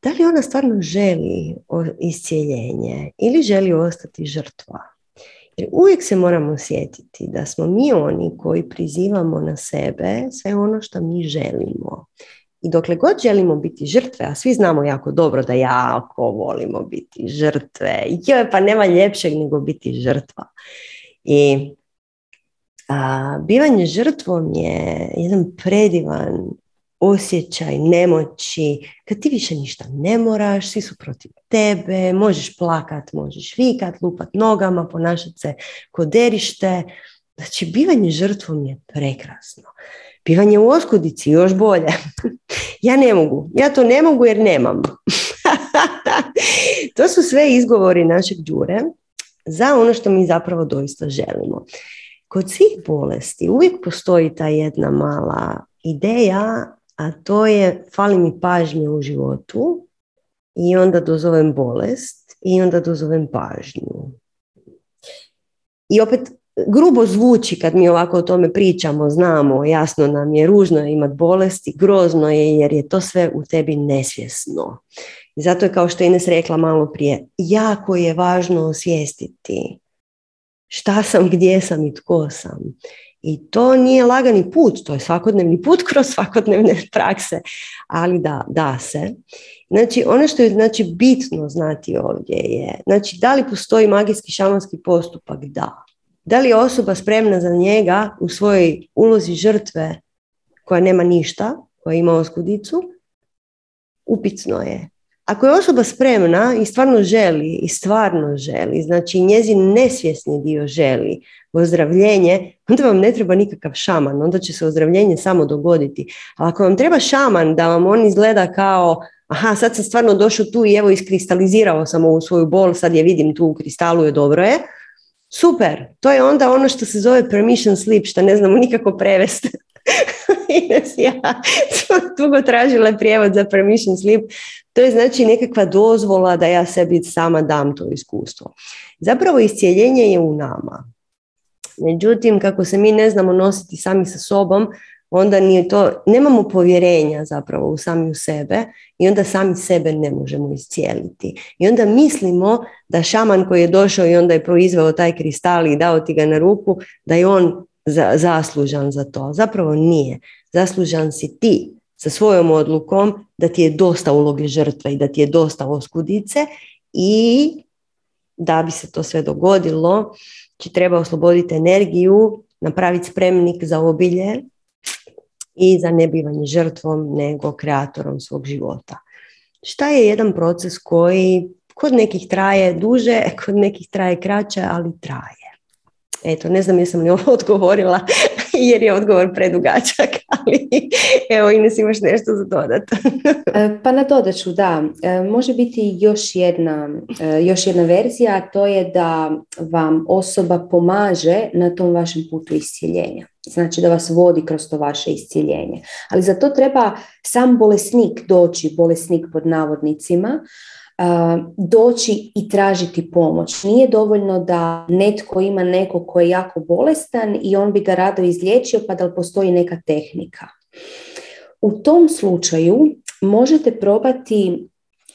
da li ona stvarno želi iscijeljenje ili želi ostati žrtva? Uvijek se moramo sjetiti da smo mi oni koji prizivamo na sebe sve ono što mi želimo. I dokle god želimo biti žrtve, a svi znamo jako dobro da jako volimo biti žrtve, joj, pa nema ljepšeg nego biti žrtva. I a, bivanje žrtvom je jedan predivan osjećaj nemoći, kad ti više ništa ne moraš, svi su protiv tebe, možeš plakat, možeš vikat, lupat nogama, ponašati se kod derište, Znači, bivanje žrtvom je prekrasno. Bivanje u oskudici još bolje. ja ne mogu. Ja to ne mogu jer nemam. to su sve izgovori našeg đure za ono što mi zapravo doista želimo. Kod svih bolesti uvijek postoji ta jedna mala ideja, a to je fali mi pažnje u životu i onda dozovem bolest i onda dozovem pažnju. I opet grubo zvuči kad mi ovako o tome pričamo, znamo, jasno nam je, ružno je imati bolesti, grozno je jer je to sve u tebi nesvjesno. I zato je kao što Ines rekla malo prije, jako je važno osvijestiti šta sam, gdje sam i tko sam. I to nije lagani put, to je svakodnevni put kroz svakodnevne prakse, ali da, da se. Znači, ono što je znači, bitno znati ovdje je, znači, da li postoji magijski šamanski postupak? Da. Da li je osoba spremna za njega u svojoj ulozi žrtve koja nema ništa, koja ima oskudicu? Upitno je. Ako je osoba spremna i stvarno želi, i stvarno želi, znači njezin nesvjesni dio želi ozdravljenje, onda vam ne treba nikakav šaman, onda će se ozdravljenje samo dogoditi. Ali ako vam treba šaman da vam on izgleda kao aha, sad sam stvarno došao tu i evo iskristalizirao sam ovu svoju bol, sad je vidim tu u kristalu je dobro je, super, to je onda ono što se zove permission sleep, što ne znamo nikako prevesti. Ines ja dugo tražila prijevod za permission sleep. To je znači nekakva dozvola da ja sebi sama dam to iskustvo. Zapravo iscijeljenje je u nama. Međutim, kako se mi ne znamo nositi sami sa sobom, onda nije to, nemamo povjerenja zapravo u sami u sebe i onda sami sebe ne možemo iscijeliti. I onda mislimo da šaman koji je došao i onda je proizveo taj kristal i dao ti ga na ruku, da je on za, zaslužan za to. Zapravo nije. Zaslužan si ti sa svojom odlukom da ti je dosta uloge žrtve i da ti je dosta oskudice i da bi se to sve dogodilo, će treba osloboditi energiju, napraviti spremnik za obilje i za ne bivanje žrtvom nego kreatorom svog života. Šta je jedan proces koji kod nekih traje duže, kod nekih traje kraće, ali traje. Eto, ne znam jesam li ovo odgovorila jer je odgovor predugačak, ali evo Ines imaš nešto za dodat. E, pa na dodaću, da. E, može biti još jedna, e, još jedna verzija, a to je da vam osoba pomaže na tom vašem putu iscijeljenja. Znači da vas vodi kroz to vaše iscijeljenje. Ali za to treba sam bolesnik doći, bolesnik pod navodnicima, doći i tražiti pomoć. Nije dovoljno da netko ima neko ko je jako bolestan i on bi ga rado izliječio pa da li postoji neka tehnika. U tom slučaju možete probati,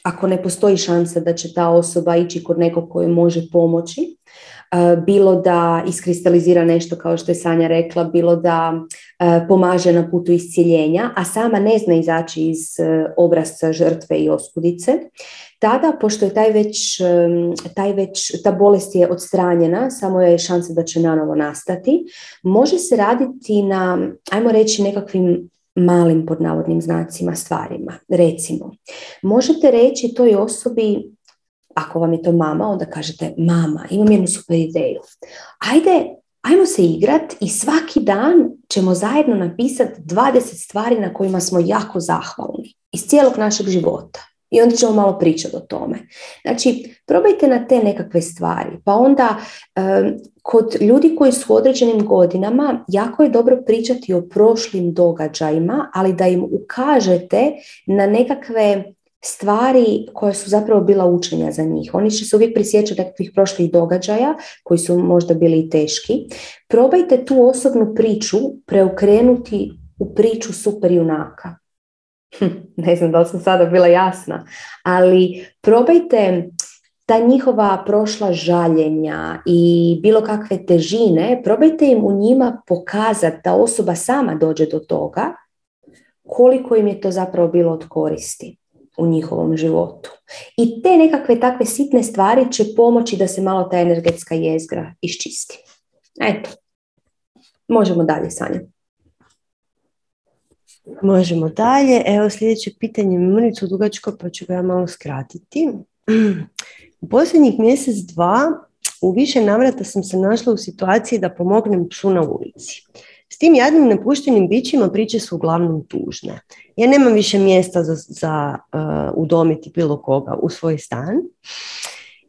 ako ne postoji šansa da će ta osoba ići kod nekog koji može pomoći, bilo da iskristalizira nešto kao što je Sanja rekla, bilo da pomaže na putu iscijeljenja, a sama ne zna izaći iz obrazca žrtve i oskudice, tada, pošto je taj već, taj već, ta bolest je odstranjena, samo je šansa da će nanovo nastati, može se raditi na, ajmo reći, nekakvim malim pod navodnim znacima stvarima. Recimo, možete reći toj osobi, ako vam je to mama, onda kažete mama, imam jednu super ideju. Ajde, ajmo se igrat i svaki dan ćemo zajedno napisati 20 stvari na kojima smo jako zahvalni iz cijelog našeg života. I onda ćemo malo pričati o tome. Znači, probajte na te nekakve stvari. Pa onda, kod ljudi koji su u određenim godinama, jako je dobro pričati o prošlim događajima, ali da im ukažete na nekakve stvari koje su zapravo bila učenja za njih. Oni će se uvijek prisjećati nekakvih prošlih događaja koji su možda bili i teški. Probajte tu osobnu priču preokrenuti u priču super junaka Hm, ne znam da li sam sada bila jasna, ali probajte ta njihova prošla žaljenja i bilo kakve težine, probajte im u njima pokazati da osoba sama dođe do toga koliko im je to zapravo bilo od koristi u njihovom životu. I te nekakve takve sitne stvari će pomoći da se malo ta energetska jezgra iščisti. Eto, možemo dalje sanjati. Možemo dalje. Evo sljedeće pitanje je mrnicu dugačko pa ću ga ja malo skratiti. U posljednjih mjesec, dva u više navrata sam se našla u situaciji da pomognem psu na ulici. S tim jadnim napuštenim bićima priče su uglavnom tužne. Ja nemam više mjesta za, za uh, udomiti bilo koga u svoj stan.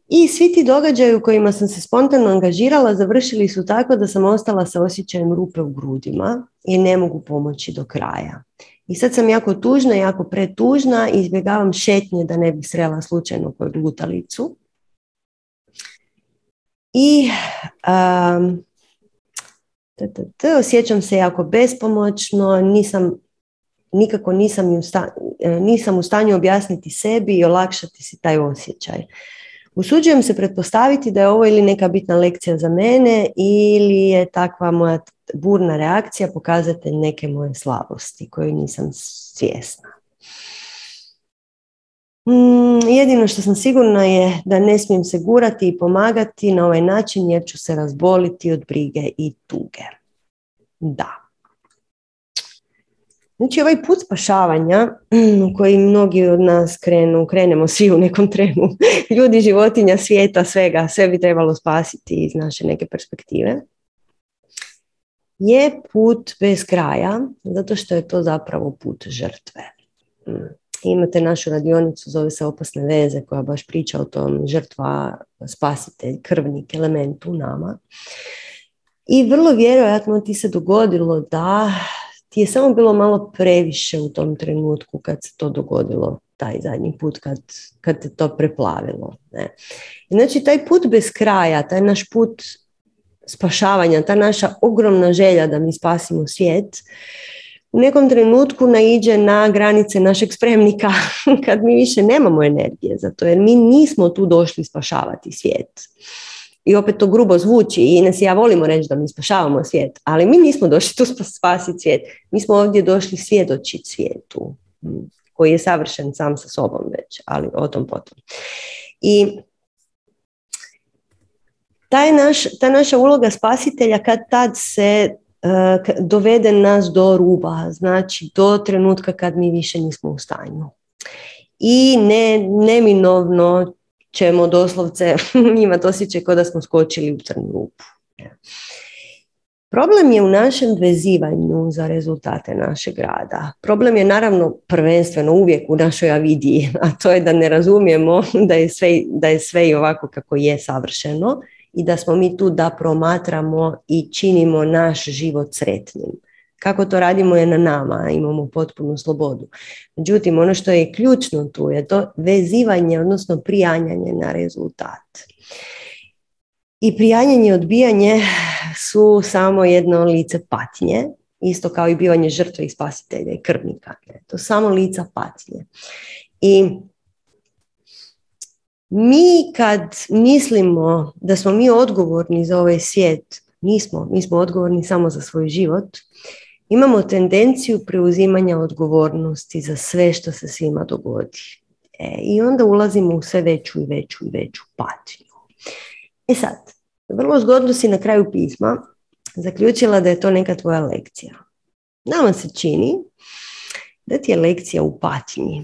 I svi ti događaji u kojima sam se spontano angažirala završili su tako da sam ostala sa osjećajem rupe u grudima i ne mogu pomoći do kraja. I sad sam jako tužna, jako pretužna i izbjegavam šetnje da ne bih srela slučajno koju lutalicu. I um, osjećam se jako bespomoćno, nisam, nikako nisam, nisam u stanju objasniti sebi i olakšati si taj osjećaj. Usuđujem se pretpostaviti da je ovo ili neka bitna lekcija za mene ili je takva moja burna reakcija pokazatelj neke moje slabosti koju nisam svjesna. Mm, jedino što sam sigurna je da ne smijem se gurati i pomagati na ovaj način jer ću se razboliti od brige i tuge. Da. Znači ovaj put spašavanja u koji mnogi od nas krenu, krenemo svi u nekom trenu, ljudi, životinja, svijeta, svega, sve bi trebalo spasiti iz naše neke perspektive, je put bez kraja, zato što je to zapravo put žrtve. Mm imate našu radionicu, zove se Opasne veze, koja baš priča o tom žrtva, spasitelj, krvnik, element u nama. I vrlo vjerojatno ti se dogodilo da je samo bilo malo previše u tom trenutku kad se to dogodilo taj zadnji put kad, kad te to preplavilo. Ne? Znači taj put bez kraja, taj naš put spašavanja, ta naša ogromna želja da mi spasimo svijet, u nekom trenutku naiđe na granice našeg spremnika kad mi više nemamo energije za to jer mi nismo tu došli spašavati svijet. I opet to grubo zvuči i nas ja volimo reći da mi spašavamo svijet, ali mi nismo došli tu spasiti svijet. Mi smo ovdje došli svjedočiti svijetu koji je savršen sam sa sobom već, ali o tom potom. I taj naš, ta naša uloga spasitelja kad tad se E, dovede nas do ruba, znači do trenutka kad mi više nismo u stanju. I ne, neminovno ćemo doslovce imati osjećaj kao da smo skočili u crnu rupu. Problem je u našem vezivanju za rezultate našeg rada. Problem je naravno prvenstveno uvijek u našoj avidiji, a to je da ne razumijemo da je sve, da je sve i ovako kako je savršeno i da smo mi tu da promatramo i činimo naš život sretnim. Kako to radimo je na nama, imamo potpunu slobodu. Međutim, ono što je ključno tu je to vezivanje, odnosno prijanjanje na rezultat. I prijanjanje i odbijanje su samo jedno lice patnje, isto kao i bivanje žrtve i spasitelja i krvnika. To samo lica patnje. I mi kad mislimo da smo mi odgovorni za ovaj svijet, nismo, mi smo odgovorni samo za svoj život, imamo tendenciju preuzimanja odgovornosti za sve što se svima dogodi. E, I onda ulazimo u sve veću i veću i veću patnju. E sad, vrlo zgodno si na kraju pisma zaključila da je to neka tvoja lekcija. Nama se čini da ti je lekcija u patnji.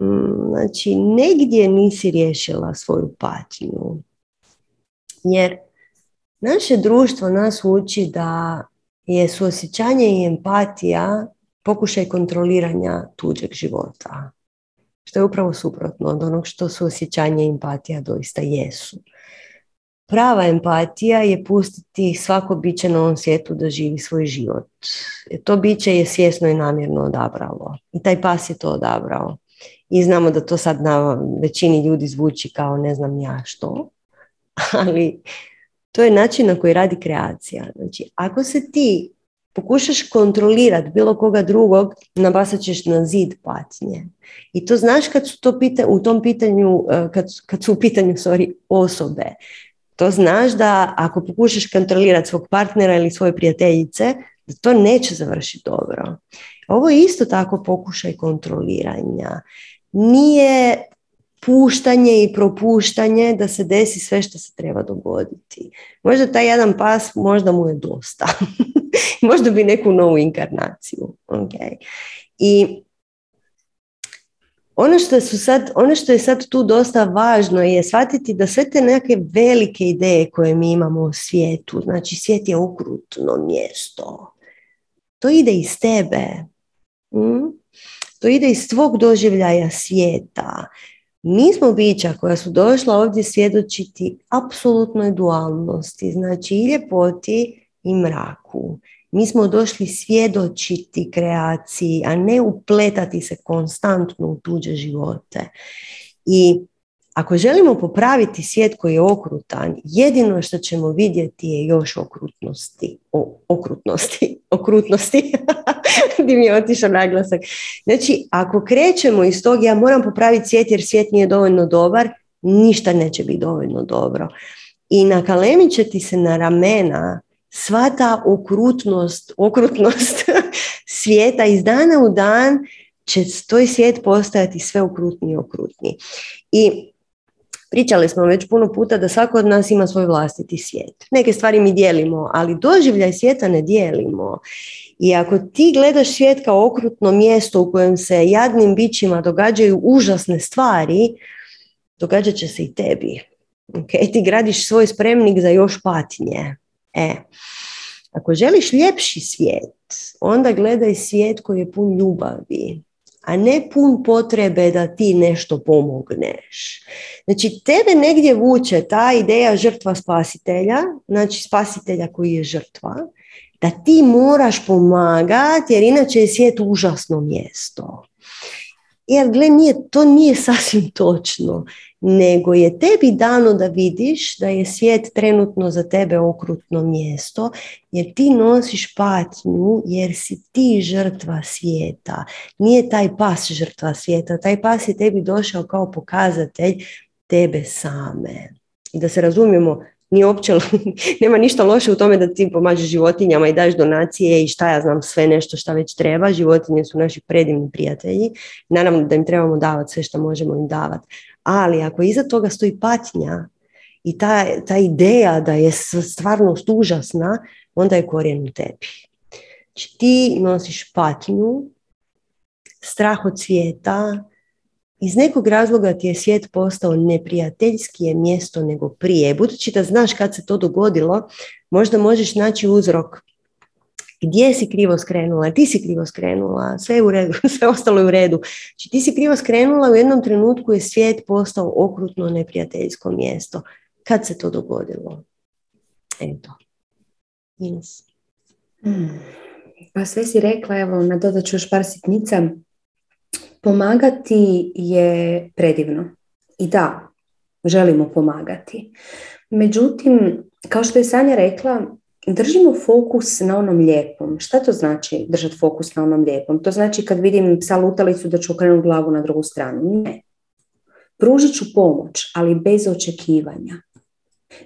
Mm, znači, negdje nisi riješila svoju patnju. Jer naše društvo nas uči da je suosjećanje i empatija pokušaj kontroliranja tuđeg života. Što je upravo suprotno od onog što suosjećanje i empatija doista jesu. Prava empatija je pustiti svako biće na ovom svijetu da živi svoj život. To biće je svjesno i namjerno odabralo. I taj pas je to odabrao. I znamo da to sad na većini ljudi zvuči kao ne znam ja što, ali to je način na koji radi kreacija. Znači, ako se ti pokušaš kontrolirati bilo koga drugog, nabasat ćeš na zid patnje. I to znaš kad su to pita, u tom pitanju, eh, kad, kad su u pitanju sorry, osobe. To znaš da ako pokušaš kontrolirati svog partnera ili svoje prijateljice, da to neće završiti dobro. Ovo je isto tako pokušaj kontroliranja nije puštanje i propuštanje da se desi sve što se treba dogoditi. Možda taj jedan pas, možda mu je dosta. možda bi neku novu inkarnaciju. Okay. I ono što, su sad, ono što je sad tu dosta važno je shvatiti da sve te neke velike ideje koje mi imamo u svijetu, znači svijet je okrutno mjesto, to ide iz tebe. Mm? To ide iz tvog doživljaja svijeta. Mi smo bića koja su došla ovdje svjedočiti apsolutnoj dualnosti, znači i ljepoti i mraku. Mi smo došli svjedočiti kreaciji, a ne upletati se konstantno u tuđe živote. I ako želimo popraviti svijet koji je okrutan, jedino što ćemo vidjeti je još okrutnosti. O, okrutnosti. Okrutnosti. Di mi je otišao naglasak. Znači, ako krećemo iz tog, ja moram popraviti svijet jer svijet nije dovoljno dobar, ništa neće biti dovoljno dobro. I nakalemit će ti se na ramena sva ta okrutnost, okrutnost svijeta iz dana u dan će tvoj svijet postajati sve okrutniji i okrutniji. I Pričali smo već puno puta da svako od nas ima svoj vlastiti svijet. Neke stvari mi dijelimo, ali doživljaj svijeta ne dijelimo. I ako ti gledaš svijet kao okrutno mjesto u kojem se jadnim bićima događaju užasne stvari, događat će se i tebi. Okay? Ti gradiš svoj spremnik za još patnje. E, ako želiš ljepši svijet, onda gledaj svijet koji je pun ljubavi, a ne pun potrebe da ti nešto pomogneš. Znači, tebe negdje vuče ta ideja žrtva spasitelja, znači spasitelja koji je žrtva, da ti moraš pomagati jer inače je svijet užasno mjesto. Jer gle, nije, to nije sasvim točno, nego je tebi dano da vidiš da je svijet trenutno za tebe okrutno mjesto, jer ti nosiš patnju, jer si ti žrtva svijeta. Nije taj pas žrtva svijeta, taj pas je tebi došao kao pokazatelj tebe same. I da se razumijemo, nije uopće, nema ništa loše u tome da ti pomažeš životinjama i daš donacije i šta ja znam, sve nešto šta već treba. Životinje su naši predivni prijatelji. Naravno da im trebamo davati sve što možemo im davati. Ali ako iza toga stoji patnja i ta, ta ideja da je stvarnost užasna, onda je korijen u tebi. Znači ti nosiš patnju, strah od svijeta, iz nekog razloga ti je svijet postao neprijateljski je mjesto nego prije. Budući da znaš kad se to dogodilo, možda možeš naći uzrok gdje si krivo skrenula, ti si krivo skrenula, sve je u redu, sve ostalo je u redu. Znači ti si krivo skrenula, u jednom trenutku je svijet postao okrutno neprijateljsko mjesto. Kad se to dogodilo? Eto. Ines. Hmm. Pa sve si rekla, evo, nadodat ću još par sitnica. Pomagati je predivno. I da, želimo pomagati. Međutim, kao što je Sanja rekla, držimo fokus na onom lijepom. Šta to znači držati fokus na onom lijepom? To znači kad vidim psa lutalicu da ću okrenuti glavu na drugu stranu. Ne. Pružit ću pomoć, ali bez očekivanja.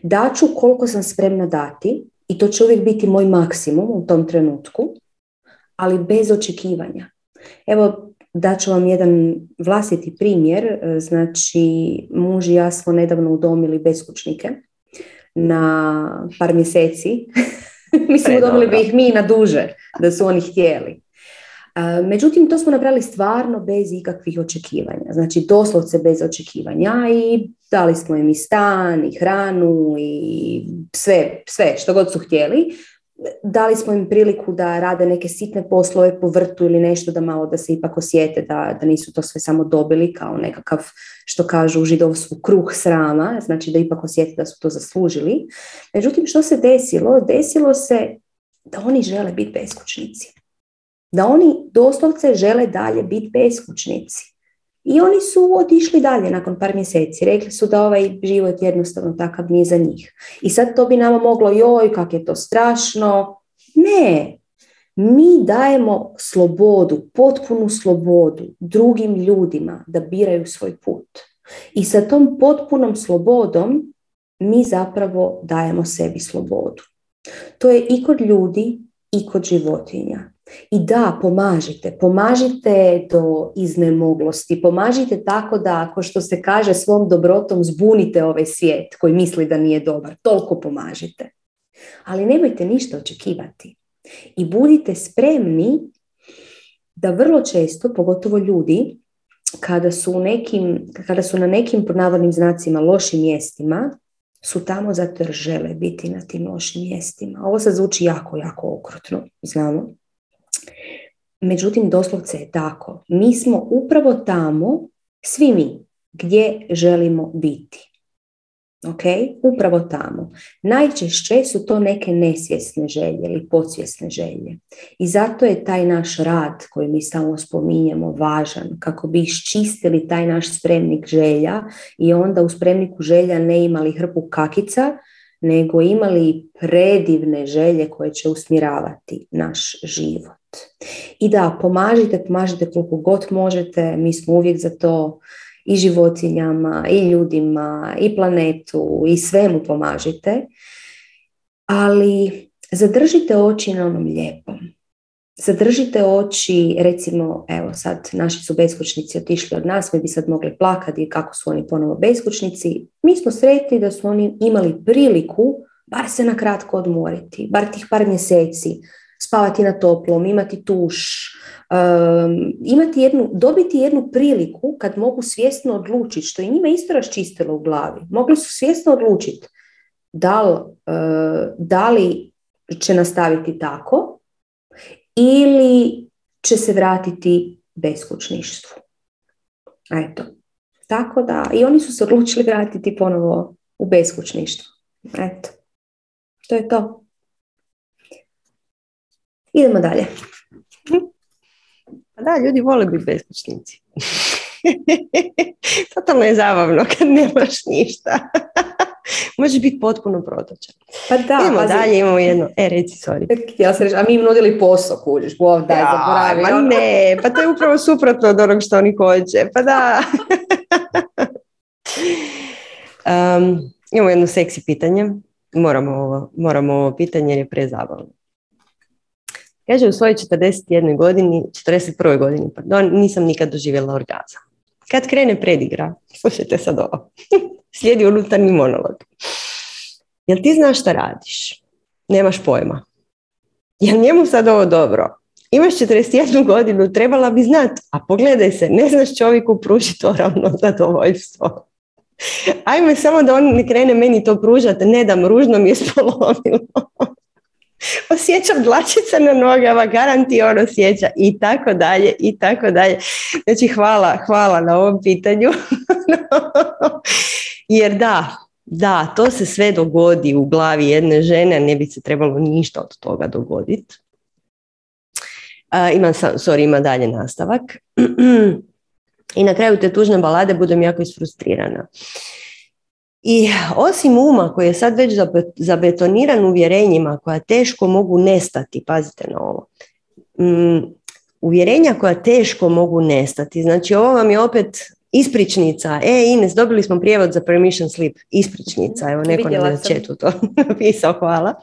Daću koliko sam spremna dati i to će uvijek biti moj maksimum u tom trenutku, ali bez očekivanja. Evo, daću vam jedan vlastiti primjer. Znači, muž i ja smo nedavno udomili beskućnike na par mjeseci. Mislim, udomili bi ih mi na duže, da su oni htjeli. Međutim, to smo napravili stvarno bez ikakvih očekivanja. Znači, doslovce bez očekivanja i dali smo im i stan, i hranu, i sve, sve što god su htjeli dali smo im priliku da rade neke sitne poslove po vrtu ili nešto da malo da se ipak osjete da, da nisu to sve samo dobili kao nekakav što kažu u židovstvu kruh srama, znači da ipak osjete da su to zaslužili. Međutim, što se desilo? Desilo se da oni žele biti beskućnici. Da oni doslovce žele dalje biti beskućnici. I oni su otišli dalje nakon par mjeseci. Rekli su da ovaj život jednostavno takav nije za njih. I sad to bi nama moglo, joj, kak je to strašno. Ne, mi dajemo slobodu, potpunu slobodu drugim ljudima da biraju svoj put. I sa tom potpunom slobodom mi zapravo dajemo sebi slobodu. To je i kod ljudi i kod životinja. I da, pomažite. Pomažite do iznemoglosti. Pomažite tako da, ako što se kaže, svom dobrotom zbunite ovaj svijet koji misli da nije dobar. Toliko pomažite. Ali nemojte ništa očekivati. I budite spremni da vrlo često, pogotovo ljudi, kada su, u nekim, kada su na nekim navodnim znacima lošim mjestima, su tamo zato jer žele biti na tim lošim mjestima. Ovo sad zvuči jako, jako okrutno, znamo. Međutim, doslovce je tako. Mi smo upravo tamo, svi mi, gdje želimo biti. Ok, upravo tamo. Najčešće su to neke nesvjesne želje ili podsvjesne želje. I zato je taj naš rad koji mi stalno spominjemo važan kako bi iščistili taj naš spremnik želja i onda u spremniku želja ne imali hrpu kakica, nego imali predivne želje koje će usmjeravati naš život. I da, pomažite, pomažite koliko god možete, mi smo uvijek za to i životinjama, i ljudima, i planetu, i svemu pomažite, ali zadržite oči na onom lijepom. Zadržite oči, recimo, evo sad naši su beskućnici otišli od nas, mi bi sad mogli plakati kako su oni ponovo beskućnici. Mi smo sretni da su oni imali priliku bar se na kratko odmoriti, bar tih par mjeseci, spavati na toplom, imati tuš, um, imati jednu, dobiti jednu priliku kad mogu svjesno odlučiti, što je njima isto raščistilo u glavi. Mogli su svjesno odlučiti da uh, da li će nastaviti tako ili će se vratiti beskućništvu. Eto. Tako da, i oni su se odlučili vratiti ponovo u beskućništvo. Eto. To je to. Idemo dalje. Pa da, ljudi vole biti beskućnici. Totalno je zabavno kad nemaš ništa. Može biti potpuno protočan. Pa da, Idemo dalje, imamo jedno. E, reci, sorry. Ja sam reći, a mi im nudili posao, kužiš, bov, daj, ja, zaboravi. Ma ne, pa to je upravo suprotno od onog što oni hoće. Pa da. um, imamo jedno seksi pitanje. Moramo ovo, moramo ovo pitanje jer je prezabavno. Kaže, u svojoj 41. godini, 41. godini, pardon, nisam nikad doživjela orgazam. Kad krene predigra, slušajte sad ovo, slijedi unutarnji monolog. Jel ti znaš šta radiš? Nemaš pojma. Jel njemu sad ovo dobro? Imaš 41 godinu, trebala bi znat, a pogledaj se, ne znaš čovjeku pružiti oravno zadovoljstvo. Ajme samo da on ne krene meni to pružati, ne dam, ružno mi je spolovilo osjećam dlačice na nogama, garanti on osjeća i tako dalje i tako dalje. Znači hvala, hvala na ovom pitanju. Jer da, da, to se sve dogodi u glavi jedne žene, ne bi se trebalo ništa od toga dogoditi. Ima, sorry, ima dalje nastavak. I na kraju te tužne balade budem jako isfrustrirana. I osim uma koji je sad već zabetoniran uvjerenjima koja teško mogu nestati, pazite na ovo, mm, uvjerenja koja teško mogu nestati, znači ovo vam je opet ispričnica, e Ines, dobili smo prijevod za permission slip, ispričnica, evo neko nam na četu to napisao, hvala.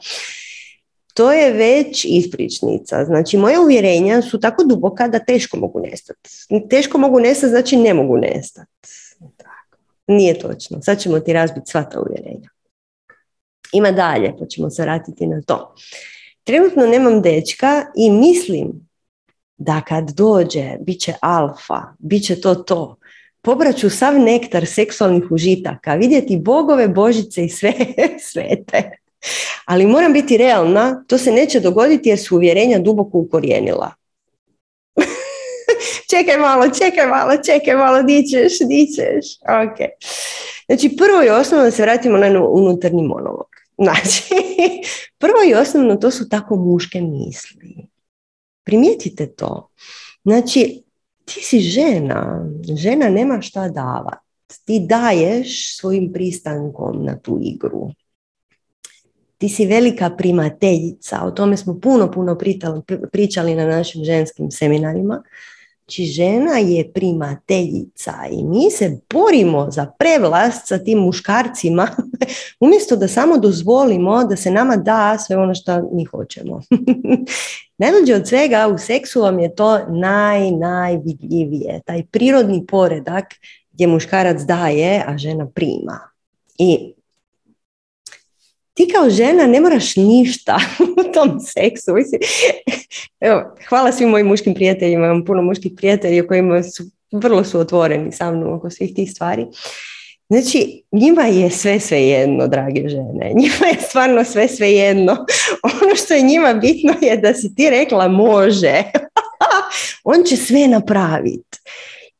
To je već ispričnica. Znači, moje uvjerenja su tako duboka da teško mogu nestati. Teško mogu nestati, znači ne mogu nestati. Nije točno. Sad ćemo ti razbiti sva ta uvjerenja. Ima dalje, pa ćemo se vratiti na to. Trenutno nemam dečka i mislim da kad dođe, bit će alfa, bit će to to. Pobraću sav nektar seksualnih užitaka, vidjeti bogove, božice i sve svete. Ali moram biti realna, to se neće dogoditi jer su uvjerenja duboko ukorijenila čekaj malo, čekaj malo, čekaj malo, di ćeš, di ćeš. Ok. Znači, prvo i osnovno da se vratimo na unutarnji monolog. Znači, prvo i osnovno to su tako muške misli. Primijetite to. Znači, ti si žena, žena nema šta davati. Ti daješ svojim pristankom na tu igru. Ti si velika primateljica, o tome smo puno, puno pričali na našim ženskim seminarima. Znači žena je primateljica i mi se borimo za prevlast sa tim muškarcima umjesto da samo dozvolimo da se nama da sve ono što mi hoćemo. Najluđe od svega u seksu vam je to naj, najvidljivije. Taj prirodni poredak gdje muškarac daje, a žena prima. I ti kao žena ne moraš ništa u tom seksu. evo, hvala svim mojim muškim prijateljima, imam puno muških prijatelja kojima su vrlo su otvoreni sa mnom oko svih tih stvari. Znači, njima je sve sve jedno, drage žene. Njima je stvarno sve sve jedno. Ono što je njima bitno je da si ti rekla može. On će sve napraviti.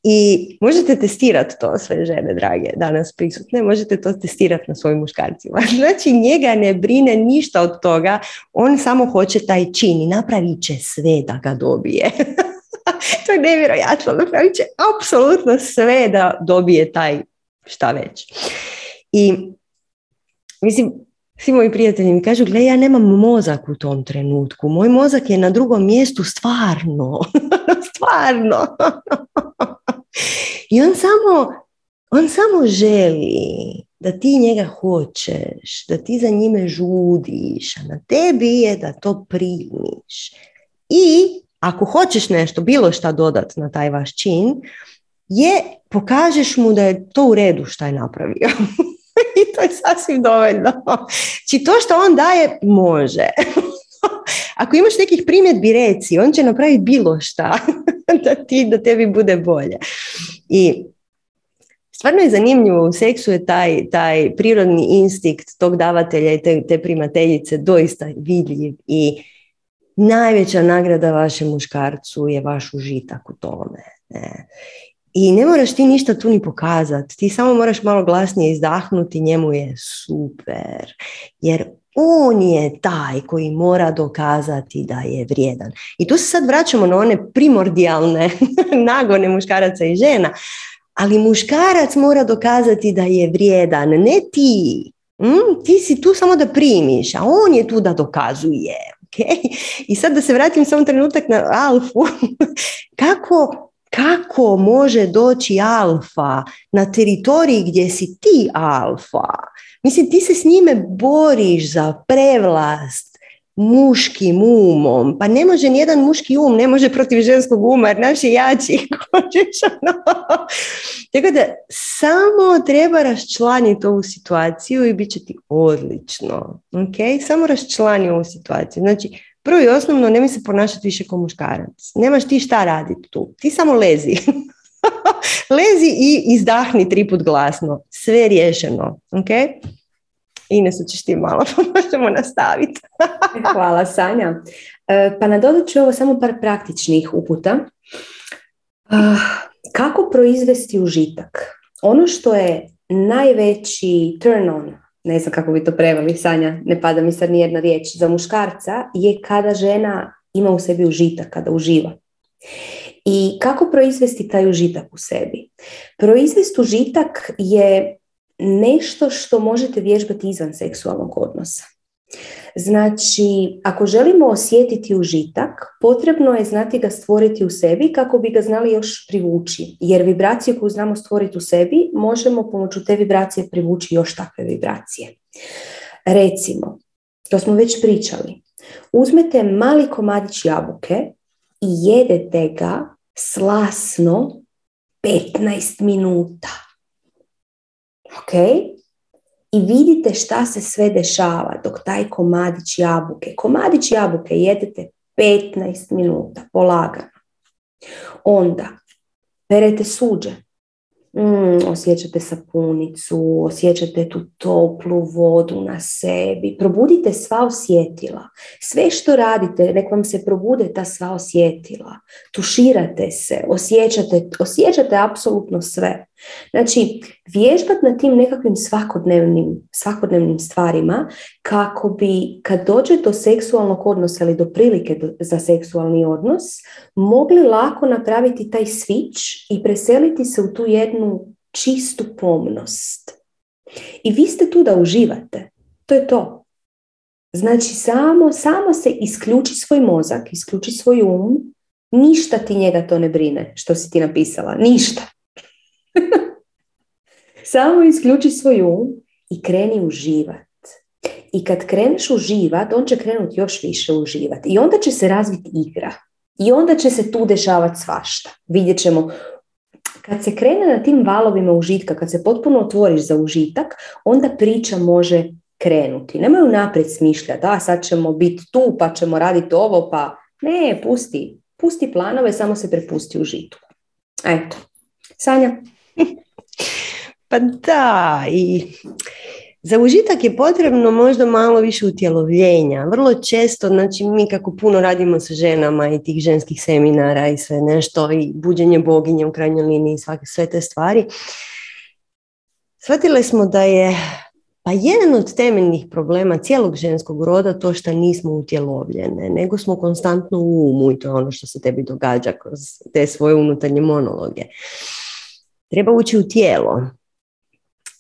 I možete testirati to sve žene, drage, danas prisutne, možete to testirati na svojim muškarcima. Znači njega ne brine ništa od toga, on samo hoće taj čin i napravit će sve da ga dobije. to je nevjerojatno, napravit će apsolutno sve da dobije taj šta već. I mislim, svi moji prijatelji mi kažu, gle, ja nemam mozak u tom trenutku. Moj mozak je na drugom mjestu stvarno. stvarno. I on samo, on samo želi da ti njega hoćeš, da ti za njime žudiš, a na tebi je da to primiš. I ako hoćeš nešto, bilo šta dodat na taj vaš čin, je pokažeš mu da je to u redu što je napravio. I to je sasvim dovoljno. Či znači, to što on daje, može. Ako imaš nekih primjedbi, reci, on će napraviti bilo šta da, ti, da tebi bude bolje. I stvarno je zanimljivo, u seksu je taj, taj prirodni instinkt tog davatelja i te, te primateljice doista vidljiv i najveća nagrada vašem muškarcu je vaš užitak u tome. Ne? I ne moraš ti ništa tu ni pokazati, ti samo moraš malo glasnije izdahnuti, njemu je super. Jer on je taj koji mora dokazati da je vrijedan. I tu se sad vraćamo na one primordijalne nagone muškaraca i žena, ali muškarac mora dokazati da je vrijedan, ne ti. Mm, ti si tu samo da primiš, a on je tu da dokazuje. Okay? I sad da se vratim samo trenutak na alfu. Kako kako može doći alfa na teritoriji gdje si ti alfa? Mislim, ti se s njime boriš za prevlast muškim umom. Pa ne može nijedan muški um, ne može protiv ženskog uma, jer naš je jači. Ono. Tako da, samo treba raščlaniti ovu situaciju i bit će ti odlično. Okay? Samo raščlani ovu situaciju. Znači, Prvo i osnovno, nemoj se ponašati više kao muškarac. Nemaš ti šta raditi tu. Ti samo lezi. lezi i izdahni tri put glasno. Sve je riješeno. Ok? Ines, ćeš ti malo, pa možemo nastaviti. Hvala, Sanja. E, pa nadodat ću ovo samo par praktičnih uputa. Kako proizvesti užitak? Ono što je najveći turn on ne znam kako bi to preveli, Sanja, ne pada mi sad nijedna riječ, za muškarca je kada žena ima u sebi užitak, kada uživa. I kako proizvesti taj užitak u sebi? Proizvesti užitak je nešto što možete vježbati izvan seksualnog odnosa. Znači, ako želimo osjetiti užitak, potrebno je znati ga stvoriti u sebi kako bi ga znali još privući. Jer vibracije koju znamo stvoriti u sebi, možemo pomoću te vibracije privući još takve vibracije. Recimo, to smo već pričali, uzmete mali komadić jabuke i jedete ga slasno 15 minuta. Ok? I vidite šta se sve dešava dok taj komadić jabuke, komadić jabuke jedete 15 minuta, polagano. Onda perete suđe, mm, osjećate sapunicu, osjećate tu toplu vodu na sebi, probudite sva osjetila. Sve što radite, nek vam se probude ta sva osjetila. Tuširate se, osjećate, osjećate apsolutno sve. Znači, vježbat na tim nekakvim svakodnevnim, svakodnevnim stvarima kako bi kad dođe do seksualnog odnosa ili do prilike za seksualni odnos, mogli lako napraviti taj switch i preseliti se u tu jednu čistu pomnost. I vi ste tu da uživate. To je to. Znači, samo, samo se isključi svoj mozak, isključi svoj um, ništa ti njega to ne brine, što si ti napisala. Ništa. Samo isključi svoj um i kreni uživat. I kad kreneš uživat, on će krenuti još više uživat. I onda će se razviti igra. I onda će se tu dešavati svašta. Vidjet ćemo kad se krene na tim valovima užitka, kad se potpuno otvoriš za užitak, onda priča može krenuti. Nemaju naprijed smišljati, da sad ćemo biti tu pa ćemo raditi ovo, pa ne, pusti, pusti planove, samo se prepusti u žitu. Eto, Sanja? Pa da, i za užitak je potrebno možda malo više utjelovljenja. Vrlo često, znači mi kako puno radimo sa ženama i tih ženskih seminara i sve nešto i buđenje boginje u krajnjoj liniji i sve te stvari, shvatile smo da je pa jedan od temeljnih problema cijelog ženskog roda to što nismo utjelovljene, nego smo konstantno u umu i to je ono što se tebi događa kroz te svoje unutarnje monologe. Treba ući u tijelo.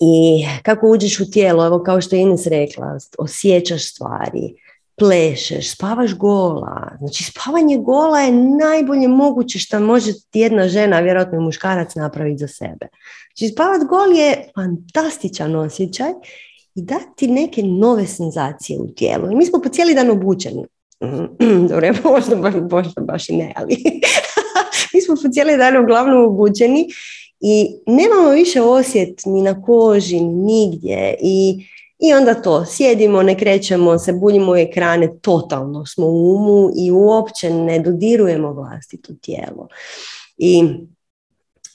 I kako uđeš u tijelo, evo kao što je Ines rekla, osjećaš stvari, plešeš, spavaš gola. Znači spavanje gola je najbolje moguće što može jedna žena, vjerojatno i muškarac napraviti za sebe. Znači spavat gol je fantastičan osjećaj i dati neke nove senzacije u tijelu. I mi smo po cijeli dan obučeni. Dobro, možda možda baš i ne, ali mi smo po cijeli dan uglavnom obučeni i nemamo više osjet ni na koži, ni nigdje i, i onda to, sjedimo, ne krećemo se, buljimo ekrane, totalno smo u umu i uopće ne dodirujemo vlastito tijelo. I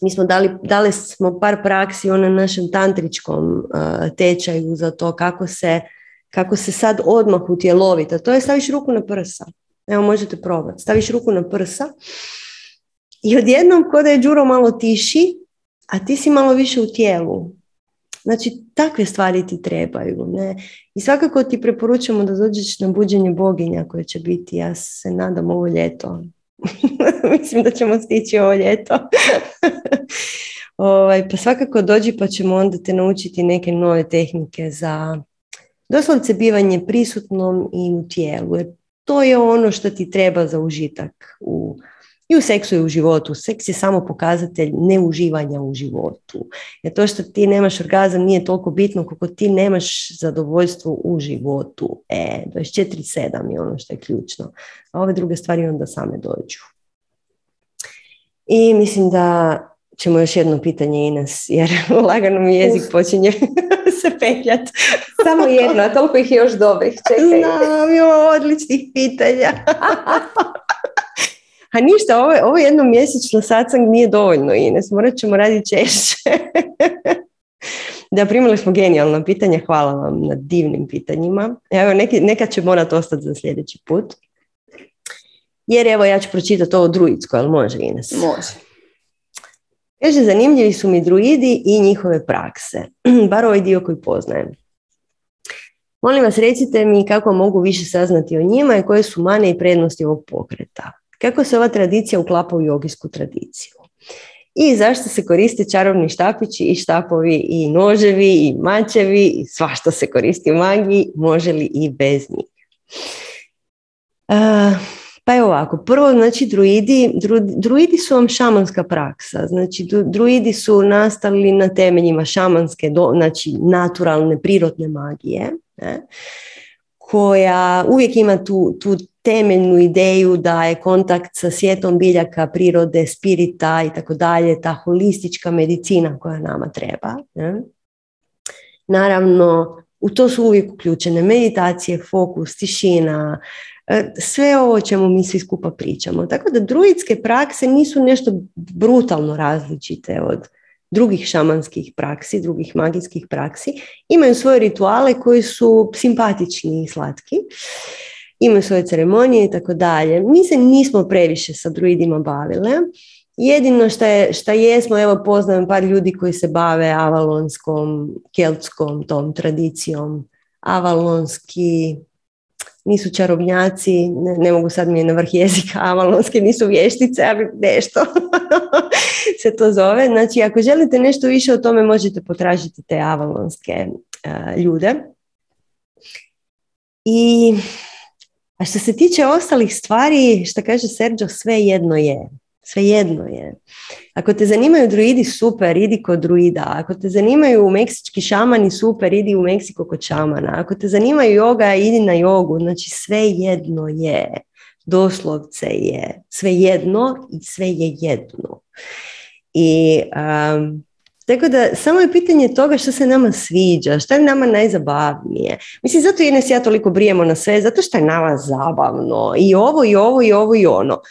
mi smo dali, dali smo par praksi na našem tantričkom uh, tečaju za to kako se, kako se sad odmah utjeloviti. To je staviš ruku na prsa. Evo možete probati. Staviš ruku na prsa i odjednom kod je Đuro malo tiši, a ti si malo više u tijelu. Znači, takve stvari ti trebaju. Ne? I svakako ti preporučujemo da dođeš na buđenje boginja koje će biti, ja se nadam, ovo ljeto. Mislim da ćemo stići ovo ljeto. ovaj, pa svakako dođi pa ćemo onda te naučiti neke nove tehnike za doslovce bivanje prisutnom i u tijelu. Jer to je ono što ti treba za užitak u i u seksu i u životu. Seks je samo pokazatelj neuživanja u životu. Jer to što ti nemaš orgazam nije toliko bitno koliko ti nemaš zadovoljstvo u životu. E, 24-7 je ono što je ključno. A ove druge stvari onda same dođu. I mislim da ćemo još jedno pitanje Ines, jer lagano mi jezik počinje se petljat. Samo jedno, a toliko ih je još dobrih. Čekaj. Znam, imamo odličnih pitanja. A ništa, ovo, ovo jedno mjesečno satsang nije dovoljno, Ines, morat ćemo raditi češće. da, primili smo genijalna pitanja, hvala vam na divnim pitanjima. Evo, neki, neka će morat ostati za sljedeći put. Jer evo, ja ću pročitati ovo druidsko, ali može, Ines? Može. Kaže, zanimljivi su mi druidi i njihove prakse, bar ovaj dio koji poznajem. Molim vas, recite mi kako mogu više saznati o njima i koje su mane i prednosti ovog pokreta. Kako se ova tradicija uklapa u jogijsku tradiciju? I zašto se koriste čarobni štapići i štapovi i noževi i mačevi i svašta se koristi u magiji, može li i bez njih? pa je ovako, prvo znači druidi, druidi su vam šamanska praksa, znači druidi su nastali na temeljima šamanske, znači naturalne, prirodne magije, ne? koja uvijek ima tu, tu temeljnu ideju da je kontakt sa svijetom biljaka, prirode, spirita i tako dalje, ta holistička medicina koja nama treba. Ne? Naravno, u to su uvijek uključene meditacije, fokus, tišina, e, sve ovo o čemu mi svi skupa pričamo. Tako da druidske prakse nisu nešto brutalno različite od drugih šamanskih praksi, drugih magijskih praksi. Imaju svoje rituale koji su simpatični i slatki imaju svoje ceremonije i tako dalje. Mi se nismo previše sa druidima bavile. Jedino što, je, šta jesmo, evo poznajem par ljudi koji se bave avalonskom, keltskom tom tradicijom. Avalonski nisu čarobnjaci, ne, ne mogu sad mi je na vrh jezika, avalonske nisu vještice, ali nešto se to zove. Znači, ako želite nešto više o tome, možete potražiti te avalonske uh, ljude. I što se tiče ostalih stvari, što kaže Sergio, sve jedno je. Sve jedno je. Ako te zanimaju druidi, super, idi kod druida. Ako te zanimaju meksički šamani, super, idi u Meksiko kod šamana. Ako te zanimaju joga, idi na jogu. Znači sve jedno je. Doslovce je. Sve jedno i sve je jedno. I um, Tako da samo je pitanje toga što se nama sviđa, što je nama najzabavnije. Mislim, zato je ja toliko brijemo na sve, zato što je nama zabavno. I ovo, i ovo, i ovo, i ono.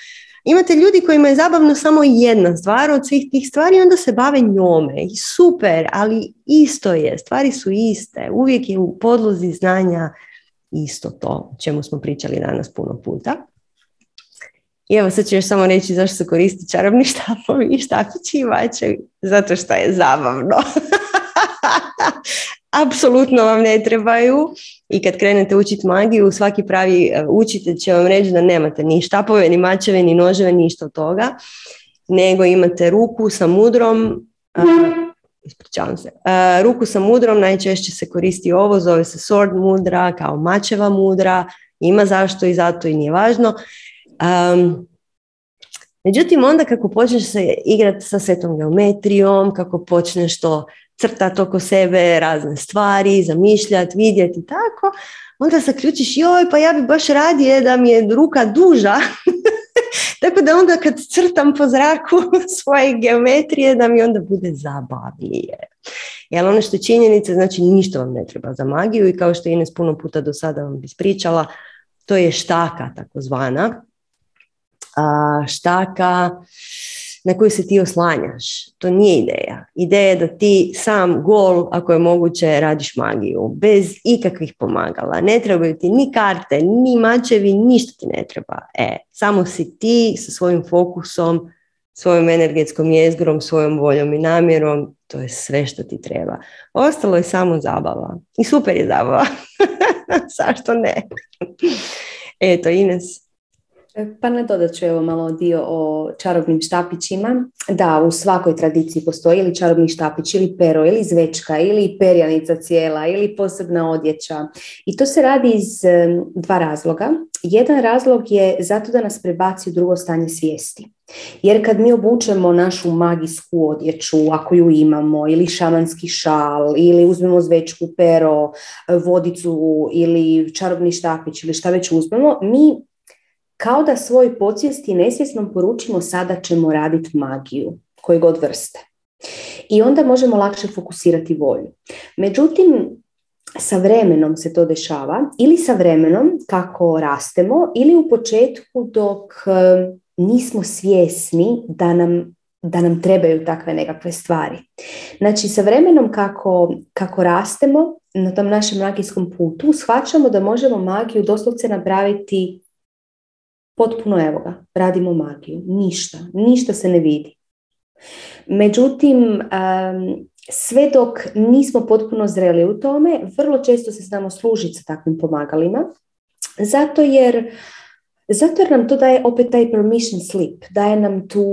Imate ljudi kojima je zabavno samo jedna stvar od svih tih stvari i onda se bave njome. I super, ali isto je, stvari su iste. Uvijek je u podlozi znanja isto to, o čemu smo pričali danas puno puta. I evo sad ću još samo reći zašto se koristi čarobni štapovi i štapići i mačevi. Zato što je zabavno. Apsolutno vam ne trebaju i kad krenete učiti magiju, svaki pravi e, učitelj će vam reći da nemate ni štapove, ni mačeve, ni noževe, ništa od toga, nego imate ruku sa mudrom, ispričavam se, ruku sa mudrom najčešće se koristi ovo, zove se sword mudra, kao mačeva mudra, ima zašto i zato i nije važno. Um, međutim, onda kako počneš se igrati sa svetom geometrijom, kako počneš to crtati oko sebe razne stvari, zamišljati, vidjeti tako, onda zaključiš joj pa ja bi baš radije da mi je ruka duža. tako da onda kad crtam po zraku svoje geometrije da mi onda bude zabavnije. Jer ono što je činjenica, znači ništa vam ne treba za magiju i kao što je Ines puno puta do sada vam ispričala, to je štaka takozvana. Štaka na koju se ti oslanjaš. To nije ideja. Ideja je da ti sam gol, ako je moguće, radiš magiju. Bez ikakvih pomagala. Ne trebaju ti ni karte, ni mačevi, ništa ti ne treba. E, samo si ti sa svojim fokusom, svojom energetskom jezgrom, svojom voljom i namjerom. To je sve što ti treba. Ostalo je samo zabava. I super je zabava. Zašto ne? Eto, Ines. E, pa ne dodat ću evo malo dio o čarobnim štapićima. Da, u svakoj tradiciji postoji ili čarobni štapić, ili pero, ili zvečka, ili perjanica cijela, ili posebna odjeća. I to se radi iz e, dva razloga. Jedan razlog je zato da nas prebaci u drugo stanje svijesti. Jer kad mi obučemo našu magijsku odjeću, ako ju imamo, ili šamanski šal, ili uzmemo zvečku, pero, vodicu ili čarobni štapić ili šta već uzmemo, mi kao da svoj podsvijesti nesvjesno poručimo sada ćemo raditi magiju, koje god vrste. I onda možemo lakše fokusirati volju. Međutim, sa vremenom se to dešava ili sa vremenom kako rastemo ili u početku dok eh, nismo svjesni da nam, da nam trebaju takve nekakve stvari. Znači sa vremenom kako, kako rastemo na tom našem magijskom putu shvaćamo da možemo magiju doslovce napraviti potpuno evo ga, radimo magiju, ništa, ništa se ne vidi. Međutim, sve dok nismo potpuno zreli u tome, vrlo često se znamo služiti sa takvim pomagalima, zato jer zato jer nam to daje opet taj permission slip, daje nam tu,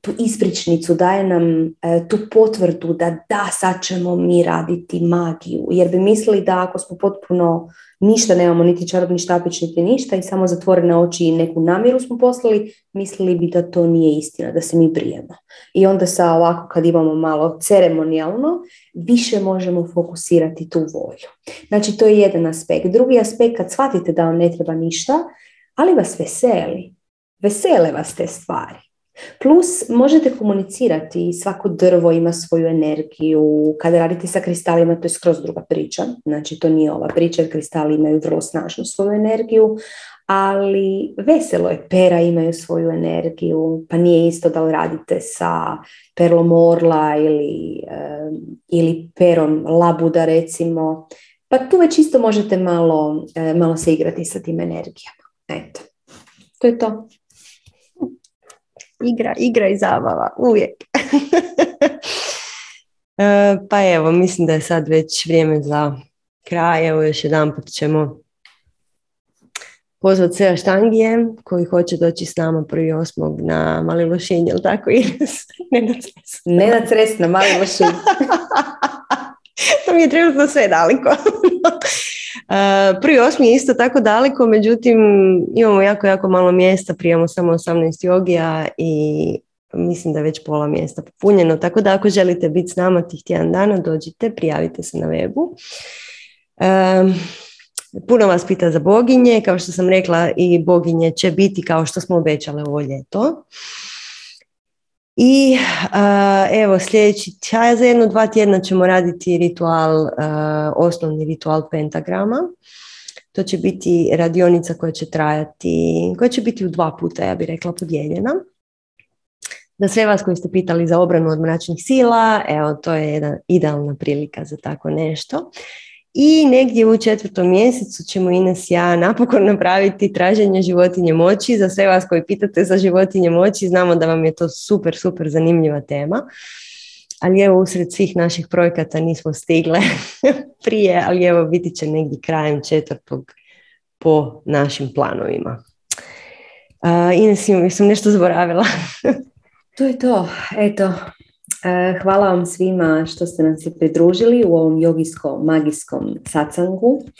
tu ispričnicu, daje nam e, tu potvrdu da da, sad ćemo mi raditi magiju. Jer bi mislili da ako smo potpuno ništa nemamo, niti čarobni štapić, niti ništa i samo zatvorene oči i neku namjeru smo poslali, mislili bi da to nije istina, da se mi brijemo. I onda sa ovako kad imamo malo ceremonijalno, više možemo fokusirati tu volju. Znači to je jedan aspekt. Drugi aspekt kad shvatite da vam ne treba ništa, ali vas veseli. Vesele vas te stvari. Plus možete komunicirati, svako drvo ima svoju energiju, kada radite sa kristalima to je skroz druga priča, znači to nije ova priča jer kristali imaju vrlo snažnu svoju energiju, ali veselo je, pera imaju svoju energiju, pa nije isto da li radite sa perlom orla ili, ili perom labuda recimo, pa tu već isto možete malo, malo se igrati sa tim energijama. Eto, to je to. Igra, igra i zabava, uvijek. E, pa evo, mislim da je sad već vrijeme za kraj. Evo još jedan put ćemo pozvati sve štangije koji hoće doći s nama prvi osmog na Mali Lošinj, jel tako? ne na Cres. Ne na Cres, na Mali Lošinj. to mi je trenutno sve daleko. Uh, prvi osmi je isto tako daleko, međutim imamo jako, jako malo mjesta, prijemo samo 18 jogija i mislim da je već pola mjesta popunjeno, tako da ako želite biti s nama tih tjedan dana, dođite, prijavite se na webu. Um, puno vas pita za boginje, kao što sam rekla i boginje će biti kao što smo obećale ovo ljeto. I evo sljedeći, za jedno dva tjedna ćemo raditi ritual, osnovni ritual pentagrama. To će biti radionica koja će trajati, koja će biti u dva puta, ja bih rekla, podijeljena. Za sve vas koji ste pitali za obranu od mračnih sila, evo, to je jedna idealna prilika za tako nešto. I negdje u četvrtom mjesecu ćemo Ines ja napokon napraviti traženje životinje moći. Za sve vas koji pitate za životinje moći, znamo da vam je to super, super zanimljiva tema. Ali evo, usred svih naših projekata nismo stigle prije, ali evo, biti će negdje krajem četvrtog po našim planovima. Uh, Ines, sam nešto zaboravila. to je to. Eto, hvala vam svima što ste nam se pridružili u ovom jogijsko-magijskom sacangu. E,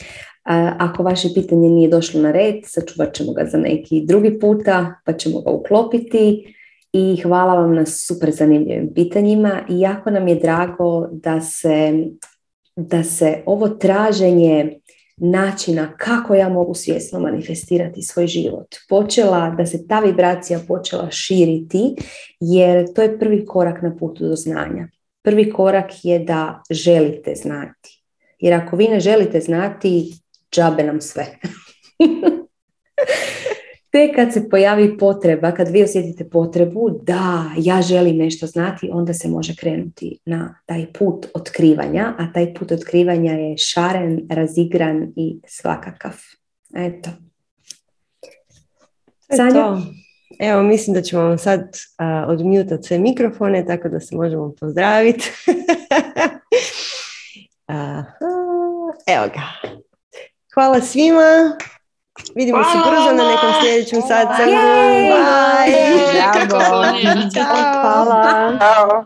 ako vaše pitanje nije došlo na red, sačuvat ćemo ga za neki drugi puta, pa ćemo ga uklopiti. I hvala vam na super zanimljivim pitanjima i jako nam je drago da se, da se ovo traženje načina kako ja mogu svjesno manifestirati svoj život. Počela, da se ta vibracija počela širiti jer to je prvi korak na putu do znanja. Prvi korak je da želite znati. Jer ako vi ne želite znati, džabe nam sve. Te kad se pojavi potreba, kad vi osjetite potrebu da ja želim nešto znati, onda se može krenuti na taj put otkrivanja, a taj put otkrivanja je šaren, razigran i svakakav. Eto. Sanja? Evo, mislim da ćemo vam sad uh, odmutati sve mikrofone, tako da se možemo pozdraviti. Evo ga. Hvala svima. Vidimo se brzo na nekom sljedećem sacangu. Bye! Hvala! Hvala!